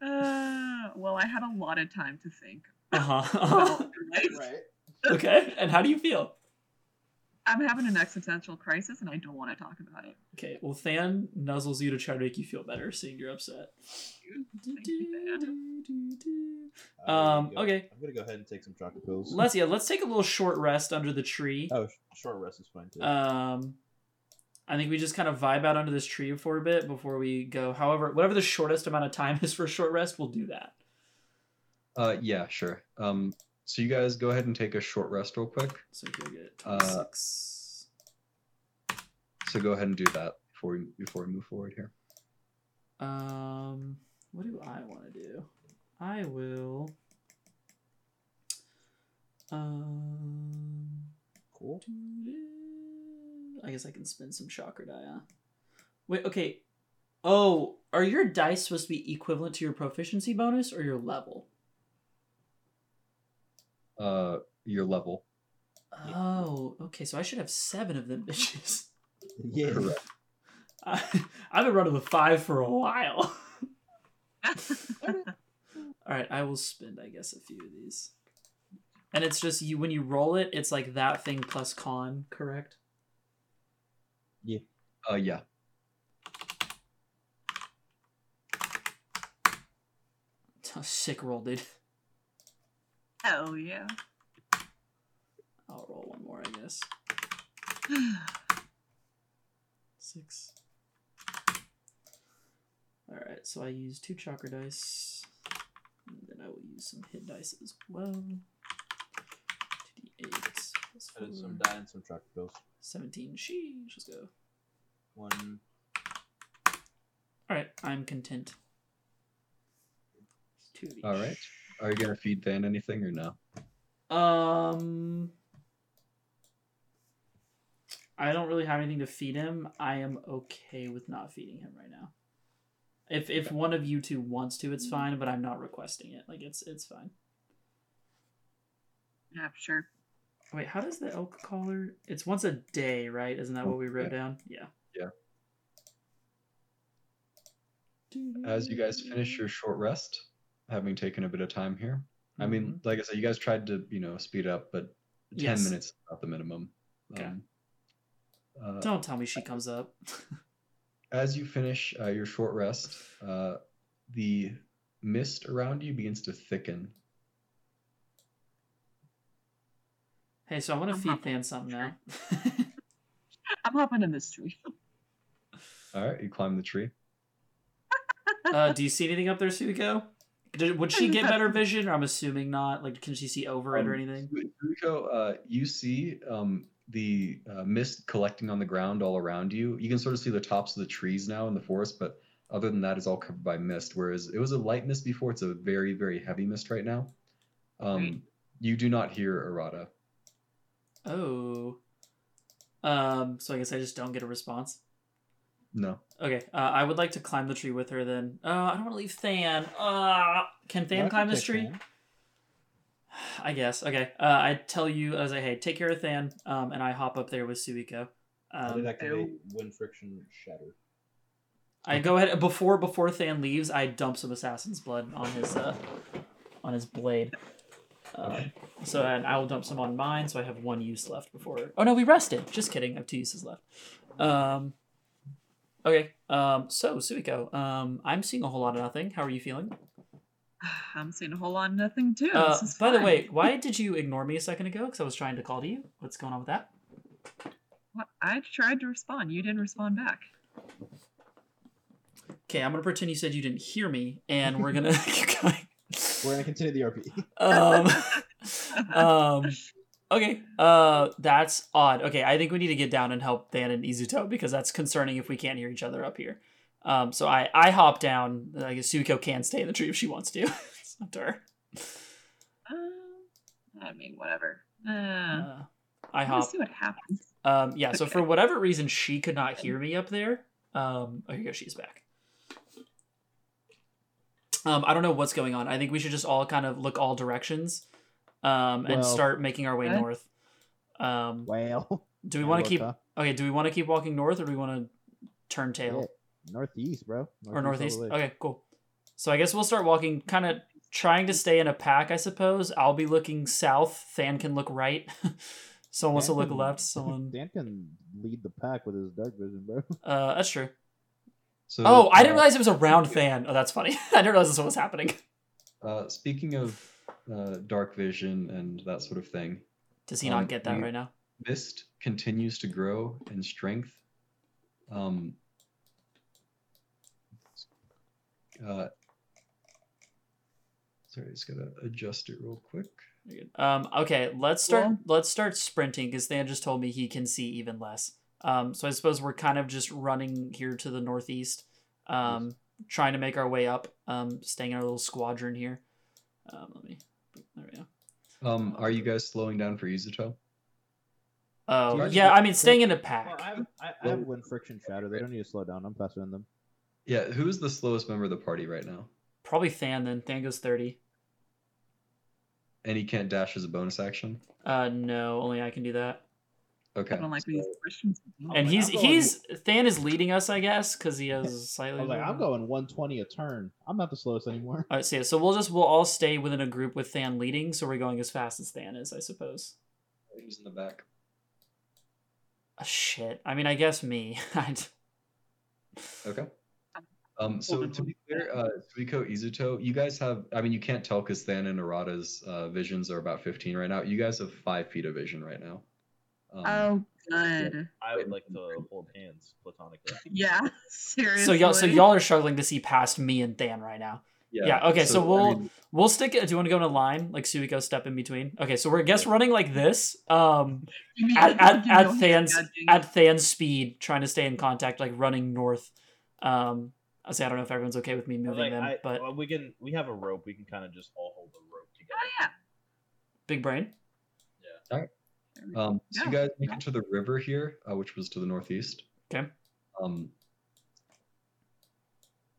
Uh, well, I had a lot of time to think. uh huh. about life. okay. And how do you feel? I'm having an existential crisis and I don't want to talk about it. Okay. Well, Than nuzzles you to try to make you feel better, seeing you're upset. Thank you, Than. I'm Um, gonna go- okay. I'm gonna go ahead and take some chocolate pills. Let's yeah. Let's take a little short rest under the tree. Oh, short rest is fine too. Um, I think we just kind of vibe out under this tree for a bit before we go. However, whatever the shortest amount of time <laughs> is for a short rest, we'll do that. Uh, yeah, sure. Um, so you guys go ahead and take a short rest real quick. So go get Uh, So go ahead and do that before we before we move forward here. Um, what do I want to do? I will. Um, cool. I guess I can spend some chakra die. Huh? Wait, okay. Oh, are your dice supposed to be equivalent to your proficiency bonus or your level? Uh, your level. Oh, okay. So I should have seven of them <laughs> bitches. Yeah. Correct. I, I've been running with five for a while. <laughs> All right, I will spend, I guess, a few of these. And it's just you when you roll it, it's like that thing plus con, correct? Yeah. Uh, yeah. <laughs> Sick roll, dude. Hell yeah. I'll roll one more, I guess. <sighs> Six. Alright, so I use two chakra dice. And then I will use some hit dice as well. 2d8 plus I did some 4. dye and some chocolate pills. 17. Sheesh, let's go. One. Alright, I'm content. Two of each. All right. Are you gonna feed Than anything or no? Um, I don't really have anything to feed him. I am okay with not feeding him right now. If if one of you two wants to, it's fine, but I'm not requesting it. Like it's it's fine. yeah, sure. Wait, how does the elk collar? It's once a day, right? Isn't that what we wrote Yeah. down? Yeah. Yeah. As you guys finish your short rest, having taken a bit of time here. I mean, like I said, you guys tried to, you know, speed up, but ten Yes. minutes is about the minimum. Okay. Um, uh, Don't tell me she comes up. <laughs> as you finish uh, your short rest, uh, the mist around you begins to thicken. hey, so I want to feed not- Than something now. <laughs> I'm hopping in this tree. All right, you climb the tree. uh, do you see anything up there, Suiko? Did, would she get better <laughs> vision, or I'm assuming not? Like, can she see over it or Um, anything? Rico, uh, you see um, the uh, mist collecting on the ground all around you. You can sort of see the tops of the trees now in the forest, but other than that, it's all covered by mist. Whereas it was a light mist before, it's a very, very heavy mist right now. Um, Right. You do not hear Arata. Oh. Um, so I guess I just don't get a response. No. Okay, uh, I would like to climb the tree with her then. Uh, I don't want to leave Than. Uh, can Than Yeah, I climb can this tree? Than. <sighs> I guess. Okay. Uh, I tell you, I was like, hey, take care of Than, um, and I hop up there with Suiko. I did Um, activate wind friction shatter. I go ahead before before Than leaves. I dump some assassin's blood on his uh, on his blade. Um, so and I will dump some on mine. So I have one use left before. Oh no, we rested. Just kidding. I have two uses left. Um, okay. Um, so Suiko, um, I'm seeing a whole lot of nothing. How are you feeling? <sighs> I'm seeing a whole lot of nothing too. Uh, this is by the way, why <laughs> did you ignore me a second ago? Because I was trying to call to you. What's going on with that? What? I tried to respond. You didn't respond back. Okay, I'm gonna pretend you said you didn't hear me, and we're <laughs> gonna <laughs> keep going. We're gonna continue the RP. um, um, Okay, uh, that's odd. Okay, I think we need to get down and help Than and Izuto because that's concerning if we can't hear each other up here. Um, so I I hop down. I guess Suiko can stay in the tree if she wants to. <laughs> it's up to her. Uh, I mean, whatever. Uh, Uh, I let's hop. see what happens. Um, yeah. So for whatever reason, she could not hear me up there. Um, oh, here you go. She's back. Um, I don't know what's going on. I think we should just all kind of look all directions, um, and Well- start making our way Okay. north. Um, Well, do we want to keep? huh? Okay. Do we want to keep walking north, or do we want to turn tail? Yeah, northeast, bro. or northeast. Okay, cool. So I guess we'll start walking, kind of trying to stay in a pack. I suppose I'll be looking south. Than can look right. <laughs> someone wants to Than look left. <laughs> Someone. Than can lead the pack with his dark vision, bro. <laughs> Uh, that's true. So, Oh, I didn't uh, realize it was a round fan. Oh, that's funny. I didn't realize this was happening. Uh, speaking of uh, dark vision and that sort of thing, Does he Um, not get that right now? mist continues to grow in strength. Um, uh, sorry, just gotta adjust it real quick. Um, okay, let's start. Cool. Let's start sprinting because Than just told me he can see even less. Um, so I suppose we're kind of just running here to the northeast, um, trying to make our way up. Um, staying in our little squadron here. Um, let me. There we go. Um, are you guys slowing down for Izuto? Oh Sorry. yeah, I mean staying in a Well, pack. I have, I, I have wind friction shatter. They don't need to slow down. I'm faster than them. Yeah, who's the slowest member of the party right now? Probably Than then. Than goes thirty. And he can't dash as a bonus action. Uh, no, only I can do that. Okay. I don't like these questions. and like, he's going- he's Than is leading us, I guess, because he has <laughs> I slightly. like, I'm going 120 a turn. I'm not the slowest anymore. All right, so yeah, so we'll just we'll all stay within a group with Than leading, so we're going as fast as Than is, I suppose. He's in the back? Uh, shit. I mean, I guess me. <laughs> Okay. Um, so to be clear, uh, Suiko, Izuto, you guys have, I mean, you can't tell because Than and Arata's uh, visions are about 15 right now. You guys have five feet of vision right now. Um, Oh, good. I would like to hold hands platonically. <laughs> Yeah, seriously. so y'all so y'all are struggling to see past me and Than right now. yeah, yeah okay, so I we'll- mean, We'll stick it. Do you want to go in a line like Suiko step in between? Okay, so we're I guess running like this. Um, <laughs> at at, at know, Than's at Than's speed, trying to stay in contact, like running north. Um, I say I don't know if everyone's okay with me moving like, them, I- but well, we can. We have a rope. We can kind of just all hold the rope together. Oh yeah. big brain. Um, so you guys make it to the river here, uh, which was to the northeast. Okay. Um,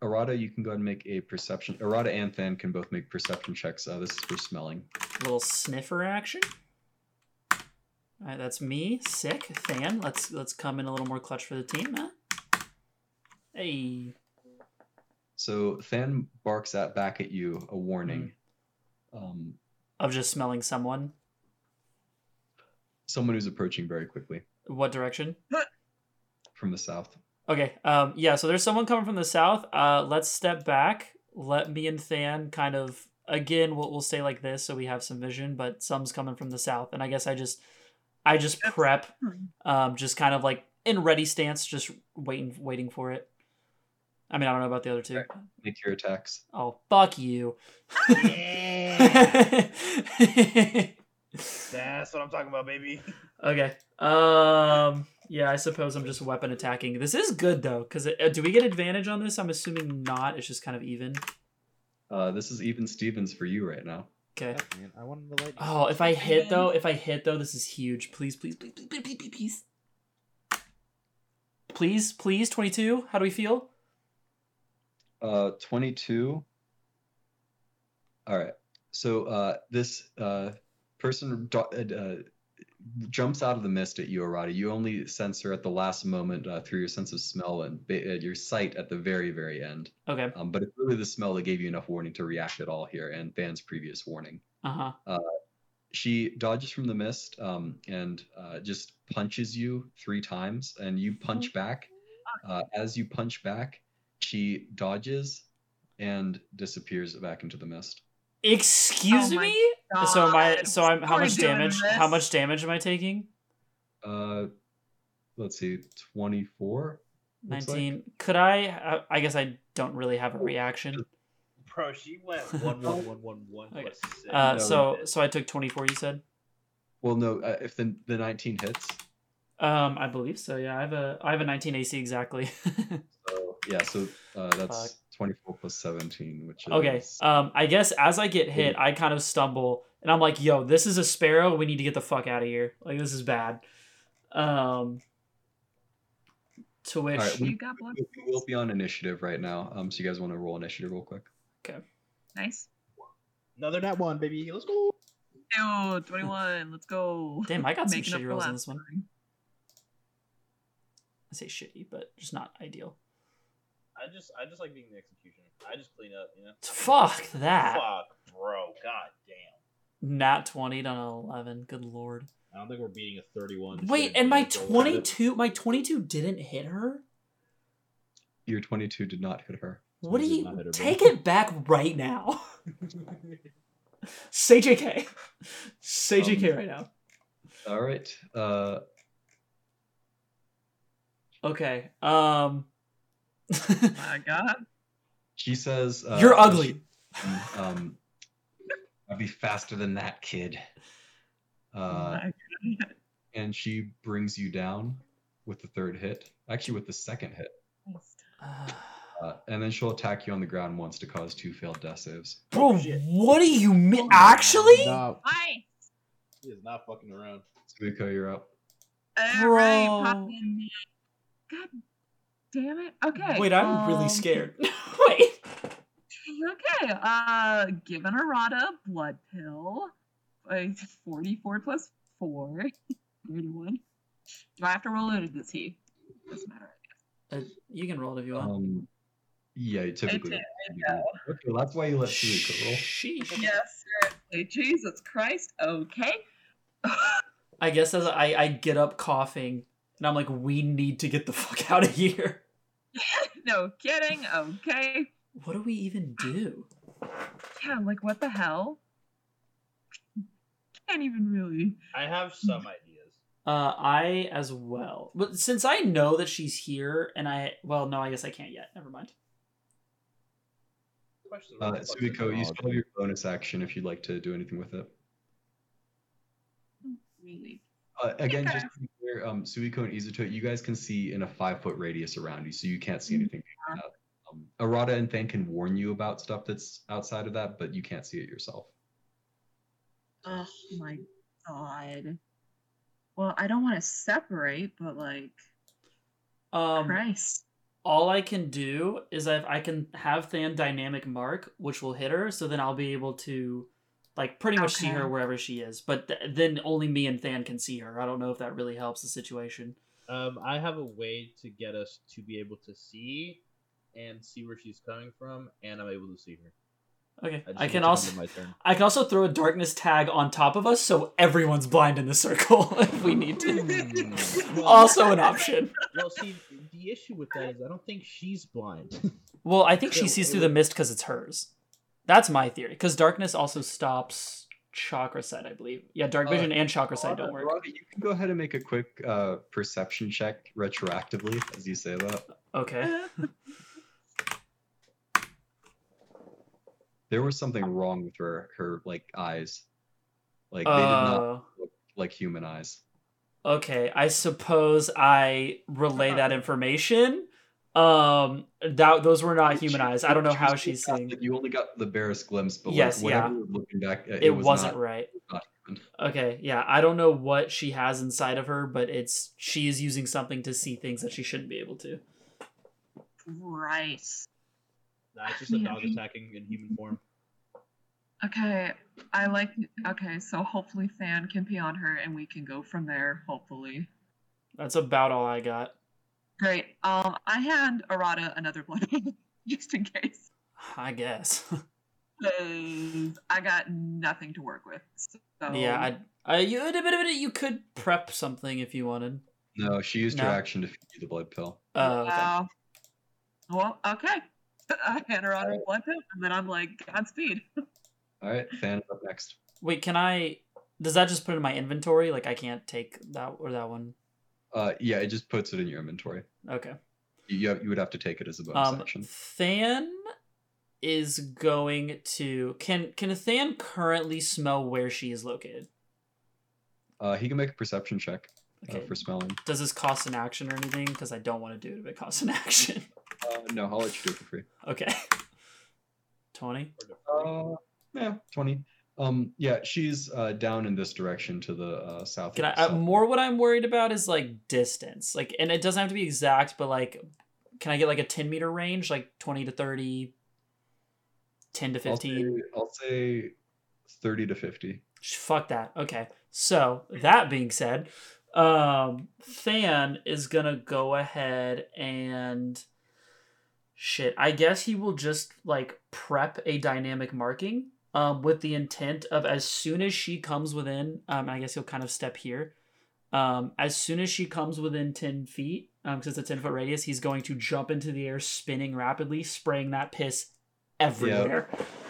Arata, you can go ahead and make a perception. Arata and Than can both make perception checks. Uh, this is for smelling. little sniffer action. All right, that's me. Sick. Than. Let's let's come in a little more clutch for the team, huh? Hey. So Than barks at back at you a warning. Um, Of just smelling someone. Someone who's approaching very quickly What direction? <gasps> from the south. Okay. Um. Yeah. So there's someone coming from the south. Uh. Let's step back. Let me and Than kind of again. We'll we'll stay like this so we have some vision. But some's coming from the south, and I guess I just, I just prep. Um. Just kind of like in ready stance, just waiting, waiting for it. I mean, I don't know about the other two. Right. Make your attacks. Oh, fuck you. <laughs> <laughs> That's what I'm talking about, baby. <laughs> okay. Um. Yeah, I suppose I'm just weapon attacking. This is good though, because uh, do we get advantage on this? I'm assuming not. It's just kind of even. Uh, this is even Stevens for you right now. Okay. Fuck, man, I wanted to light. Oh, if I hit though, if I hit though, this is huge. Please, please, please, please, please, please, please, please. Please, please, 22. How do we feel? Uh, 22. All right. So uh, this uh, person uh, jumps out of the mist at you, Arata. You only sense her at the last moment uh, through your sense of smell and ba- uh, your sight at the very, very end. Okay. Um, but it's really the smell that gave you enough warning to react at all here, and Than's previous warning. Uh huh. She dodges from the mist um, and uh, just punches you three times, and you punch back. Uh, as you punch back, she dodges and disappears back into the mist. Excuse Oh my me. So am I? So I'm. How we're much damage? this. How much damage am I taking? Uh, let's see, 24. looks like. 19. Could I? uh, I guess I don't really have a reaction. Bro, she went <laughs> one one one one one Okay. plus six. Uh, No, so so I took 24. You said. Well, no. Uh, if the the 19 hits, Um, I believe so. Yeah, I have a I have a 19 AC exactly. <laughs> so yeah. So uh, that's Fuck. 24 plus 17, which is okay. Um, I guess as I get hit, I kind of stumble, and I'm like, "Yo, this is a sparrow. We need to get the fuck out of here. Like this is bad." Um. To which, All right, we- You got blood. we we will be on initiative right now. Um, so you guys want to roll initiative real quick? Okay. Nice. Another nat one, baby. Let's go. Ew, 21. Let's go. damn, I got some Making up shitty for rolls in last this one. I say shitty, but just not ideal. I just I just like being the executioner. I just clean up, you know. Fuck that. Fuck, bro. God damn. Nat 20 to an 11. Good lord. I don't think we're beating a 31. Wait, and my just go with it. 22, my 22 didn't hit her. Your 22 did not hit her. What do you not hit her, bro. take it back right now? <laughs> Say JK. Say Um, JK right now. All right. Uh, Okay. Um. My God. she says, uh, You're ugly. Um, I'll be faster than that kid. Uh, My and she brings you down with the third hit. Actually, with the second hit. <sighs> Uh, and then she'll attack you on the ground once to cause two failed death saves. Bro, shit. what do you mean? Actually? Nah, Hi. he is not fucking around. Suiko, you're up. All right, Bro. pop in. God damn it. Okay. Wait, I'm really um, scared. <laughs> Wait. Okay. Uh, give an errata blood pill. Like 44 plus 4. 31. Do I have to roll it or does he? Doesn't matter. Uh, you can roll it if you want. Um, yeah, typically. did, Okay, that's why you let Suiko roll. Sheesh. Yes, certainly. Jesus Christ. Okay. I guess as I, I get up coughing, and I'm like, we need to get the fuck out of here. <laughs> no kidding. Okay. What do we even do? Yeah, like what the hell? Can't even really. I have some ideas. Uh, I as well. But since I know that she's here, and I well, no, I guess I can't yet. Never mind. Uh, what the fuck Suiko, you still have your bonus action if you'd like to do anything with it. Really. Uh, again, Okay. just to um, Suiko and Izuto, you guys can see in a five foot radius around you, so you can't see anything. beyond that. Um, Arata and Than can warn you about stuff that's outside of that, but you can't see it yourself. Oh my god. Well, I don't want to separate, but like, Um, Christ. all I can do is I, I can have Than dynamic mark, which will hit her, so then I'll be able to, like, pretty much see her wherever she is. But th- then only me and Than can see her. I don't know if that really helps the situation. Um, I have a way to get us to be able to see and see where she's coming from, and I'm able to see her. Okay, just I can also my turn. I can also throw a darkness tag on top of us, so everyone's blind in the circle <laughs> if we need to. Hmm. Well, <laughs> also an option. well, see, the issue with that is I don't think she's blind. Well, I think <laughs> she sees through the mist because it's hers. That's my theory. Because darkness also stops chakra sight, I believe. Yeah, dark Uh, vision and chakra sight don't Arata, work. Arata, you can go ahead and make a quick uh, perception check retroactively as you say that. Okay. <laughs> There was something wrong with her, her like eyes. Like they did not Uh, look like human eyes. okay. I suppose I relay that information. Um, that those were not She- human she- eyes. I don't know she how she's seeing. You only got the barest glimpse, but Yes, like, yeah. looking back, at, It, was wasn't not, right. not. Okay, yeah, I don't know what she has inside of her, but it's she is using something to see things that she shouldn't be able to. Right. nah, it's just a Yeah. dog attacking in human form. Okay, I like. Okay, so hopefully Than can pee on her, and we can go from there. Hopefully. That's about all I got. Great. Um, I hand Arata another <laughs> blood pill, just in case, I guess. <laughs> I got nothing to work with. So yeah, I, I you, you could prep something if you wanted. No, she used her action to feed you the blood pill. Oh, okay. Uh, well, okay. <laughs> I hand her on her blood pill, and then I'm like, Godspeed. All right, Than up next. Wait, can I? Does that just put it in my inventory? Like I can't take that or that one. Uh, yeah, it just puts it in your inventory. Okay. You you, have, you would have to take it as a bonus Um, action. Than is going to can can a Than currently smell where she is located? Uh, he can make a perception check uh, Okay. for smelling. Does this cost an action or anything? Because I don't want to do it if it costs an action. <laughs> Uh, no, I'll let you do it for free. Okay. <laughs> Twenty. Uh, yeah, twenty. Um, yeah, she's uh, down in this direction to the uh, south. Can I, uh, south. more what I'm worried about is like distance. Like, and it doesn't have to be exact, but like, can I get like a 10 meter range, like 20 to 30, 10 to I'll 15? say, I'll say thirty to fifty. Sh- Fuck that. Okay. So that being said, um, Than is gonna go ahead and shit. I guess he will just like prep a dynamic marking, um, with the intent of as soon as she comes within, um, I guess he'll kind of step here. Um, as soon as she comes within ten feet, um, because it's a ten foot radius, he's going to jump into the air, spinning rapidly, spraying that piss everywhere.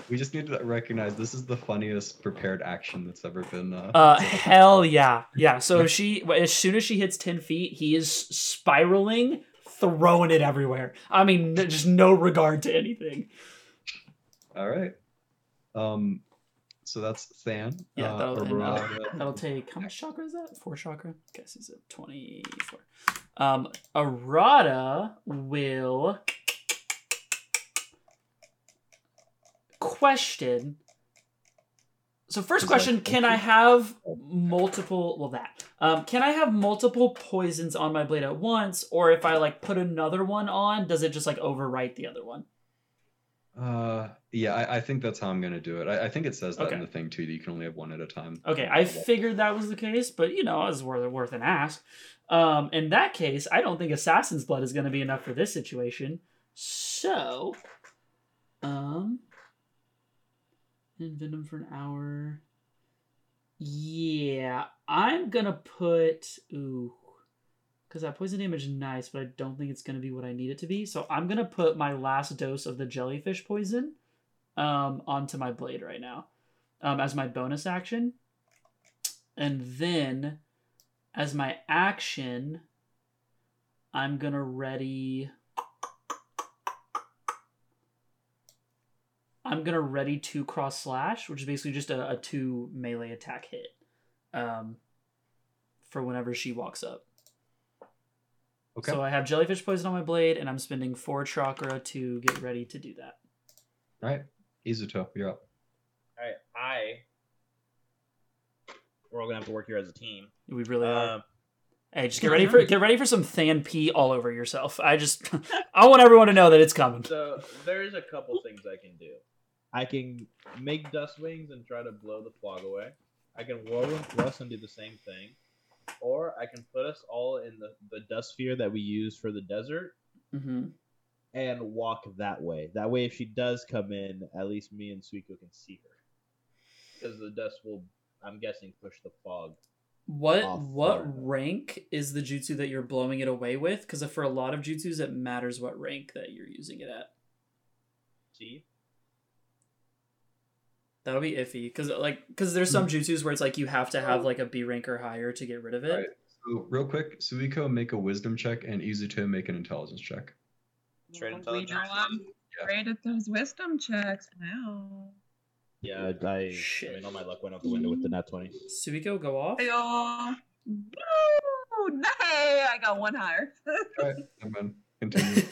We just need to recognize this is the funniest prepared action that's ever been. Uh, Uh, hell yeah, yeah. So if she, as soon as she hits ten feet, he is spiraling, throwing it everywhere. I mean, just no regard to anything. All right. Um, so that's Than. Yeah, uh, that'll- uh, Arata- <laughs> That'll take how much chakra is that? Four chakra. Guess he's at twenty four. Um, Arata will question. So first Is question: Can I have multiple? Well, that. Um, can I have multiple poisons on my blade at once, or if I like put another one on, does it just like overwrite the other one? Uh, yeah, I, I think that's how I'm gonna do it. I, I think it says that in the thing too that you can only have one at a time. Okay, I figured that was the case, but you know, it's worth worth an ask. Um, in that case, I don't think Assassin's Blood is to be enough for this situation. So, um, and Venom for an hour. Yeah, I'm gonna put ooh, because that poison damage is nice, but I don't think it's gonna be what I need it to be. So I'm gonna put my last dose of the jellyfish poison, um, onto my blade right now, um, as my bonus action. And then as my action, I'm going to ready. I'm going to ready two cross slash, which is basically just a, a two melee attack hit um, for whenever she walks up. Okay. So I have jellyfish poison on my blade, and I'm spending four chakra to get ready to do that. All right, Izuto, you're up. All right, I. We're all gonna have to work here as a team. We really are. Um, Hey, just get ready <laughs> for get ready for some Than pee all over yourself. I just <laughs> I want everyone to know that it's coming. so there's a couple things I can do. I can make dust wings and try to blow the fog away. I can whirlwind thrust and do the same thing. Or I can put us all in the, the dust sphere that we use for the desert hmm and walk that way. That way, if she does come in, at least me and Suiko can see her. Because the dust will, I'm guessing, push the fog. What what far rank is the jutsu that you're blowing it away with? Because for a lot of jutsus, it matters what rank that you're using it at. See? That'll be iffy because like because there's some jutsus where it's like you have to have like a B rank or higher to get rid of it. Right. So real quick, Suiko make a wisdom check and Izuto make an intelligence check. Straight Well, intelligence. We know I'm Yeah. great at those wisdom checks now. Yeah, I, I Shit. mean, all my luck went out the window with the nat 20. Suiko, go off. Ayo. Woo! Nay, I got one higher. <laughs> All right, and then continue.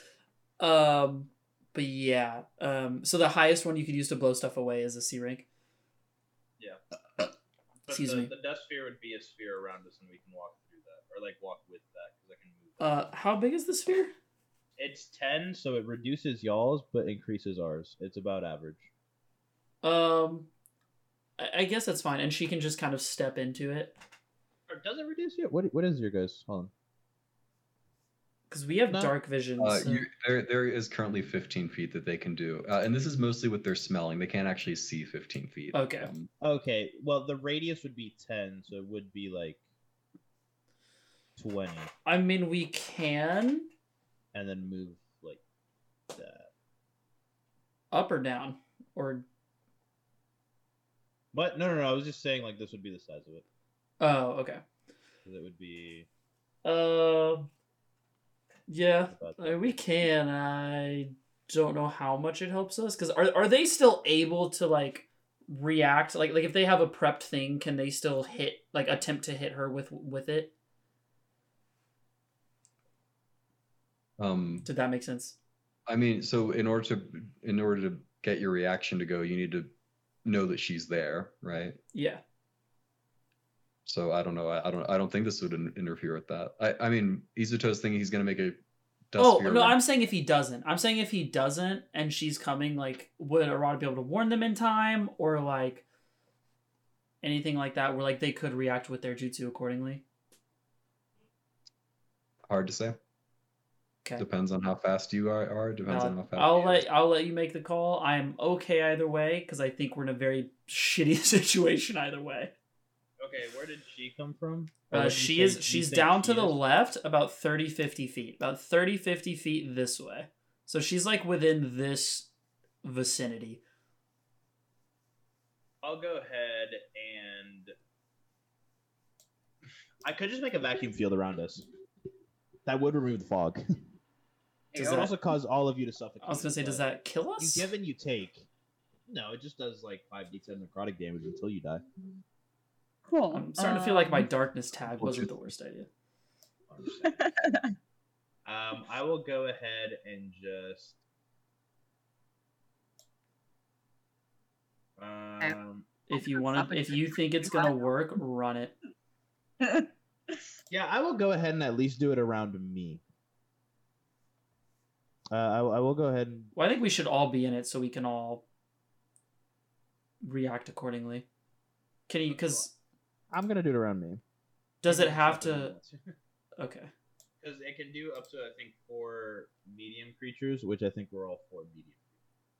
<laughs> um, but yeah. Um, so the highest one you could use to blow stuff away is a C rank. Yeah. <coughs> But Excuse the, me. the dust sphere would be a sphere around us, and we can walk through that, or like walk with that, because I can move. Uh, how big is the sphere? It's 10, so it reduces y'all's but increases ours. It's about average. Um, I, I guess that's fine, and she can just kind of step into it Or does it reduce you? What, what is your guys? Hold on. Because we have No. dark vision. Uh, so- you, there, there is currently 15 feet that they can do, uh, and this is mostly with their smelling. They can't actually see 15 feet. Okay. Um, Okay, well, the radius would be 10, so it would be like 20, I mean, we can and then move like that. up or down or But no, no, no, I was just saying like this would be the size of it. oh, okay. It would be Uh, yeah, mean, we can. I don't know how much it helps us because are are they still able to like react like like if they have a prepped thing can they still hit like attempt to hit her with with it Um, did that make sense I mean, so in order to in order to get your reaction to go, you need to know that she's there, right? yeah So I don't know. I, I don't. I don't think this would in- interfere with that. I. I mean, Izuto's thinking he's gonna make a. Dust oh no i'm saying if he doesn't i'm saying if he doesn't and she's coming like would arata be able to warn them in time or like anything like that where like they could react with their jutsu accordingly hard to say. okay Depends on how fast you are. are depends on how Uh, fast. I'll let. I'll let you make the call. I'm okay either way because I think we're in a very <laughs> shitty <laughs> situation either way. Okay, where did she come from? Uh, you she is you she's down to the is? left about 30 50 feet about 30 50 feet this way so she's like within this vicinity I'll go ahead and <laughs> I could just make a vacuum field around us. That would remove the fog. <laughs> Does would that- also cause all of you to suffocate. i was gonna say does that kill You us give and you take. No, it just does like five d10 necrotic damage until you die. Cool. i'm starting to feel like my Um, darkness tag wasn't ju- the worst idea. <laughs> Um, I will go ahead and just um, if you want to if you think it's gonna work run it. <laughs> Yeah, I will go ahead and at least do it around me. Uh, I, I will go ahead and well i think we should all be in it so we can all react accordingly. Can you because I'm gonna do it around me. does it have to okay Because it can do up to I think four medium Creatures, which I think we're all four medium.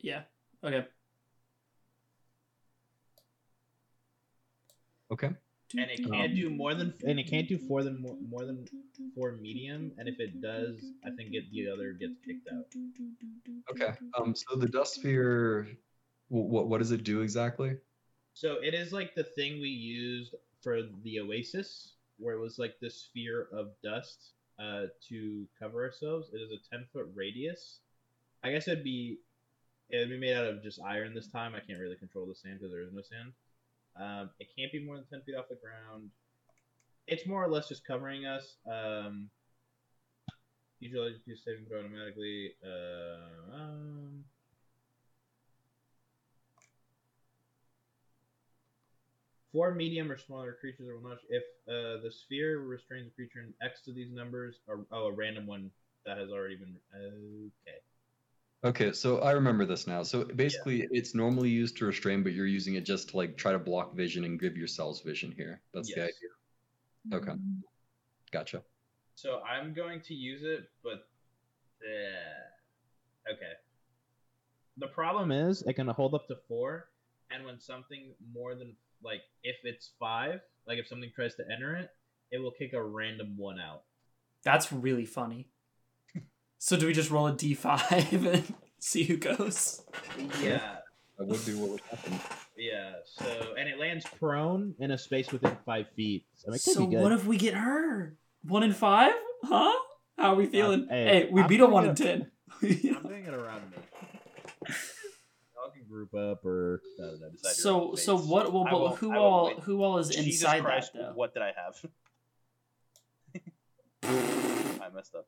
yeah okay Okay. and it can't do more than and it can't do four than more, more than four medium. And if it does, I think it, the other gets kicked out. Okay. Um. So the dust sphere. What what does it do exactly? So it is like the thing we used for the Oasis, where it was like this sphere of dust uh, to cover ourselves. It is a ten foot radius. I guess it'd be it'd be made out of just iron this time. I can't really control the sand because there is no sand. Um, it can't be more than ten feet off the ground. It's more or less just covering us. Um, usually, do saving throw automatically. Uh, um, Four medium or smaller creatures are will not. If uh, the sphere restrains a creature in X to these numbers, or oh, a random one that has already been. Okay. Okay, so I remember this now. So basically, it's normally used to restrain, but you're using it just to like try to block vision and give yourselves vision here. That's the idea. Okay, gotcha. So I'm going to use it, but. Uh, okay. The problem is, it can hold up to four, and when something more than like if it's five, like if something tries to enter it, it will kick a random one out. That's really funny. <laughs> So do we just roll a d5 <laughs> and see who goes? Yeah, That would be what would happen. yeah. So and it lands prone in a space within five feet. So it So good. what if we get her? One in five? Huh? How are we uh, feeling? hey, hey, we I'm beat a one in ten. <laughs> I'm doing it around me. Y'all can group up or uh, so so what? Well, but will- who all wait. who all is Jesus inside Christ, that though? What did I have? <laughs> I messed up.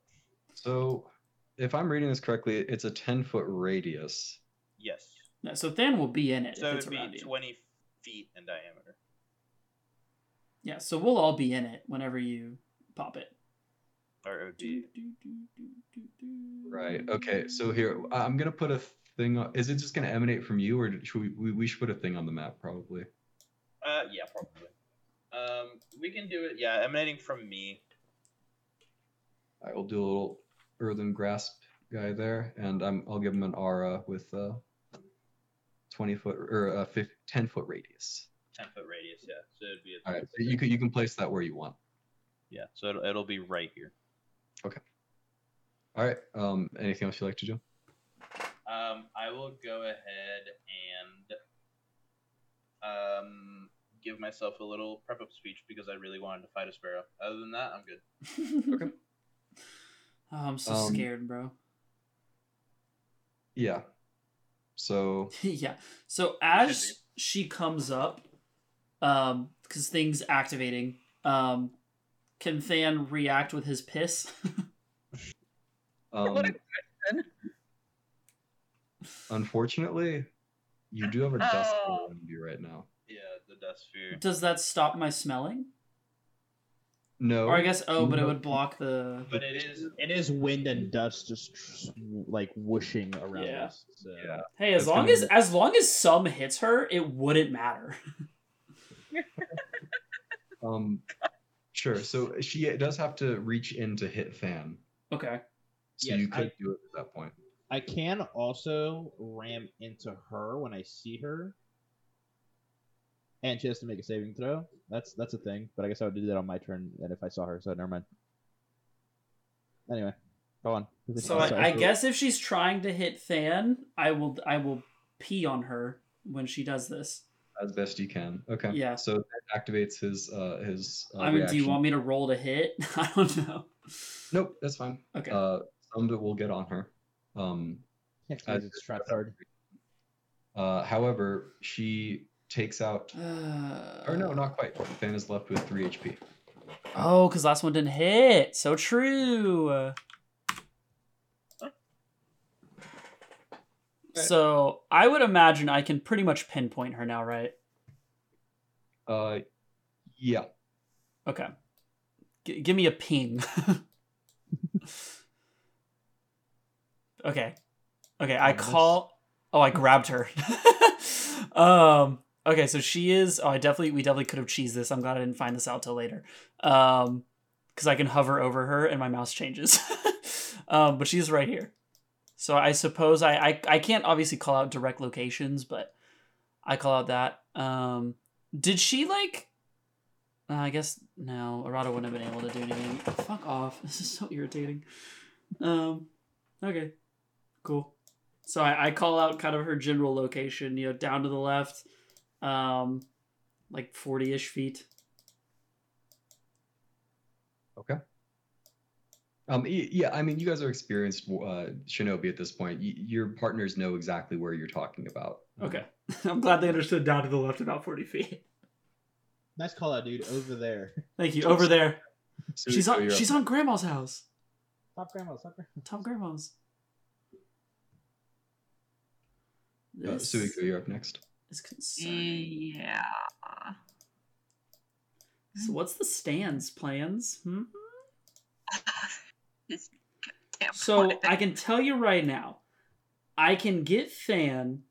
So, if I'm reading this correctly, it's a 10 foot radius. Yes. No, so Than will be in it So if it would around be you. 20 feet in diameter. Yeah, so we'll all be in it whenever you pop it. Or it would be. Right. Okay. So here, I'm gonna put a thing. Is it just gonna emanate from you, or should we, we? We should put a thing on the map, probably. Uh, yeah, probably. Um, we can do it. Yeah, emanating from me. I will do a little earthen grasp guy there, and I'm, I'll give him an aura with a 20 foot or a 50, 10 foot radius. 10 foot radius, yeah. So it'd be. A All right. So you can you can place that where you want. Yeah, so it'll, it'll be right here. Okay. All right. Um. Anything else you'd like to do? Um, I will go ahead and um give myself a little prep up speech because I really wanted to fight a sparrow. Other than that, I'm good. <laughs> Okay. Oh, I'm so Um, scared, bro. Yeah. So <laughs> yeah. So as she comes up, um, because things activating, um, can Than react with his piss? <laughs> Um, What a question. Unfortunately, you do have a dust Oh. around you right now. Yeah, the dust sphere. Does that stop my smelling? No. Or I guess oh, but it would block the. But it is. It is wind and dust just like whooshing around Yeah. us. So. Yeah. Hey, as That's long as be- as long as some hits her, it wouldn't matter. <laughs> Um, sure. So she does have to reach in to hit Than. okay. So Yes, you could I- do it at that point. I can also ram into her when I see her, and she has to make a saving throw. That's that's a thing, but I guess I would do that on my turn, and if I saw her, so never mind. Anyway, go on. So Sorry. I, I guess if she's trying to hit Than, I will I will pee on her when she does this. As best you can. Okay. Yeah. So that activates his uh his uh, I mean, do you want me to roll to hit? <laughs> I don't know. Nope, that's fine. Okay. Uh some that will get on her. Um Can't as- its trap card. uh however, she takes out Uh, or no, not quite. Than is left with three HP. Oh, because last one didn't hit. So true. So I would imagine I can pretty much pinpoint her now, right? Uh yeah. Okay. G- give me a ping. <laughs> okay. Okay, I call. Oh, I grabbed her. <laughs> um. Okay, so she is. Oh, I definitely. We definitely could have cheesed this. I'm glad I didn't find this out till later. Um, because I can hover over her and my mouse changes. <laughs> um, but she's right here. So I suppose I, I I can't obviously call out direct locations, but I call out that. Um, did she like? Uh, I guess no. Arata wouldn't have been able to do anything. Fuck off. <laughs> This is so irritating. Um, okay, cool. So I, I call out kind of her general location. You know, down to the left, um, like forty-ish feet. Okay. Um, yeah, I mean, you guys are experienced uh, shinobi at this point. Y- your partners know exactly where you're talking about. Okay, <laughs> I'm glad they understood down to the left about forty feet. Nice call out, dude. Over there. Thank you. Over there. So She's so on. you're up She's on Grandma's house. Top grandma, top grandma. Top Grandma's. Uh, This Suiko, you're up next. is concerning. Yeah. So what's the stands plans? Hmm? <laughs> So. I can tell you right now, I can get Than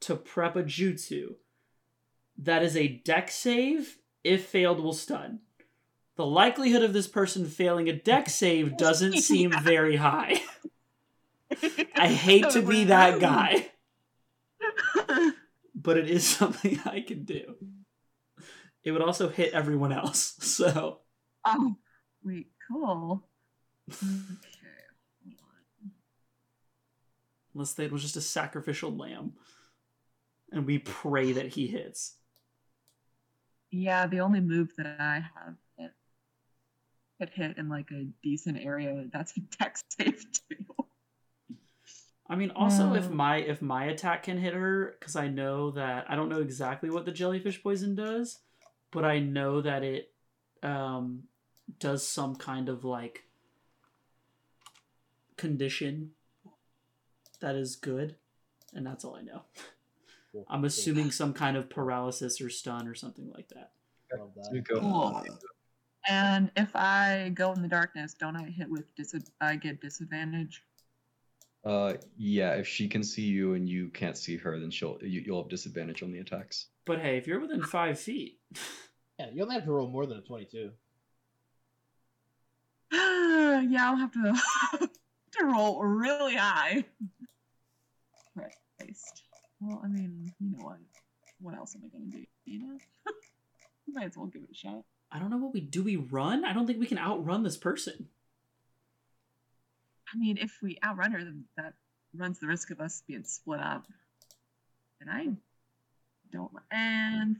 to prep a jutsu that is a deck save. If failed, will stun. The likelihood of this person failing a deck <laughs> save doesn't seem very high. <laughs> I hate to be that guy, <laughs> but it is <laughs> something I can do. It would also hit everyone else. <laughs> So oh, wait, cool. Okay. unless it was just a sacrificial lamb, and we pray that he hits. Yeah, the only move that I have that hit in like a decent area, that's a dex save too. I mean, also if Mm. my if my attack can hit her, because I know that I don't know exactly what the jellyfish poison does, but I know that it um, does some kind of like condition that is good, and that's all I know. I'm assuming some kind of paralysis or stun or something like that. Love that. Suiko. Cool. And if I go in the darkness, don't I hit with dis? I get disadvantage. Uh, yeah, if she can see you and you can't see her, then she'll you, you'll have disadvantage on the attacks. But hey, if you're within five feet, <laughs> Yeah, you only have to roll more than a twenty-two. <sighs> yeah, I'll have to <laughs> to roll really high. Christ. Well, I mean, you know what? What else am I gonna do? You know, <laughs> might as well give it a shot. I don't know what we do. We run. I don't think we can outrun this person. I mean, if we outrun her, then that runs the risk of us being split up. And I don't. And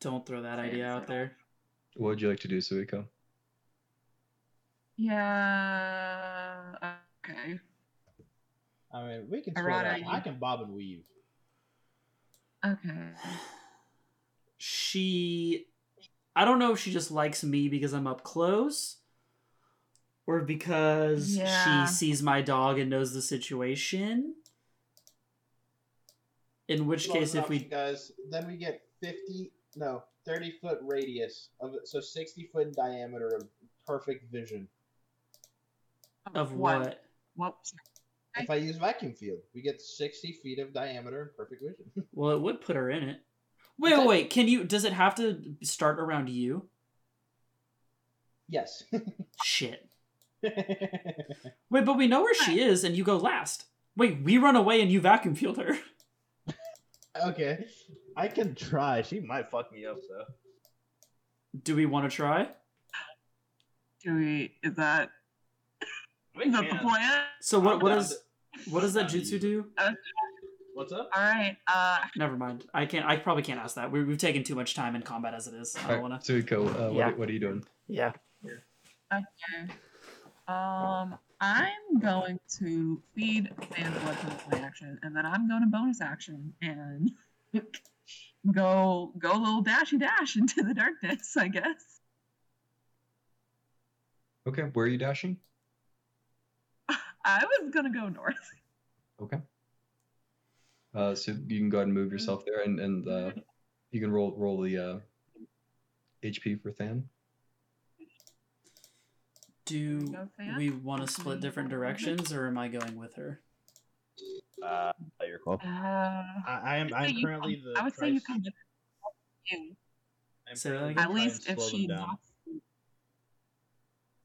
Don't throw that idea out there. What would you like to do, Suiko? yeah, okay. I mean, we can. Split Arata. I can bob and weave. Okay. She, I don't know if she just likes me because I'm up close, or because Yeah. she sees my dog and knows the situation. In which Close case, if we you guys, then we get fifty, no, thirty foot radius of it, so sixty foot in diameter of perfect vision. of what? Whoops. If I use vacuum field, we get sixty feet of diameter and perfect vision. <laughs> Well, it would put her in it. Wait, wait, wait. Can you? Does it have to start around you? yes. <laughs> Shit. <laughs> Wait, but we know where she is, and you go last. Wait, we run away and you vacuum field her. okay, I can try. She might fuck me up though. Do we want to try? Do we? Is that We is that the plan? So what? I'm What does what does that jutsu do? What's up? All right. Uh, Never mind. I can't. I probably can't ask that. We, we've taken too much time in combat as it is. I don't Alright, want to. Suiko, uh, Yeah. what, what are you doing? Yeah. okay. Um, I'm going to feed Than Blood to my action, and then I'm going to bonus action and <laughs> go go a little dashy dash into the darkness. I guess. Okay, where are you dashing? I was gonna go north. Okay. Uh, so you can go ahead and move yourself there, and and uh, you can roll roll the uh, HP for Than. Do we want to split different directions, or am I going with her? Uh, your call. Uh, I, I am. I'd say I'm you currently come- the. I would say you Trice- come with you. I'm Say that again? At least if she down. knocks.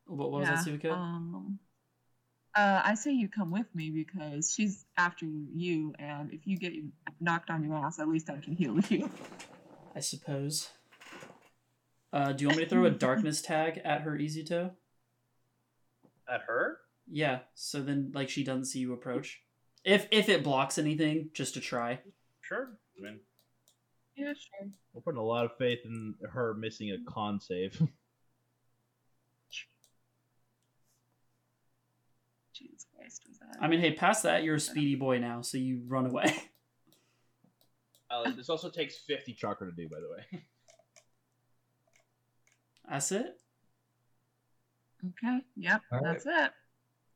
What, what was that, Suiko? Um, uh, I say you come with me because she's after you, and if you get knocked on your ass, at least I can heal <laughs> you. I suppose. Uh, do you want me to throw a darkness tag at her Izuto? At her? Yeah. So then, like, she doesn't see you approach. If if it blocks anything, just to try. Sure. I mean, Yeah, sure. We're putting a lot of faith in her missing a con save. <laughs> Jesus Christ, was that? I mean, hey, past that, you're a speedy boy now, so you run away. <laughs> uh, this also takes 50 chakra to do, by the way. <laughs> That's it. Okay. Yep, All that's it.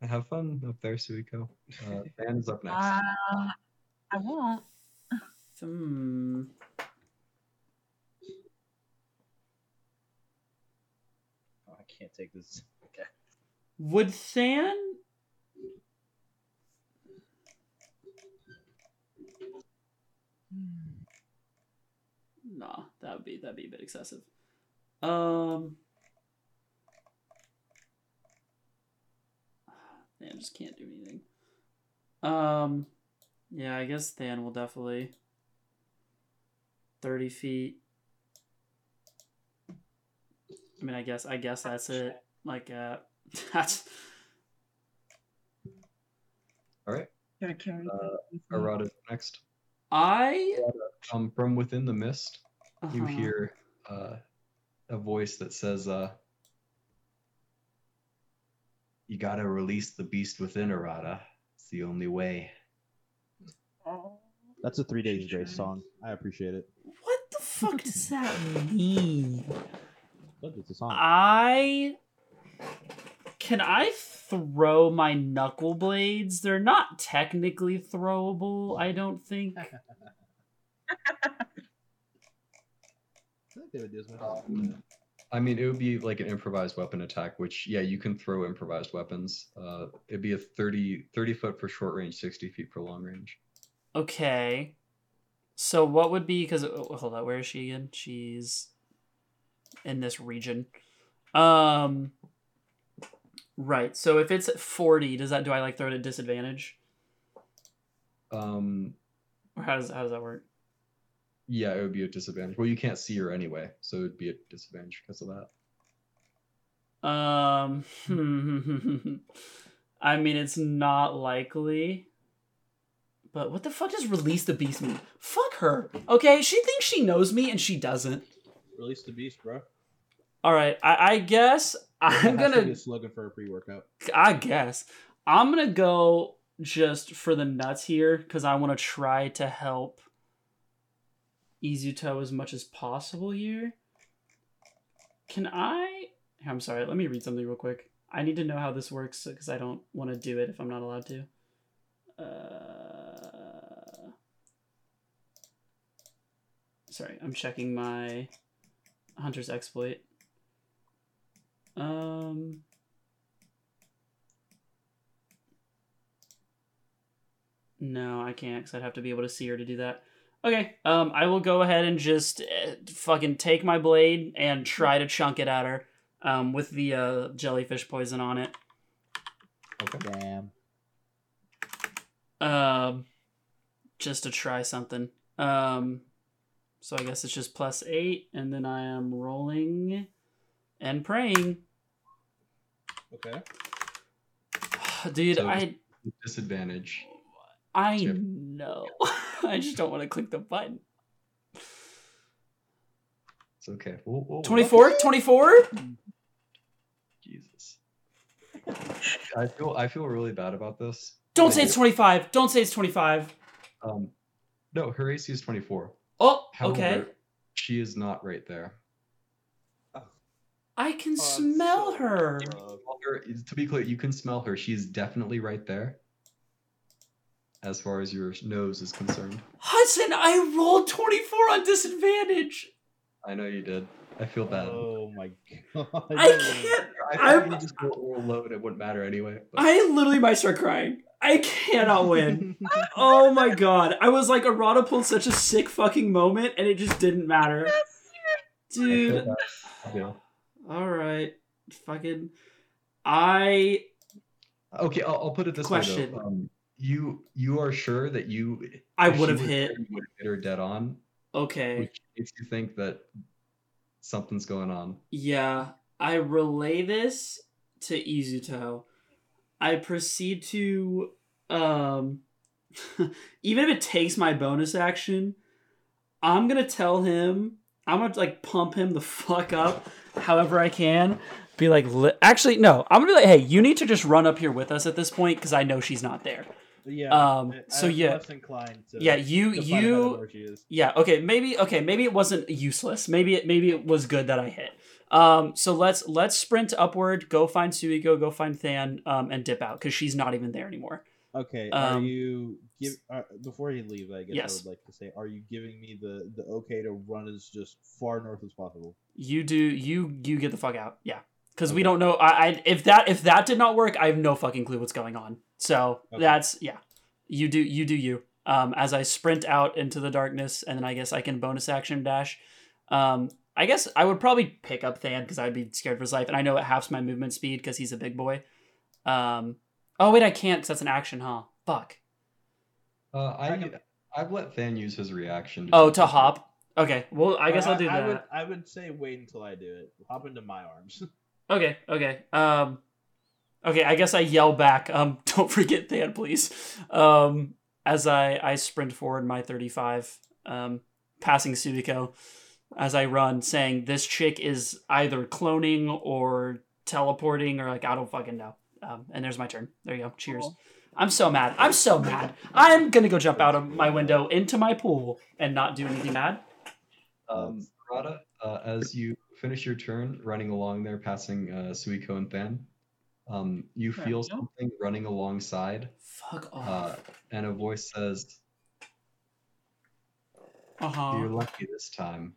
Have fun up there, Suiko. Uh, <laughs> Than is up next. Uh, I won't. <laughs> Hmm. Oh, I can't take this. Okay. Would Than? Nah, that would be that'd be a bit excessive. Um. Man, just can't do anything. Um, yeah, I guess Than will definitely. Thirty feet. I mean, I guess I guess that's it. Like, uh, <laughs> that's All right, Gonna carry Uh, that with me. Arata's next. I. Um, from within the mist, you uh-huh. hear uh, a voice that says, uh, "You gotta release the beast within, Arata. It's the only way." Oh. That's a Three Days Grace song. I appreciate it. What the fuck does that mean? Look, it's a song. I can I throw my knuckle blades? They're not technically throwable, I don't think. <laughs> I think they would do as much Um, I mean, it would be like an improvised weapon attack, which, yeah, you can throw improvised weapons. Uh, it'd be a 30, 30 foot for short range, 60 feet for long range. Okay. So what would be because hold on, where is she again? She's in this region. Um Right. So if it's 40, does that do I like throw it at disadvantage? Um, Or how does how does that work? Yeah, it would be a disadvantage. Well, you can't see her anyway, so it'd be a disadvantage because of that. Um, <laughs> I mean, it's not likely. But what the fuck does release the beast mean? Fuck her. Okay, she thinks she knows me and she doesn't. Release the beast, bro. All right, I, I guess I'm Has to be gonna. a slogan for a pre-workout. I guess I'm gonna go just for the nuts here because I want to try to help Izuto as much as possible here. Can I? I'm sorry. Let me read something real quick. I need to know how this works because I don't want to do it if I'm not allowed to. Uh, sorry, I'm checking my hunter's exploit. Um. No, I can't because I'd have to be able to see her to do that. Okay, um, I will go ahead and just uh, fucking take my blade and try to chunk it at her, um, with the uh, jellyfish poison on it. Okay. Damn. Um, just to try something. Um, so I guess it's just plus eight, and then I am rolling and praying. Okay. <sighs> Dude, So- I Disadvantage. I know. <laughs> <laughs> I just don't want to click the button. It's okay. We'll, we'll 24? 24? Jesus. I feel I feel really bad about this. Don't say it's 25. Don't say it's 25. Um, no, her AC is 24. Oh, However, okay. She is not right there. I can Oh, smell so her. rough. Smell her- To be clear, you can smell her. She is definitely right there. As far as your nose is concerned. Hudson, I rolled 24 on disadvantage. I know you did. I feel bad. Oh my god. I can't. I I'm- thought you just roll, roll low and it wouldn't matter anyway. But I literally might start crying. I cannot win. <laughs> oh my god. I was like, Arata pulled such a sick fucking moment and it just didn't matter. Dude. bad. Alright. Fucking. I. Okay, I'll, I'll put it this Question. way though. Um, you you are sure that you I would have hit. would have hit her dead on, Okay. which makes you think that something's going on. Yeah, I relay this to Izuto. I proceed to um <laughs> even if it takes my bonus action, I'm going to tell him I'm going to like pump him the fuck up however I can. Be like li- actually no, I'm going to be like hey, you need to just run up here with us at this point cuz I know she's not there. Yeah. Um, I- so I'm yeah. less inclined to. Yeah, you to find out you where she is. yeah, okay, maybe okay, maybe it wasn't useless. Maybe it maybe it was good that I hit. Um, so let's let's sprint upward, go find Suiko, go find Than, um, and dip out because she's not even there anymore. Okay. are Um, you give uh, before you leave? I guess Yes. I would like to say, are you giving me the the okay to run as just far north as possible? You do you you get the fuck out, yeah, because we don't know. I, I if that if that did not work, I have no fucking clue what's going on. So Okay. that's yeah, you do you do you. Um, as I sprint out into the darkness, and then I guess I can bonus action dash. Um, I guess I would probably pick up Than because I'd be scared for his life, and I know it halves my movement speed because he's a big boy. Um, oh wait, I can't because that's an action, huh? Fuck. Uh, I I've let Than use his reaction. Oh, to something. hop. Okay, well I guess I'll do I, that. would I would say wait until I do it. Hop into my arms. <laughs> Okay, okay. Um Okay, I guess I yell back, um, <laughs> don't forget Than, please. Um as I, I sprint forward my 35, um, passing Suiko as I run, saying this chick is either cloning or teleporting or like I don't fucking know. Um, and there's my turn. There you go. Cheers. Cool. I'm so mad. I'm so mad. I'm gonna go jump out of my window into my pool and not do anything bad. Um, Rada, uh, as you finish your turn running along there, passing uh, Suiko and Than, um, you Sure. feel Yep. something running alongside, Fuck uh, off. and a voice says, Uh huh. "You're lucky this time,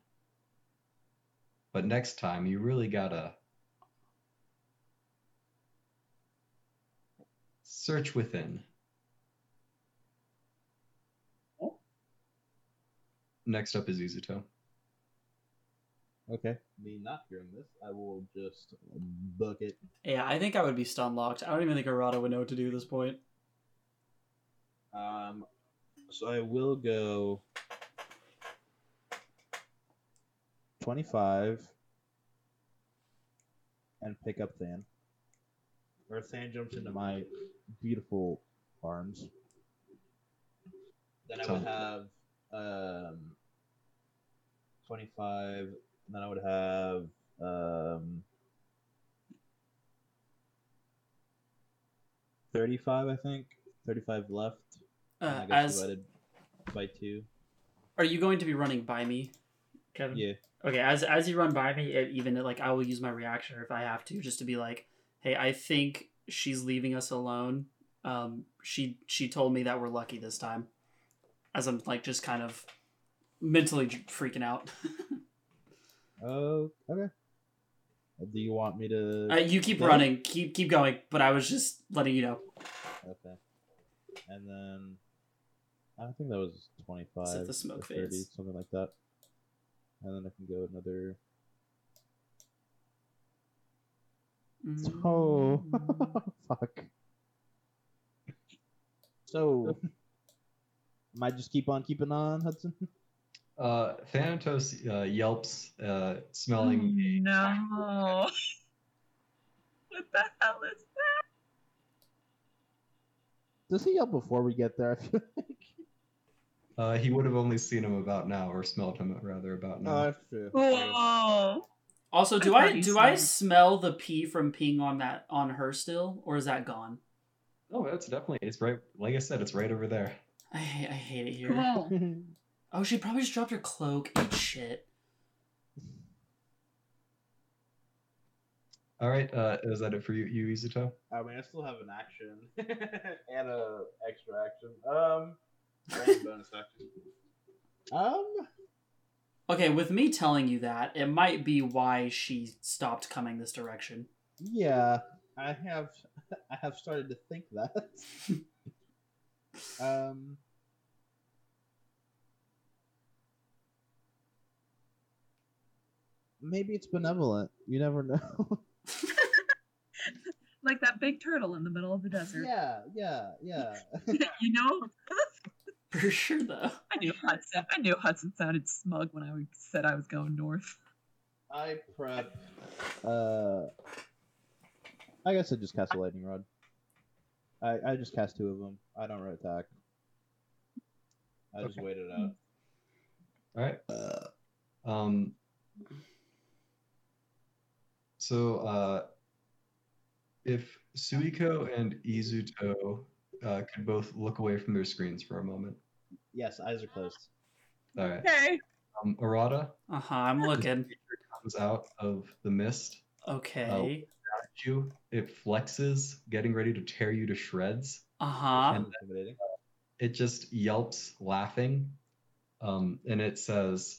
but next time you really gotta search within." Oh. Next up is Izuto. okay. Me not hearing this, I will just book it. Yeah, I think I would be stun locked. I don't even think Arata would know what to do at this point. Um, so I will go twenty-five and pick up Than. Or Than jumps into my beautiful arms. Then I would have um twenty-five. And then I would have um thirty-five. I think thirty-five left. Uh, I guess as divided by two. Are you going to be running by me, Kevin? Yeah. Okay, as as you run by me, it, even like I will use my reaction if I have to, just to be like, "Hey, I think she's leaving us alone." Um, she she told me that we're lucky this time. As I'm like just kind of mentally freaking out. <laughs> Oh, okay. Do you want me to? uh, you keep Yeah. running, keep keep going, but I was just letting you know. Okay. And then I think that was twenty-five. The smoke or 30, fades. something like that. And then I can go another. Oh, <laughs> fuck. So, <laughs> might just keep on keeping on, Hudson. Uh, Thanatos uh, yelps, uh, smelling Oh, no. <laughs> what the hell is that? Does he yell before we get there? <laughs> I feel like. Uh, he would have only seen him about now, or smelled him rather about now. Oh, that's true. Whoa. Also, do I I, thought you do I smell the pee from peeing on that on her still, or is that gone? oh, that's definitely it's right. Like I said, it's right over there. I hate, I hate it here. Cool. <laughs> Oh, she probably just dropped her cloak. Eat shit. All right, uh, is that it for you, you Izuto? I mean, I still have an action <laughs> and a extra action. Um, bonus action. Um, Okay, with me telling you that, it might be why she stopped coming this direction. yeah, I have, <laughs> I have started to think that. <laughs> um, maybe it's benevolent. You never know. <laughs> <laughs> like that big turtle in the middle of the desert. yeah, yeah, yeah. <laughs> you know? For sure, though. I knew Hudson. I knew Hudson sounded smug when I said I was going north. I prep. Uh, I guess I just cast a lightning rod. I I just cast two of them. I don't roll attack. I just Okay. wait it out. All right. Um. So, uh, if Suiko and Izuto uh, could both look away from their screens for a moment. Yes, eyes are closed. All right. Okay. Um, Arata Uh huh. I'm looking. comes out of the mist. Okay. At you, it flexes, getting ready to tear you to shreds. Uh huh. And- Intimidating. It just yelps, laughing, um, and it says,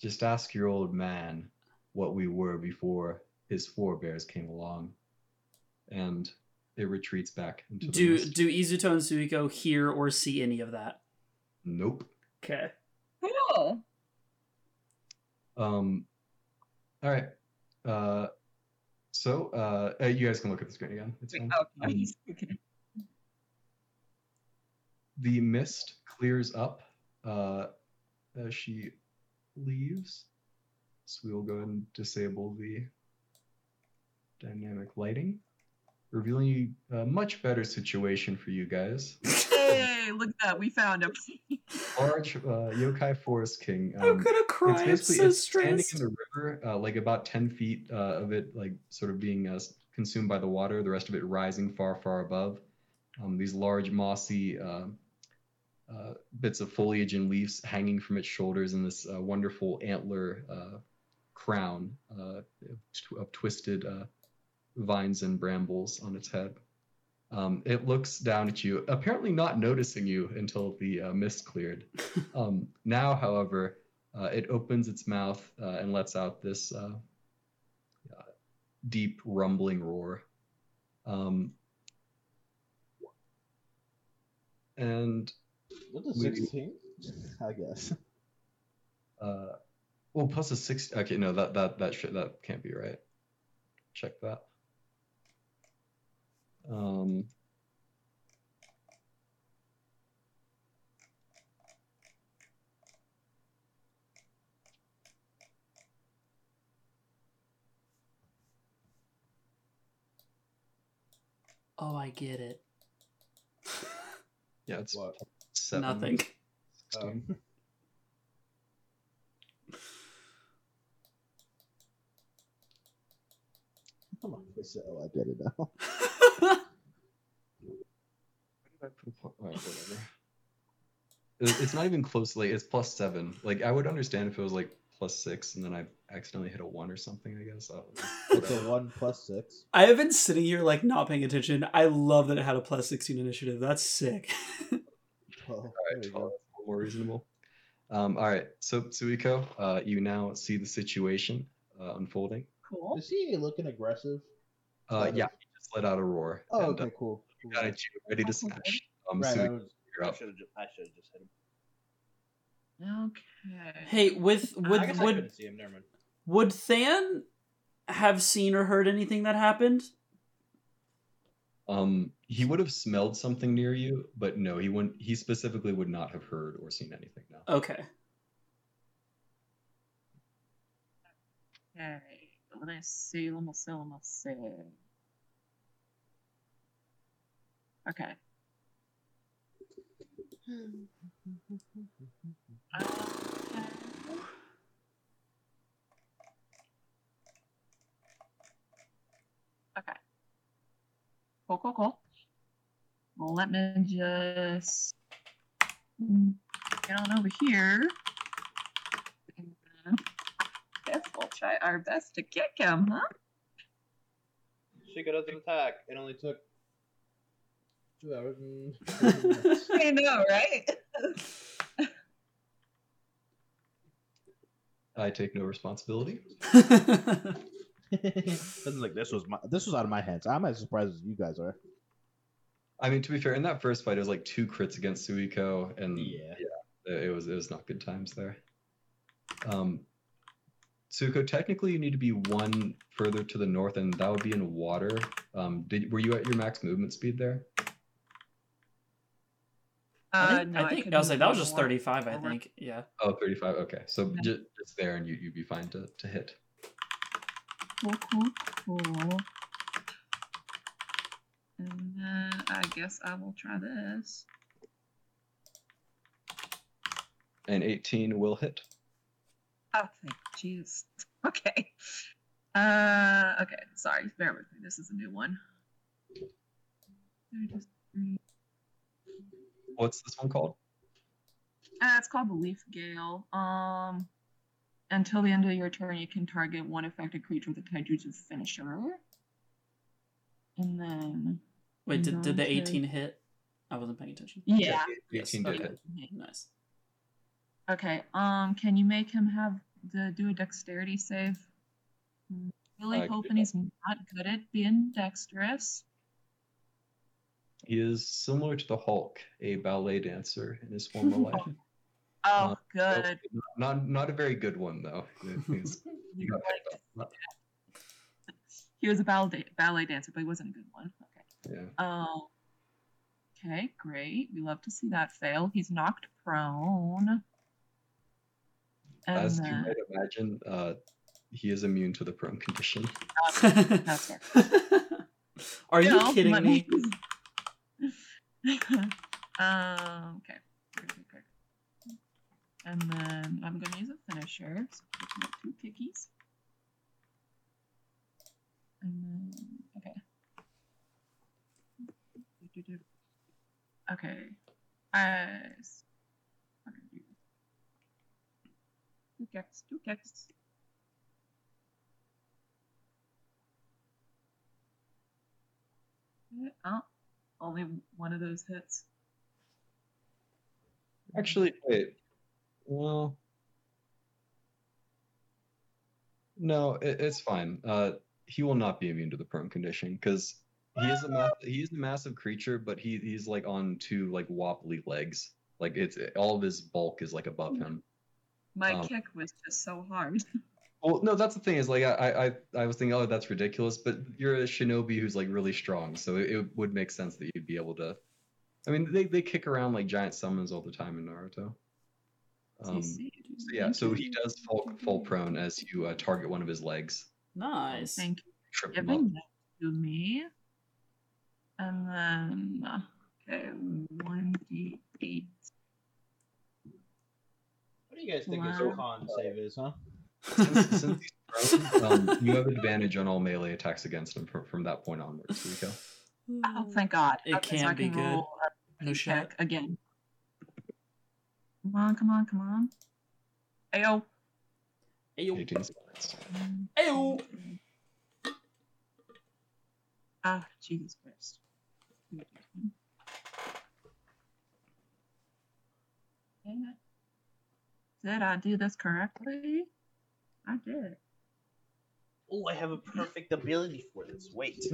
"Just ask your old man what we were before his forebears came along." And it retreats back into the Do mist. do Izuto and Suiko hear or see any of that? Nope. Okay. Cool. Um. All right. Uh. So, uh, uh, you guys can look at the screen again. It's Wait, fine. okay. Um, okay. the mist clears up uh, as she leaves. So we will go ahead and disable the dynamic lighting, revealing a much better situation for you guys. <laughs> Hey, look at that. We found him. <laughs> Large uh, yokai forest king. I'm um, gonna cry. it's I'm basically so it's standing in the river, uh, like about ten feet uh, of it, like sort of being uh, consumed by the water. The rest of it rising far, far above. Um, these large mossy uh, uh, bits of foliage and leaves hanging from its shoulders, and this uh, wonderful antler uh, crown uh, of twisted uh, vines and brambles on its head. Um, it looks down at you, apparently not noticing you until the uh, mist cleared. <laughs> Um, now, however, uh, it opens its mouth uh, and lets out this uh, uh, deep rumbling roar. Um, and What's a We- sixteen? I guess. uh, well, plus a six. Okay, no, that that that should that can't be right. Check that. Um, Oh, I get it. <laughs> yeah, it's What? seven. Nothing. 16. Um, <laughs> Come on, so I get it now. <laughs> Where did I put the po- whatever. It- It's not even close. Like it's plus seven. Like I would understand if it was like plus six, and then I accidentally hit a one or something. I guess. I. It's a one plus six. I have been sitting here like not paying attention. I love that it had a plus 16 initiative. That's sick. <laughs> Oh, All right, you 12, go. more reasonable. Um, all right, so Suiko, uh, you now see the situation uh, unfolding. Cool. Is he looking aggressive? Uh, yeah, he just let out a roar. Oh, and, uh, okay, cool. cool. got at you, ready to smash. Um, Right, I was- you're I up. should have just, I should have just hit him. Okay. hey, with would would see him. Never mind. would Than have seen or heard anything that happened? Um, he would have smelled something near you, but no, he wouldn't. He specifically would not have heard or seen anything. No. Okay. Okay. Let me see. Let me see. Let me see. Okay. Okay. Cool, cool, cool. Well, let me just get on over here. We'll try our best to kick him, huh? Sheikah doesn't attack. It only took two hours and. <laughs> I know, right? I take no responsibility. <laughs> This is like this was my this was out of my hands. I'm as surprised as you guys are. I mean, to be fair, in that first fight, it was like two crits against Suiko, and Yeah. yeah, it was it was not good times there. Um, Suiko, technically, you need to be one further to the north, and that would be in water. Um, did were you at your max movement speed there? I Uh, think, no, I, think couldn't I was like that was do just more. 35. I think. Yeah. Oh, 35. Okay, so Yeah. just, just there, and you you'd be fine to to hit. Cool, cool, cool. And then I guess I will try this. And 18 will hit. Oh, thank jeez. <laughs> Okay. Uh, okay. Sorry, bear with me. This is a new one. What's this one called? Uh, it's called the Leaf Gale. Um, until the end of your turn, you can target one affected creature with a Taijutsu finisher. And then, Wait, did, did the okay. 18 hit? I wasn't paying attention. yeah. Yes, 18 did okay. hit. Nice. Okay. Um, can you make him have the do a dexterity save? Really I can do hoping he's not good at being dexterous. He is similar to the Hulk, a ballet dancer in his former <laughs> life. Oh, Uh, good. Not not a very good one though. He got picked up. He was a ballet ballet dancer, but he wasn't a good one. Okay. Yeah. Um. Okay, great. We love to see that fail. He's knocked prone. And As you then, might imagine, uh, he is immune to the prone condition. that's fair. Are you know, kidding let me? <laughs> um. Okay. And then I'm gonna use a finisher. So we get two kickies. And then okay. Okay. I. s- I'm gonna do this. Two kicks. Two kicks. Oh, only one of those hits. Actually, wait. Well, no, it, it's fine. Uh, he will not be immune to the prone condition because he is a ma- he is a massive creature, but he he's like on two like wobbly legs. Like it's all of his bulk is like above him. My Um, kick was just so hard. <laughs> Well, no, that's the thing is like I I I was thinking, oh, that's ridiculous, but you're a shinobi who's like really strong, so it, it would make sense that you'd be able to. I mean, they they kick around like giant summons all the time in Naruto. Um, so yeah, so he does fall fall prone as you uh, target one of his legs, Nice. Thank you trip for him up. giving that to me. And then, okay, 1d8. What do you guys think his Wow. con save is, huh? Since, since he's um, you have advantage on all melee attacks against him from, from that point onwards, Rico. Oh, thank God. It Okay, so can I be good. roll a No shot. check again. Come on, come on, come on. Ayo. Ayo. 18. Ayo. Ah, Jesus Christ. Dang it. Did I do this correctly? I did. Oh, I have a perfect ability for this. Wait.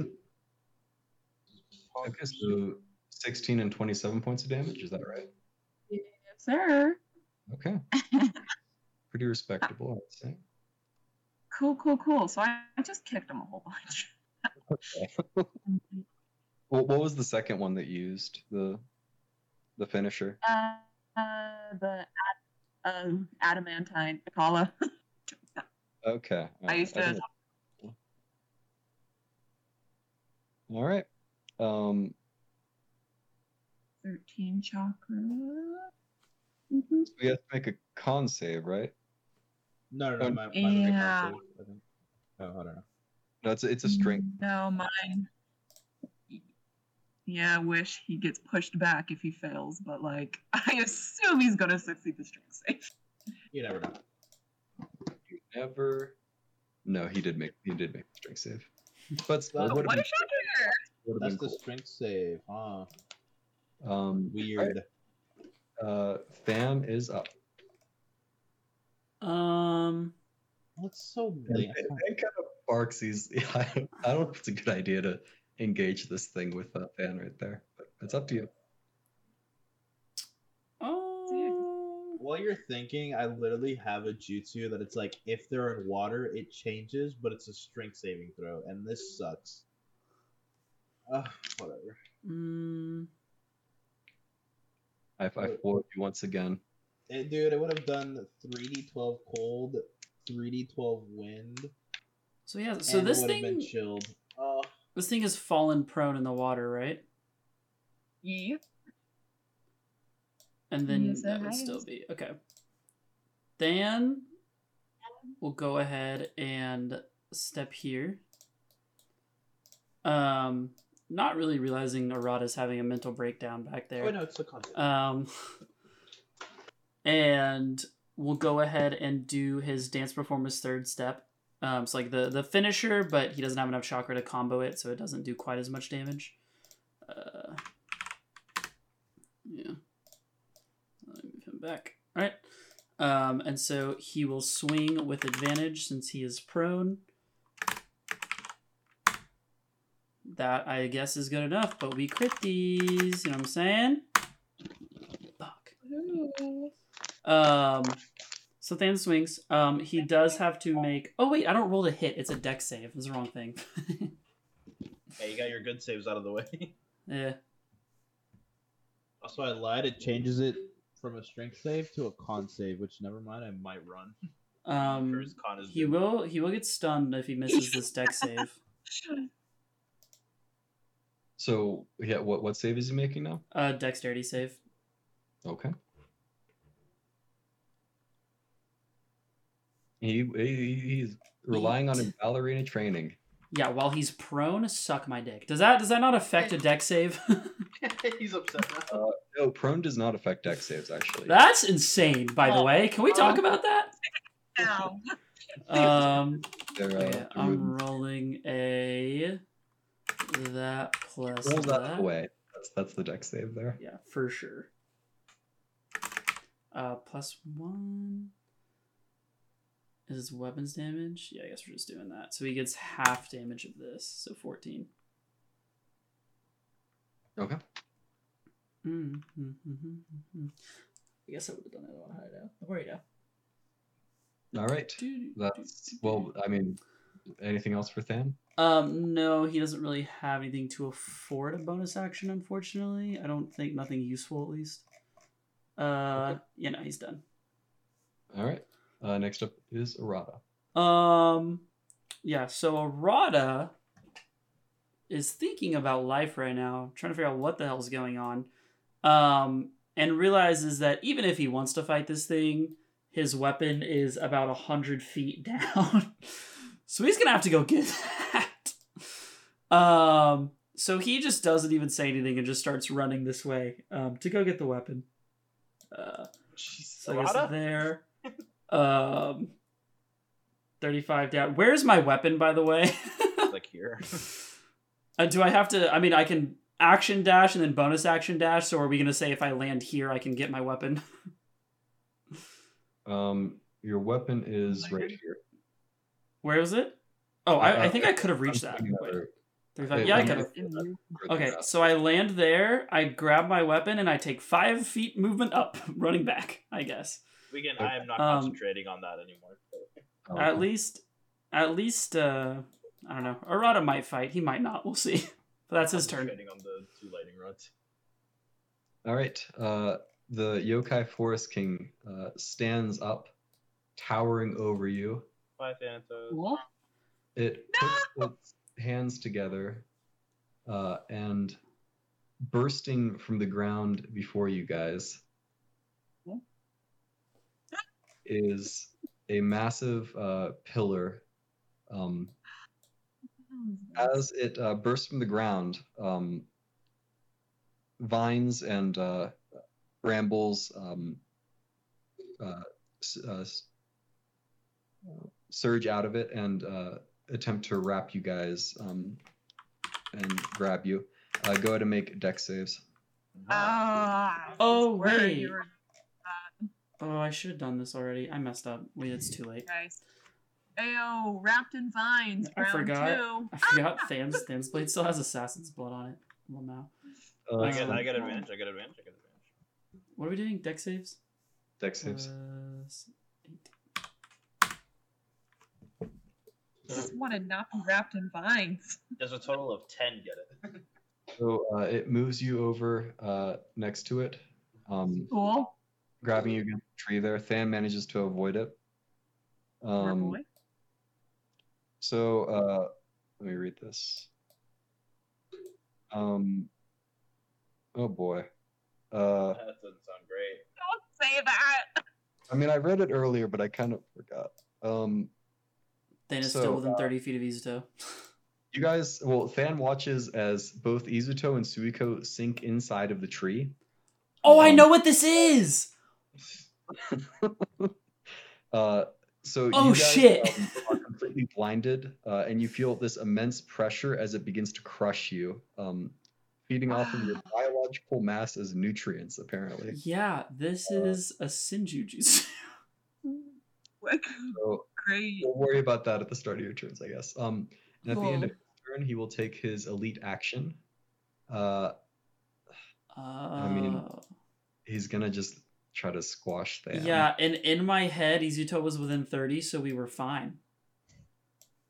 Okay, so 16 and 27 points of damage. Is that right? Yes, sir. Okay. <laughs> Pretty respectable, I'd say. Cool, cool, cool. So I, I just kicked him a whole bunch. Okay. <laughs> What what was the second one that used? The the finisher. Uh, uh the ad, um, adamantine Akala. <laughs> Okay. I used to. think- All right. Um, 13 chakra. hmm so we have to make a con save, right? No, no, no. Um, My, mine was con Yeah. save, I think. Oh, I don't know. No, it's a, it's a strength. No, mine. Yeah, I wish he gets pushed back if he fails, but like, <laughs> I assume he's gonna succeed the strength save. You never know. You never. No, he did make he did make a strength save, but still, What would what have a shocker! been, That's been the strength save, huh? Um, Weird. uh, Than is up. Um, That's so And lame. Kind of barks. He's <laughs> I don't, I don't know if it's a good idea to engage this thing with uh, Fan right there, but it's up to you. oh, While you're thinking, I literally have a jutsu that it's like if they're in water, it changes, but it's a strength saving throw, and this sucks. Ugh, whatever. mm, I, I floored you once again. Eh, dude, I would have done 3d12 cold, 3d12 wind, so yeah. So and this it would have been thing, chilled. This thing is fallen prone in the water, right? Yep. And then Yes, that it would still be okay. Than will go ahead and step here. Um, not really realizing Arata's having a mental breakdown back there. oh no, it's the concept. Um, <laughs> and we'll go ahead and do his dance performance third step. Um, it's like the the finisher, but he doesn't have enough chakra to combo it, so it doesn't do quite as much damage. Uh, yeah. Let me move him back. All right. Um, and so he will swing with advantage since he is prone. That I guess is good enough, but we crit these. You know what I'm saying? Fuck. Um, so Than swings. Um, he does have to make. Oh wait, I don't roll to hit. It's a dex save. That's the wrong thing. <laughs> Hey, you got your good saves out of the way. yeah. also, I lied. It changes it from a strength save to a con save, which never mind. I might run. Um, Sure his con is he good. will. He will get stunned if he misses this dex save. <laughs> So yeah, what what save is he making now? Uh, dexterity save. Okay. He, he he's relying on his ballerina training. Yeah, while he's prone, suck my dick. Does that does that not affect a dex save? <laughs> <laughs> He's upset now. Uh, no, prone does not affect dex saves actually. That's insane. By the Oh. way, can we talk about that? Ow. Um, They're, uh, okay, I'm rolling a that plus roll that that. away. That's that's the dex save there. Yeah, for sure. Uh, plus one is his weapons damage. Yeah, I guess we're just doing that. So he gets half damage of this, so fourteen. Okay. Mm-hmm. I guess I would have done it on hideout. Where you All right. That's well. I mean, anything else for Than? Um, no, he doesn't really have anything to afford a bonus action, unfortunately. I don't think nothing useful at least. Uh, you know, he's done. All right. Uh, next up is Arata. Um, yeah. So Arata is thinking about life right now, trying to figure out what the hell's going on, um, and realizes that even if he wants to fight this thing, his weapon is about a hundred feet <laughs> down, so he's gonna have to go get that. Um, so he just doesn't even say anything and just starts running this way um, to go get the weapon. Uh, So I guess there. <laughs> Um, thirty-five down. Where's my weapon, by the way? like here. <laughs> uh, do I have to? I mean, I can action dash and then bonus action dash. So are we gonna say if I land here, I can get my weapon? <laughs> Um, your weapon is right here. Where is it? Oh, I, I Uh, think I could have reached that. thinking Wait, other- 35 Wait, Yeah, I could have. look at that further Okay, so I land there. I grab my weapon and I take five feet movement up, <laughs> running back. I guess. We can. I am not Um, concentrating on that anymore. Oh, At least, at least, uh, I don't know. Arata might fight. He might not. We'll see. <laughs> But that's his turn. Concentrating on the two lightning rods. All right. Uh, the Yokai Forest King uh, stands up, towering over you. Bye, Thanatos. Cool. It puts its hands together, uh, and bursting from the ground before you guys Cool. Is a massive uh, pillar. Um, as it uh, bursts from the ground, um, vines and uh, brambles um, uh, uh, surge out of it and uh, attempt to wrap you guys um, and grab you. Uh, go ahead and make dex saves. Ah. Oh, where wait. You were, Oh, I should have done this already. I messed up. Wait, it's too late. guys. Ayo, wrapped in vines. I round forgot. Two. I forgot Tham's Tham's blade still has assassin's blood on it. Well, now. Uh, I get. Um, I get advantage. I get advantage. I get advantage. What are we doing? Dex saves. dex saves. Uh, s- Just want to not be wrapped in vines. Does a total of ten get it? So uh, it moves you over uh, next to it, um, Cool. Grabbing you against the tree there. Than manages to avoid it. Poor Um, boy. So uh, let me read this. Um, oh boy. Uh, that doesn't sound great. Don't say that. I mean, I read it earlier, but I kind of forgot. Um, Than is So, still within uh, 30 feet of Izuto. <laughs> you guys, well, Than watches as both Izuto and Suiko sink inside of the tree. Oh, I um, know what this is! <laughs> Uh, so Oh, you guys, shit. um, are completely blinded, uh, and you feel this immense pressure as it begins to crush you, um, feeding off of your biological mass as nutrients. Apparently, Yeah, this Uh, is a Sinjujutsu. <laughs> What so great. we'll worry about that at the start of your turns, I guess. Um, and at the end of his turn, he will take his elite action. Uh, Uh, mean, he's gonna just try to squash Than. yeah, and in my head, Izuto was within 30, so we were fine.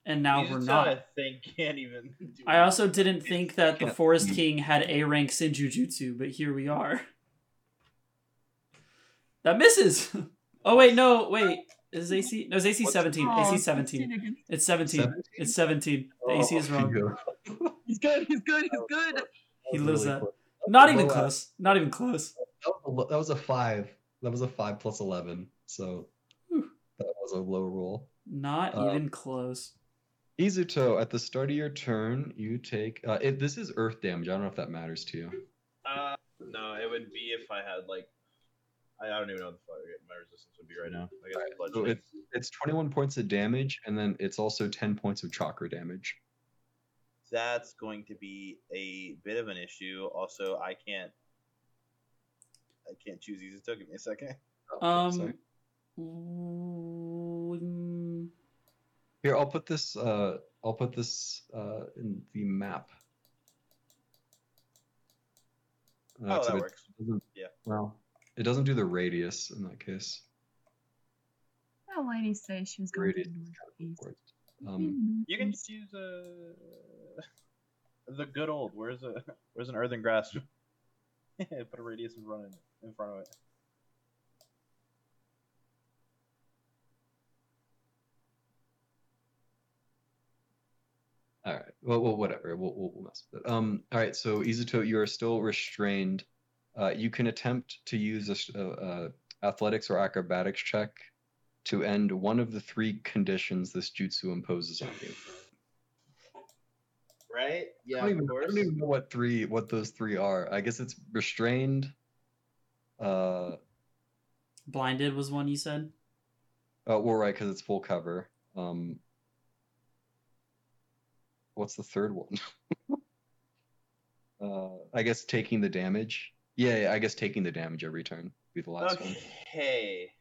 And now we're not. I think can't even. <laughs> Do I also didn't think that the Forest King had A rank Sinjujutsu, but here we are. That misses! <laughs> Oh, wait, no, wait. Is AC? No, it's AC What's- 17. Oh, AC 17. It's 17. 17? It's 17. The oh, AC is Oh, wrong. He's good. He's good. He's good. He was lives really that. close. Not even close. Not even close. That was, a, that was a five. That was a five plus eleven. So Whew. that was a low roll. Not Uh, even close. Izuto, at the start of your turn, you take. Uh, it, this is earth damage. I don't know if that matters to you. Uh, no, it would be if I had like. I, I don't even know what the fuck my resistance would be right now. I guess Alright, so it's it's 21 points of damage, and then it's also 10 points of chakra damage. That's going to be a bit of an issue. Also, I can't. I can't choose Izuto. Give me a second. Oh, sorry. Um. Here, I'll put this. Uh, I'll put this uh, in the map. Uh, Oh, except that it works. doesn't- Yeah. Well, it doesn't do the radius in that case. That lady say she was going to Radius the is kind of northeast. Um, You can just use uh, <laughs> the good old. Where's a <laughs> where's an earthen grasp? <laughs> Put a radius in front of it, in front of it. All right. Well, well whatever. We'll, we'll, we'll mess with it. Um. All right. So Izuto, you are still restrained. Uh, you can attempt to use a athletics or acrobatics check to end one of the three conditions this jutsu imposes on you. Right? I Yeah, don't, even, of I don't even know what three what those three are. I guess it's restrained. Uh, Blinded was one you said. Uh, well, right, because it's full cover. Um, what's the third one? <laughs> uh, I guess taking the damage. Yeah, yeah, I guess taking the damage every turn would be the last one. Okay.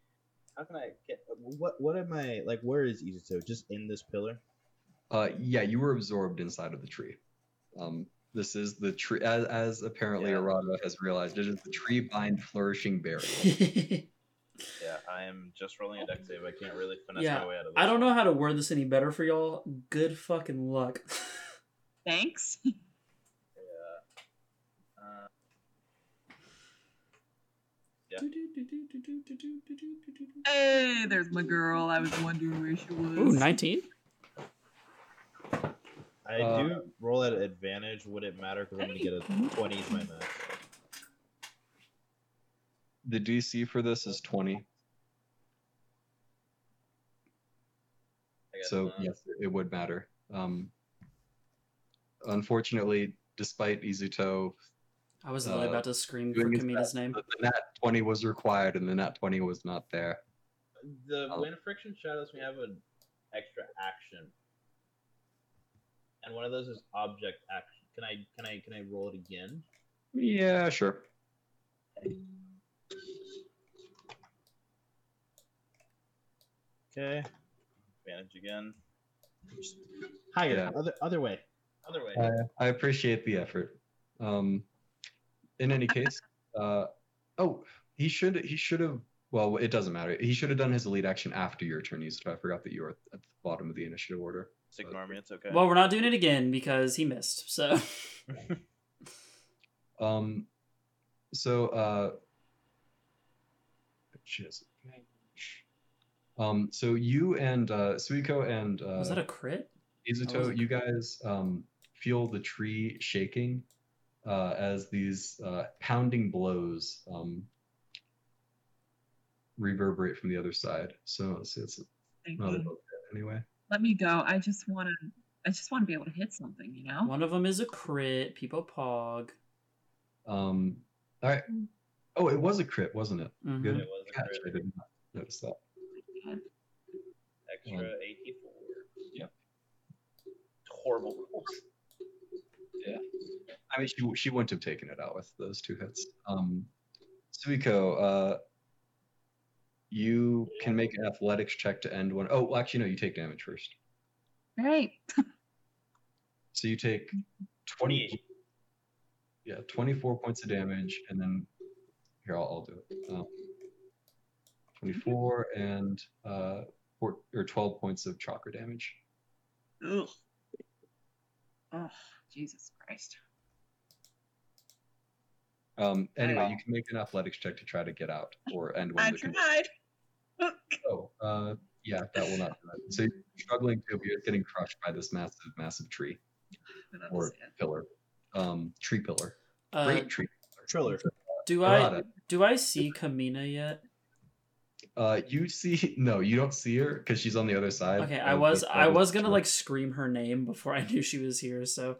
How can I get? What what am I like? Where is Izuto? Just in this pillar? Uh, yeah, you were absorbed inside of the tree. Um, this is the tree, as, as apparently Yeah. Arata has realized, it is the tree bind flourishing berry. Yeah, I am just rolling a dex save. I can't really finesse Yeah, my way out of this. I don't know how to word this any better for y'all. Good fucking luck. Thanks. Yeah. Uh, Hey, there's my girl. I was wondering where she was. Ooh, 19? I Uh, do roll at advantage. Would it matter? Because I'm gonna get a twenty is my max. The DC for this is 20, so not. yes, it would matter. Um, unfortunately, despite Izuto, I was literally Uh, about to scream for doing Kamina's name. the, the nat 20 was required and the nat 20 was not there. The Oh. wind friction shadows We have an extra action, and one of those is object action. Can I can I can I roll it again? Yeah, sure. Okay. Advantage again. Higher. Yeah. Other other way. Other way. I, I appreciate the effort. Um, in any case, <laughs> uh, oh, he should he should have. Well, it doesn't matter. He should have done his elite action after your turn, Izuto. I forgot that you were at the bottom of the initiative order. Just ignore. It's okay. Well, we're not doing it again because he missed. So <laughs> <laughs> Um, so uh, shiz. Um, so you and uh, Suiko and uh, was that a crit? Izuto, was a you guys um, feel the tree shaking uh, as these uh, pounding blows um, reverberate from the other side. So let's see, not another you. little anyway. Let me go. I just want to. I just want to be able to hit something, you know. One of them is a crit. People pog. Um, all right. Oh, it was a crit, wasn't it? Mhm. Good It was a catch. I did not notice that. Extra Um, 84. Yep. Horrible Yeah. I mean, she she wouldn't have taken it out with those two hits. Um, Suiko, uh, you can make an athletics check to end one. Oh, well, actually, no, you take damage first. Great. <laughs> So you take 20, yeah, 24 points of damage, and then here, I'll, I'll do it. Um, 24 and uh, four, or 12 points of chakra damage. Ugh. Oh, Jesus Christ. Um, anyway, you can make an athletics check to try to get out or end one I tried. Oh, uh, yeah, that will not do it. So you're struggling to, you're getting crushed by this massive, massive tree or was pillar, um, tree pillar, Uh, great tree. Triller. do I do I see Kamina yet? Uh, you see, <laughs> no, you don't see her because she's on the other side. Okay, I was I was gonna like scream her name before I knew she was here, so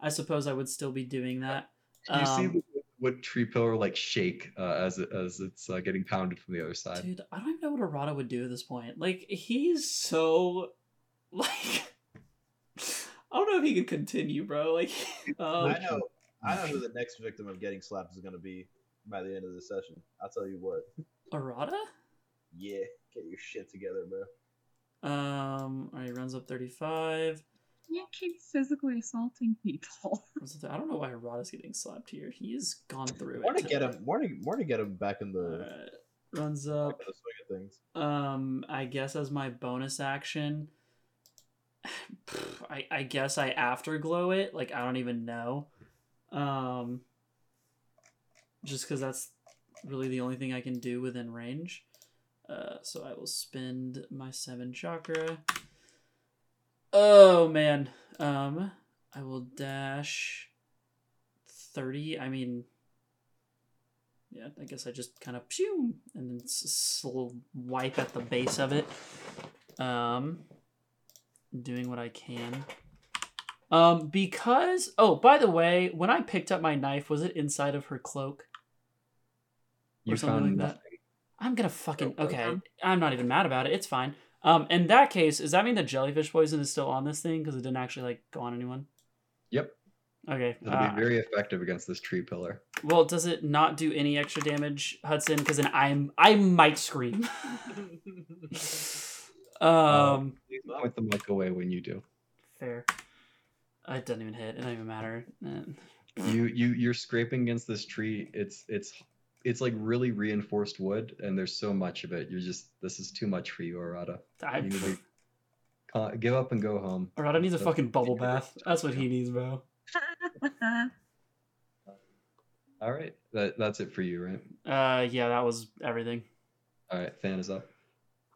I suppose I would still be doing that. You see um, the what tree pillar like shake uh, as it, as it's uh, getting pounded from the other side. Dude, I don't even know what Arata would do at this point. Like he's so <laughs> like I don't know if he could continue, bro. Like <laughs> um... I know I know who the next victim of getting slapped is going to be by the end of the session. I'll tell you what. Arata? Yeah, get your shit together, bro. Um, all right, runs up 35. You keep physically assaulting people. I don't know why Rod getting slapped here. He's gone through more it. To get him, more to, more to get him back in the. Right. Runs up. Um, I guess as my bonus action, <sighs> I I guess I afterglow it. Like I don't even know. Um, just because that's really the only thing I can do within range. Uh, so I will spend my seven chakra. Oh man. Um, I will dash thirty. I mean, yeah, I guess I just kind of pew and then s- sl- wipe at the base of it. Um, doing what I can. Um, because oh, by the way, when I picked up my knife, was it inside of her cloak? Or You something like that. nothing. I'm gonna fucking okay. I'm not even mad about it. It's fine. Um, in that case, does that mean the jellyfish poison is still on this thing because it didn't actually like go on anyone? Yep. Okay. It'll uh, be very effective against this tree pillar. well, does it not do any extra damage, Hudson? Because then I'm I might scream. <laughs> um, Please point the mic away when you do. fair. Uh, It doesn't even hit. It doesn't even matter. You you you're scraping against this tree. It's it's it's like really reinforced wood, and there's so much of it. You're just this is too much for you, Arata. I, You to con- give up and go home. Arata needs a fucking bubble bath. That's what he needs, bro. <laughs> All right, that that's it for you, right? Uh, yeah, that was everything. All right, Than is up.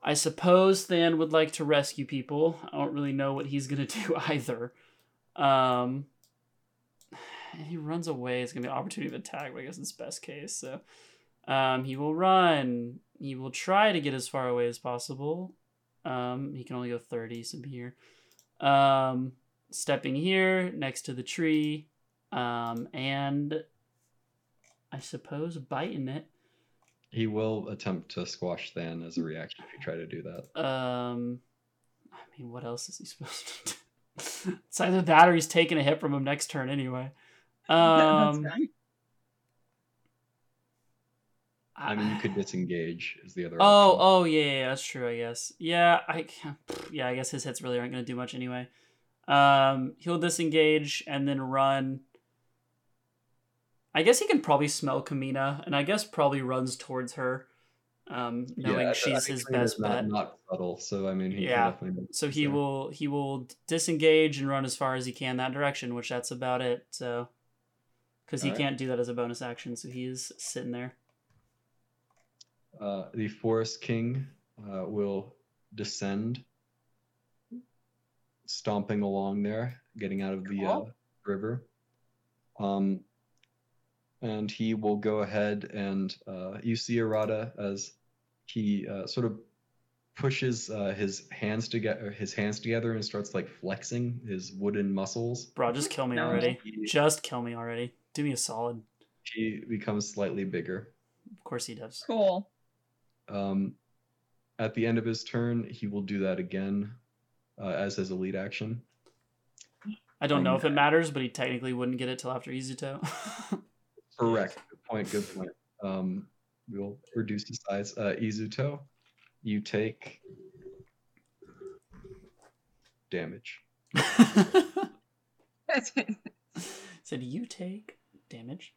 I suppose Than would like to rescue people. I don't really know what he's gonna <laughs> do either. Um, and he runs away. It's gonna be an opportunity of attack, but I guess it's best case. So, um, he will run. He will try to get as far away as possible. Um, he can only go thirty, so be here. Um, stepping here next to the tree. Um, and I suppose biting it. He will attempt to squash Than as a reaction if you try to do that. Um, I mean, what else is he supposed to do? <laughs> it's either that or he's taking a hit from him next turn anyway. Um. I mean, you could disengage is the other. Oh, option. oh yeah, yeah, that's true. I guess. Yeah, I can't. <sighs> Yeah, I guess his hits really aren't going to do much anyway. Um, he'll disengage and then run. I guess he can probably smell Kamina, and I guess probably runs towards her, um, knowing I she's his best bet. Not subtle, so I mean, he Yeah. So he will he will disengage and run as far as he can that direction, which that's about it. So, because he Alright. can't do that as a bonus action, so he is sitting there. Uh, the Forest King uh, will descend, stomping along there, getting out of the uh, river. Um, and he will go ahead and uh, you see Arata as he uh, sort of pushes uh, his hands together, his hands together, and starts like flexing his wooden muscles. Bro, just kill me already. He, Just kill me already. Do me a solid. he becomes slightly bigger. Of course he does. Cool. Um, at the end of his turn, he will do that again uh, as his elite action. I don't know if it matters, but he technically wouldn't get it till after Izuto. <laughs> Correct. Good point. Good point. Um, we'll reduce the size. Uh, Izuto, you take damage. <laughs> <laughs> Said you take damage.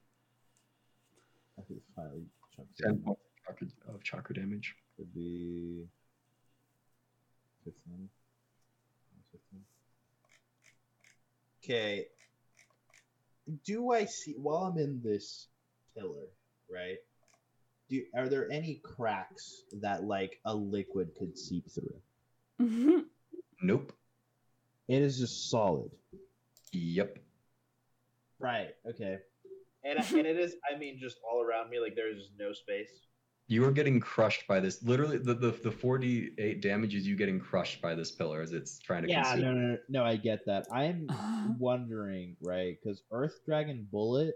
I think it's finally chunks Ten points of chakra, of chakra damage. would be 15. 15. Okay. Do I see while I'm in this pillar, right? Do are there any cracks that like a liquid could seep through? Mm-hmm. Nope. It is just solid. Yep. Right. Okay. And, and it is, I mean, just all around me, like there's no space. You are getting crushed by this. Literally, the the the forty eight damage is you getting crushed by this pillar as it's trying to Yeah. consume. No, no, no, no. I get that. I'm <sighs> wondering, right? Because Earth Dragon Bullet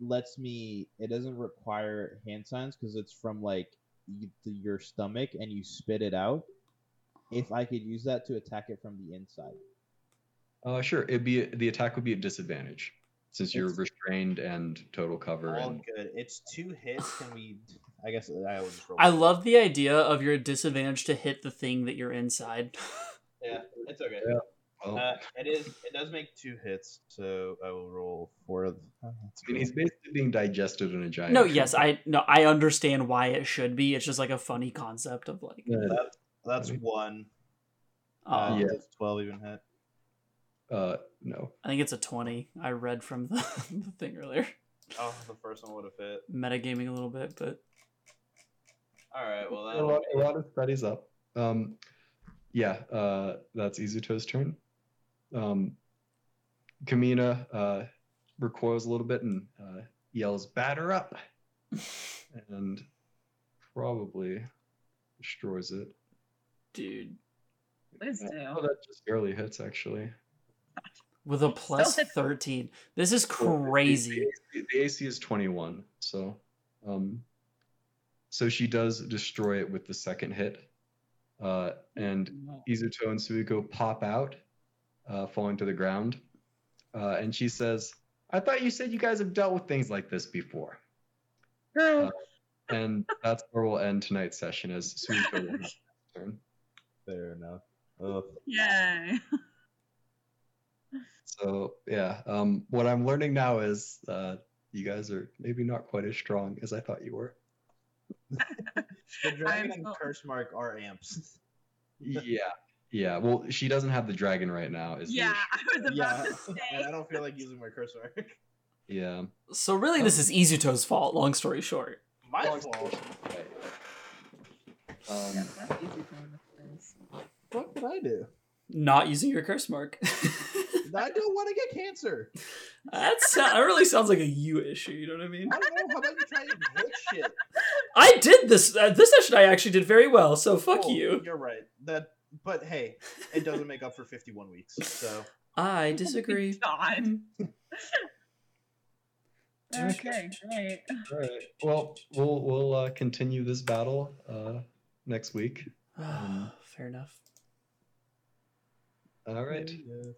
lets me. It doesn't require hand signs because it's from like your stomach and you spit it out. If I could use that to attack it from the inside, Uh, sure. It'd be the attack would be at disadvantage since you're It's- restrained and total cover. All And good. It's two hits. Can we? I guess I will just roll. I love the idea of your disadvantage to hit the thing that you're inside. <laughs> Yeah, it's okay. Yeah. well, Uh, it is. It does make two hits, so I will roll four. Of, oh, I mean, he's basically being digested in a giant. no, tree. yes, I no, I understand why it should be. It's just like a funny concept of like, Yeah, That's one. Uh, uh, Yeah. Twelve even hit? Uh, no. I think it's a twenty. I read from the, <laughs> the thing earlier. Oh, the first one would have hit. Metagaming a little bit, but All right. Well, a then. lot, a lot of studies up. Um, yeah, uh, that's Izuto's turn. Um, Kamina uh, recoils a little bit and uh, yells, "Batter up!" <laughs> and probably destroys it. dude, Please Oh, that just barely hits, actually. With a <laughs> plus hit- thirteen, this is crazy. The, AC, the AC is 21, so um, so she does destroy it with the second hit. Uh, and Izuto and Suiko pop out, uh, falling to the ground. Uh, and she says, I thought you said you guys have dealt with things like this before. Girl. And that's where we'll end tonight's session as Suiko will have turn. Fair enough. Ugh. Yay. <laughs> So yeah, um, what I'm learning now is uh, you guys are maybe not quite as strong as I thought you were. <laughs> The dragon and so- curse mark are amps. yeah, yeah. Well, she doesn't have the dragon right now. Is Yeah, issue. I was about yeah, to <laughs> and I don't feel like using my curse mark. Yeah. So really, this is Izuto's fault. Long story short. My Long fault. Right. Yeah, Um, that's easy to. What did I do? Not using your curse mark. <laughs> I don't want to get cancer. That's that really sounds like a you issue. You know what I mean? I don't know. How about you try and hit shit? I did this uh, this session. I actually did very well. So fuck Cool, you. You're right. That, but hey, it doesn't make up for 51 weeks. So I disagree. <laughs> God. <laughs> Okay. Okay, great. all right. Well, we'll we'll uh, continue this battle uh, next week. Um, <sighs> Fair enough. All right. Yeah.